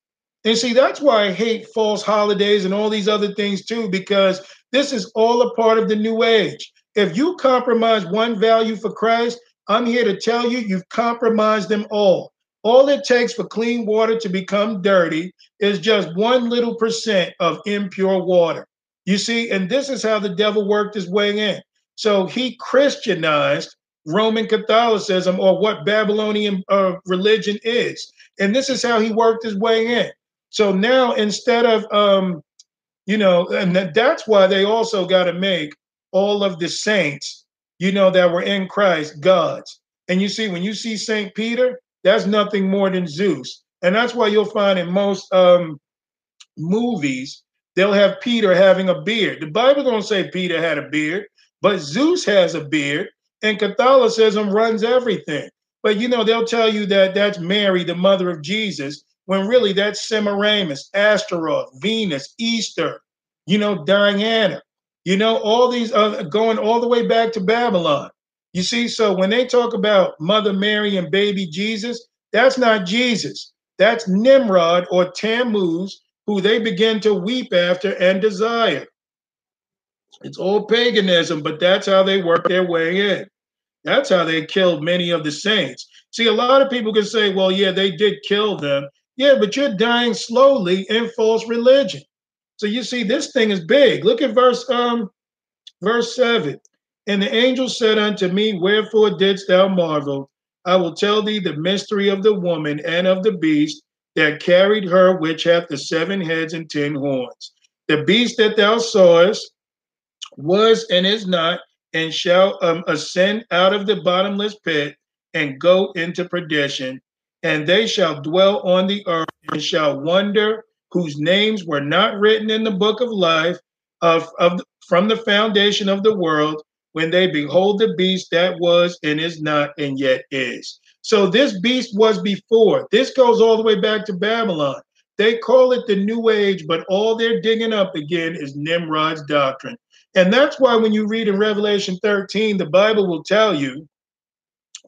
And see, that's why I hate false holidays and all these other things too, because this is all a part of the new age. If you compromise one value for Christ, I'm here to tell you, you've compromised them all. All it takes for clean water to become dirty is just one little percent of impure water. You see, and this is how the devil worked his way in. So he Christianized Roman Catholicism or what Babylonian uh, religion is. And this is how he worked his way in. So now instead of, um, you know, and that's why they also got to make all of the saints, you know, that were in Christ gods. And you see, when you see St. Peter, that's nothing more than Zeus. And that's why you'll find in most um, movies, they'll have Peter having a beard. The Bible don't say Peter had a beard, but Zeus has a beard, and Catholicism runs everything. But you know, they'll tell you that that's Mary, the mother of Jesus, when really that's Semiramis, Astaroth, Venus, Easter, you know, Diana, you know, all these uh, going all the way back to Babylon. You see, so when they talk about Mother Mary and baby Jesus, that's not Jesus. That's Nimrod or Tammuz, who they begin to weep after and desire. It's all paganism, but that's how they work their way in. That's how they killed many of the saints. See, a lot of people can say, well, yeah, they did kill them. Yeah, but you're dying slowly in false religion. So you see, this thing is big. Look at verse um, verse seven. And the angel said unto me, Wherefore didst thou marvel? I will tell thee the mystery of the woman and of the beast that carried her, which hath the seven heads and ten horns. The beast that thou sawest was and is not, and shall um, ascend out of the bottomless pit and go into perdition. And they shall dwell on the earth and shall wonder whose names were not written in the book of life of, of from the foundation of the world when they behold the beast that was and is not and yet is. So this beast was before. This goes all the way back to Babylon. They call it the New Age, but all they're digging up again is Nimrod's doctrine. And that's why when you read in Revelation 13, the Bible will tell you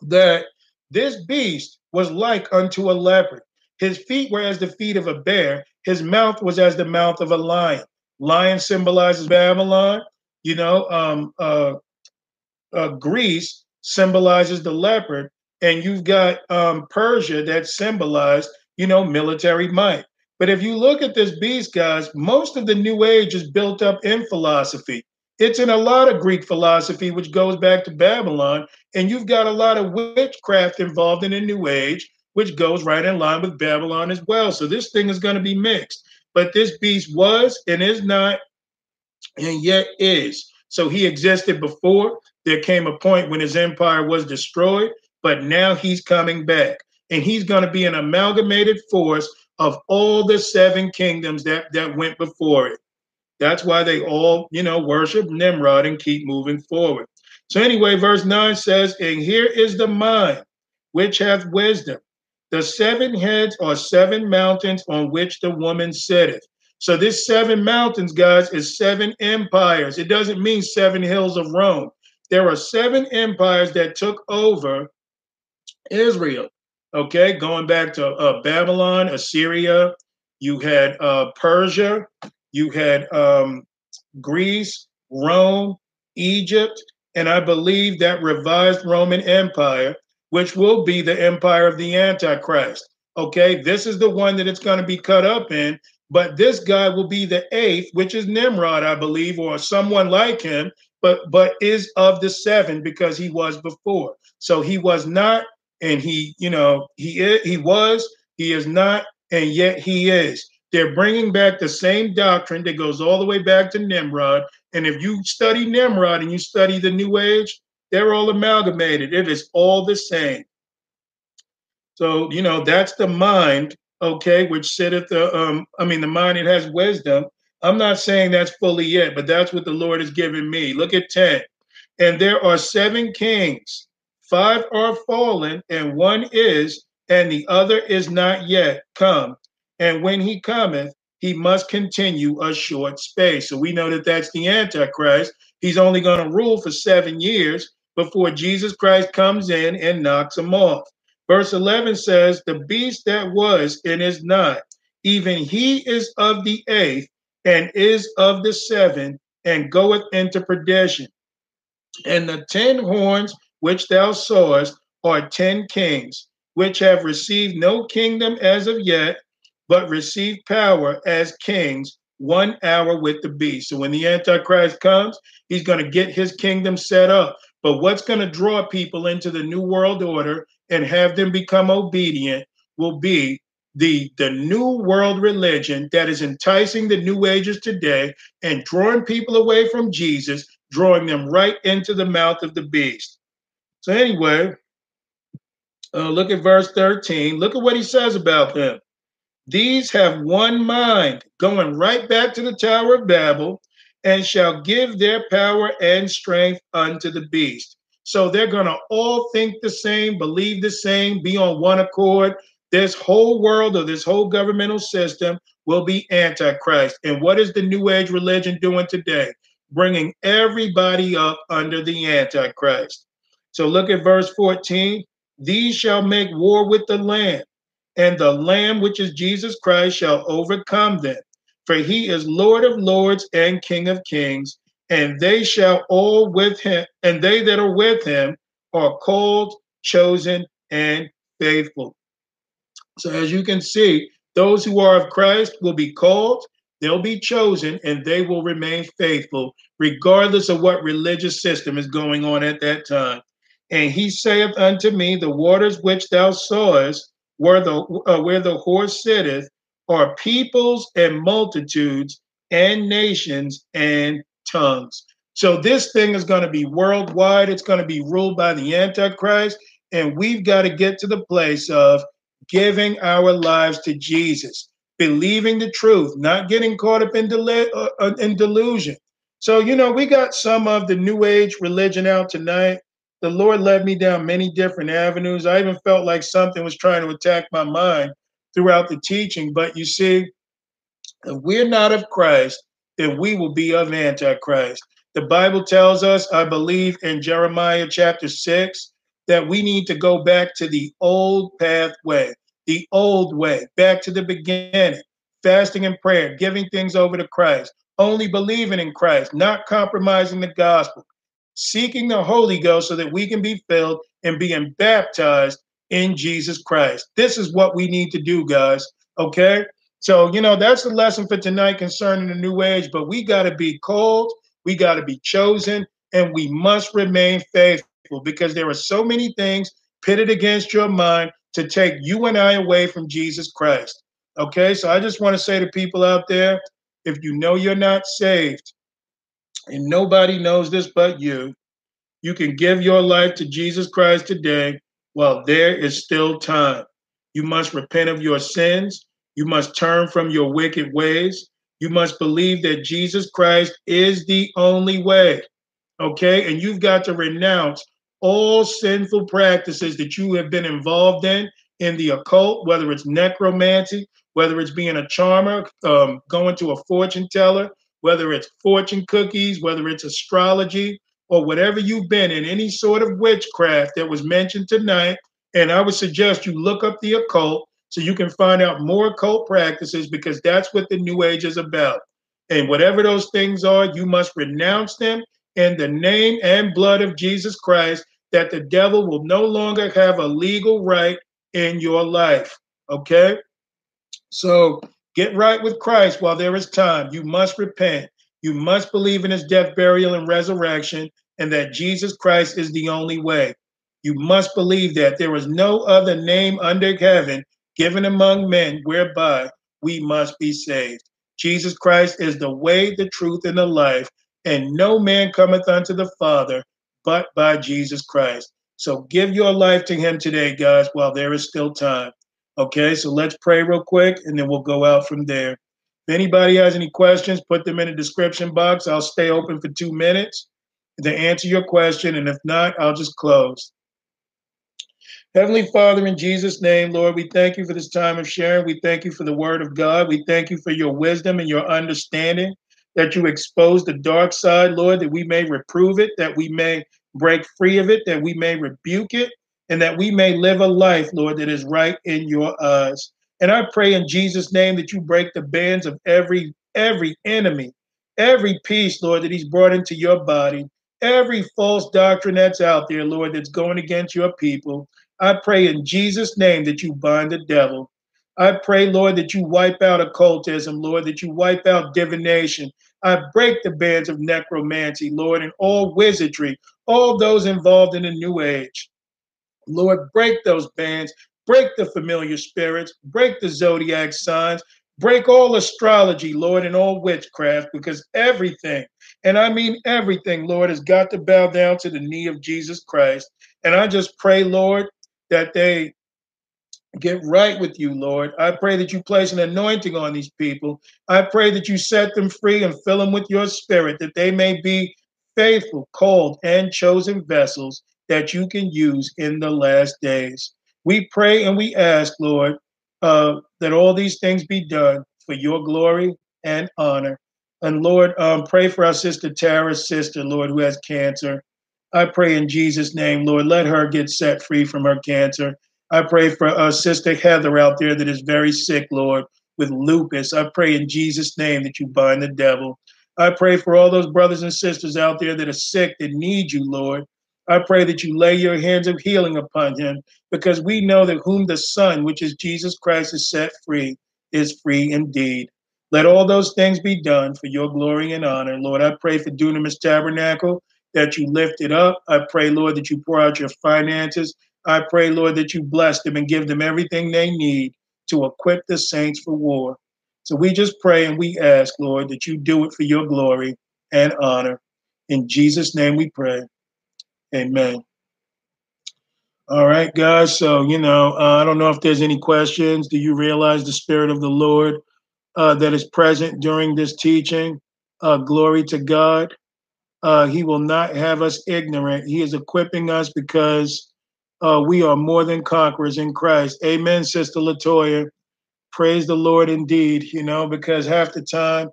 that this beast was like unto a leopard. His feet were as the feet of a bear, his mouth was as the mouth of a lion. Lion symbolizes Babylon. You know, um, uh, uh, Greece symbolizes the leopard, and you've got um, Persia that symbolized, you know, military might. But if you look at this beast, guys, most of the New Age is built up in philosophy. It's in a lot of Greek philosophy, which goes back to Babylon, and you've got a lot of witchcraft involved in the New Age, which goes right in line with Babylon as well. So this thing is going to be mixed. But this beast was and is not, and yet is. So he existed before. There came a point when his empire was destroyed, but now he's coming back. And he's going to be an amalgamated force of all the seven kingdoms that, that went before it. That's why they all, you know, worship Nimrod and keep moving forward. So, anyway, verse 9 says, And here is the mind which hath wisdom. The seven heads are seven mountains on which the woman sitteth. So, this seven mountains, guys, is seven empires. It doesn't mean seven hills of Rome. There are seven empires that took over Israel. Okay, going back to uh, Babylon, Assyria, you had uh, Persia, you had um, Greece, Rome, Egypt, and I believe that revised Roman Empire, which will be the empire of the Antichrist. Okay, this is the one that it's going to be cut up in, but this guy will be the eighth, which is Nimrod, I believe, or someone like him, but but is of the seven because he was before. So he was not and he, you know, he is, he was, he is not, and yet he is. They're bringing back the same doctrine that goes all the way back to Nimrod. And if you study Nimrod and you study the New Age, they're all amalgamated. It is all the same. So, you know, that's the mind, okay, which sitteth, the, um, I mean, the mind, it has wisdom. I'm not saying that's fully yet, but that's what the Lord has given me. Look at 10. And there are seven kings Five are fallen, and one is, and the other is not yet come. And when he cometh, he must continue a short space. So we know that that's the Antichrist. He's only going to rule for seven years before Jesus Christ comes in and knocks him off. Verse 11 says, The beast that was and is not, even he is of the eighth and is of the seven and goeth into perdition. And the ten horns which thou sawest are ten kings, which have received no kingdom as of yet, but received power as kings one hour with the beast. So when the Antichrist comes, he's going to get his kingdom set up. But what's going to draw people into the New World Order and have them become obedient will be the, the New World religion that is enticing the New Agers today and drawing people away from Jesus, drawing them right into the mouth of the beast. So anyway, uh, look at verse 13. Look at what he says about them. These have one mind, going right back to the Tower of Babel, and shall give their power and strength unto the beast. So they're going to all think the same, believe the same, be on one accord. This whole world or this whole governmental system will be antichrist. And what is the New Age religion doing today? Bringing everybody up under the antichrist. So look at verse 14. These shall make war with the Lamb, and the Lamb, which is Jesus Christ, shall overcome them. For he is Lord of lords and King of kings, and they shall all with him, and they that are with him are called, chosen, and faithful. So as you can see, those who are of Christ will be called, they'll be chosen, and they will remain faithful, regardless of what religious system is going on at that time. And he saith unto me, The waters which thou sawest, where the uh, where the horse sitteth, are peoples and multitudes and nations and tongues. So this thing is going to be worldwide. It's going to be ruled by the Antichrist, and we've got to get to the place of giving our lives to Jesus. believing the truth, not getting caught up in, dele- uh, uh, in delusion. So, you know, we got some of the New Age religion out tonight. The Lord led me down many different avenues. I even felt like something was trying to attack my mind throughout the teaching. But you see, if we're not of Christ, then we will be of Antichrist. The Bible tells us, I believe in Jeremiah chapter 6, that we need to go back to the old pathway, the old way, back to the beginning, fasting and prayer, giving things over to Christ, only believing in Christ, not compromising the gospel, seeking the Holy Ghost so that we can be filled and being baptized in Jesus Christ. This is what we need to do, guys. Okay? So, you know, that's the lesson for tonight concerning the new age, but we got to be called, we got to be chosen, and we must remain faithful because there are so many things pitted against your mind to take you and I away from Jesus Christ. Okay, so I just want to say to people out there if you know you're not saved, and nobody knows this but you, you can give your life to Jesus Christ today while there is still time. You must repent of your sins. You must turn from your wicked ways. You must believe that Jesus Christ is the only way. Okay. And you've got to renounce all sinful practices that you have been involved in in the occult, whether it's necromancy, whether it's being a charmer, um, going to a fortune teller, whether it's fortune cookies, whether it's astrology, or whatever you've been in, any sort of witchcraft that was mentioned tonight. And I would suggest you look up the occult so you can find out more occult practices because that's what the New Age is about. And whatever those things are, you must renounce them in the name and blood of Jesus Christ that the devil will no longer have a legal right in your life. Okay? So get right with Christ while there is time. You must repent. You must believe in his death, burial, and resurrection, and that Jesus Christ is the only way. You must believe that there is no other name under heaven given among men whereby we must be saved. Jesus Christ is the way, the truth, and the life, and no man cometh unto the Father but by Jesus Christ. So give your life to him today, guys, while there is still time. Okay, so let's pray real quick and then we'll go out from there. If anybody has any questions, put them in the description box. I'll stay open for two minutes to answer your question. And if not, I'll just close. Heavenly Father, in Jesus' name, Lord, we thank you for this time of sharing. We thank you for the word of God. We thank you for your wisdom and your understanding that you expose the dark side, Lord, that we may reprove it, that we may break free of it, that we may rebuke it, and that we may live a life, Lord, that is right in your eyes. And I pray in Jesus' name that you break the bands of every every enemy, every piece, Lord, that he's brought into your body, every false doctrine that's out there, Lord, that's going against your people. I pray in Jesus' name that you bind the devil. I pray, Lord, that you wipe out occultism, Lord, that you wipe out divination. I break the bands of necromancy, Lord, and all wizardry, all those involved in the new age. Lord, break those bands, break the familiar spirits, break the zodiac signs, break all astrology, Lord, and all witchcraft, because everything, and I mean everything, Lord, has got to bow down to the knee of Jesus Christ. And I just pray, Lord, that they get right with you, Lord. I pray that you place an anointing on these people. I pray that you set them free and fill them with your spirit, that they may be faithful, called, and chosen vessels that you can use in the last days. We pray and we ask, Lord, uh, that all these things be done for your glory and honor. And Lord, um, pray for our sister Tara's sister, Lord, who has cancer. I pray in Jesus' name, Lord, let her get set free from her cancer. I pray for our sister Heather out there that is very sick, Lord, with lupus. I pray in Jesus' name that you bind the devil. I pray for all those brothers and sisters out there that are sick, that need you, Lord. I pray that you lay your hands of healing upon him because we know that whom the Son, which is Jesus Christ, has set free, is free indeed. Let all those things be done for your glory and honor. Lord, I pray for Dunamis Tabernacle that you lift it up. I pray, Lord, that you pour out your finances. I pray, Lord, that you bless them and give them everything they need to equip the saints for war. So we just pray and we ask, Lord, that you do it for your glory and honor. In Jesus' name we pray. Amen. All right, guys. So, you know, uh, I don't know if there's any questions. Do you realize the Spirit of the Lord uh, that is present during this teaching? Uh, glory to God. Uh, he will not have us ignorant. He is equipping us because uh, we are more than conquerors in Christ. Amen, Sister Latoya. Praise the Lord indeed, you know, because half the time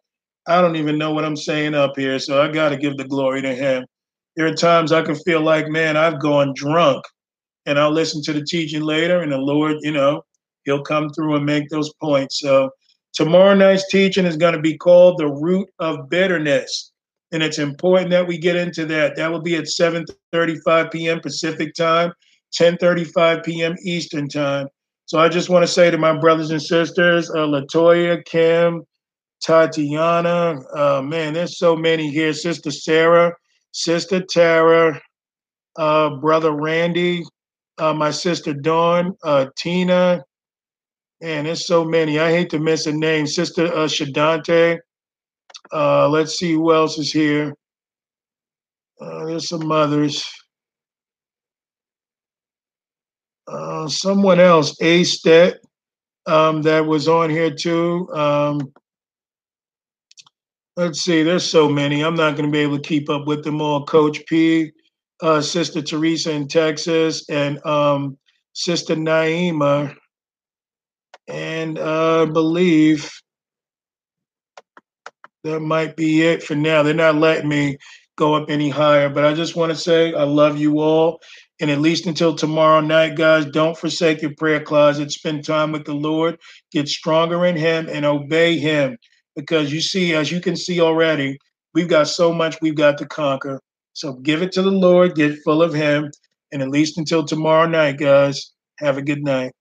I don't even know what I'm saying up here. So I got to give the glory to Him. There are times I can feel like, man, I've gone drunk and I'll listen to the teaching later, and the Lord, you know, He'll come through and make those points. So tomorrow night's teaching is going to be called the root of bitterness, and it's important that we get into that. That will be at 7:35 p.m. Pacific time, 10:35 p.m. Eastern time. So I just want to say to my brothers and sisters, uh, Latoya, Kim, Tatiana, uh, man, there's so many here. Sister Sarah, Sister Tara, uh, Brother Randy, uh, my sister Dawn, uh, Tina, and there's so many. I hate to miss a name. Sister uh, Shadante. Uh, let's see who else is here. Uh, there's some others. Uh, someone else, A Stet, um, that was on here too. Um, let's see, there's so many. I'm not going to be able to keep up with them all. Coach P, uh, Sister Teresa in Texas, and um, Sister Naima, and uh, I believe that might be it for now. They're not letting me go up any higher, but I just want to say I love you all. And at least until tomorrow night, guys, don't forsake your prayer closet. Spend time with the Lord, get stronger in Him, and obey Him. Because you see, as you can see already, we've got so much we've got to conquer. So give it to the Lord, get full of Him, and at least until tomorrow night, guys, have a good night.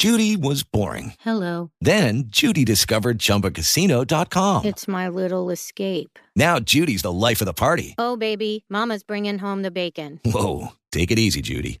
Judy was boring. Hello. Then Judy discovered ChumbaCasino.com. It's my little escape. Now Judy's the life of the party. Oh, baby, Mama's bringing home the bacon. Whoa, take it easy, Judy.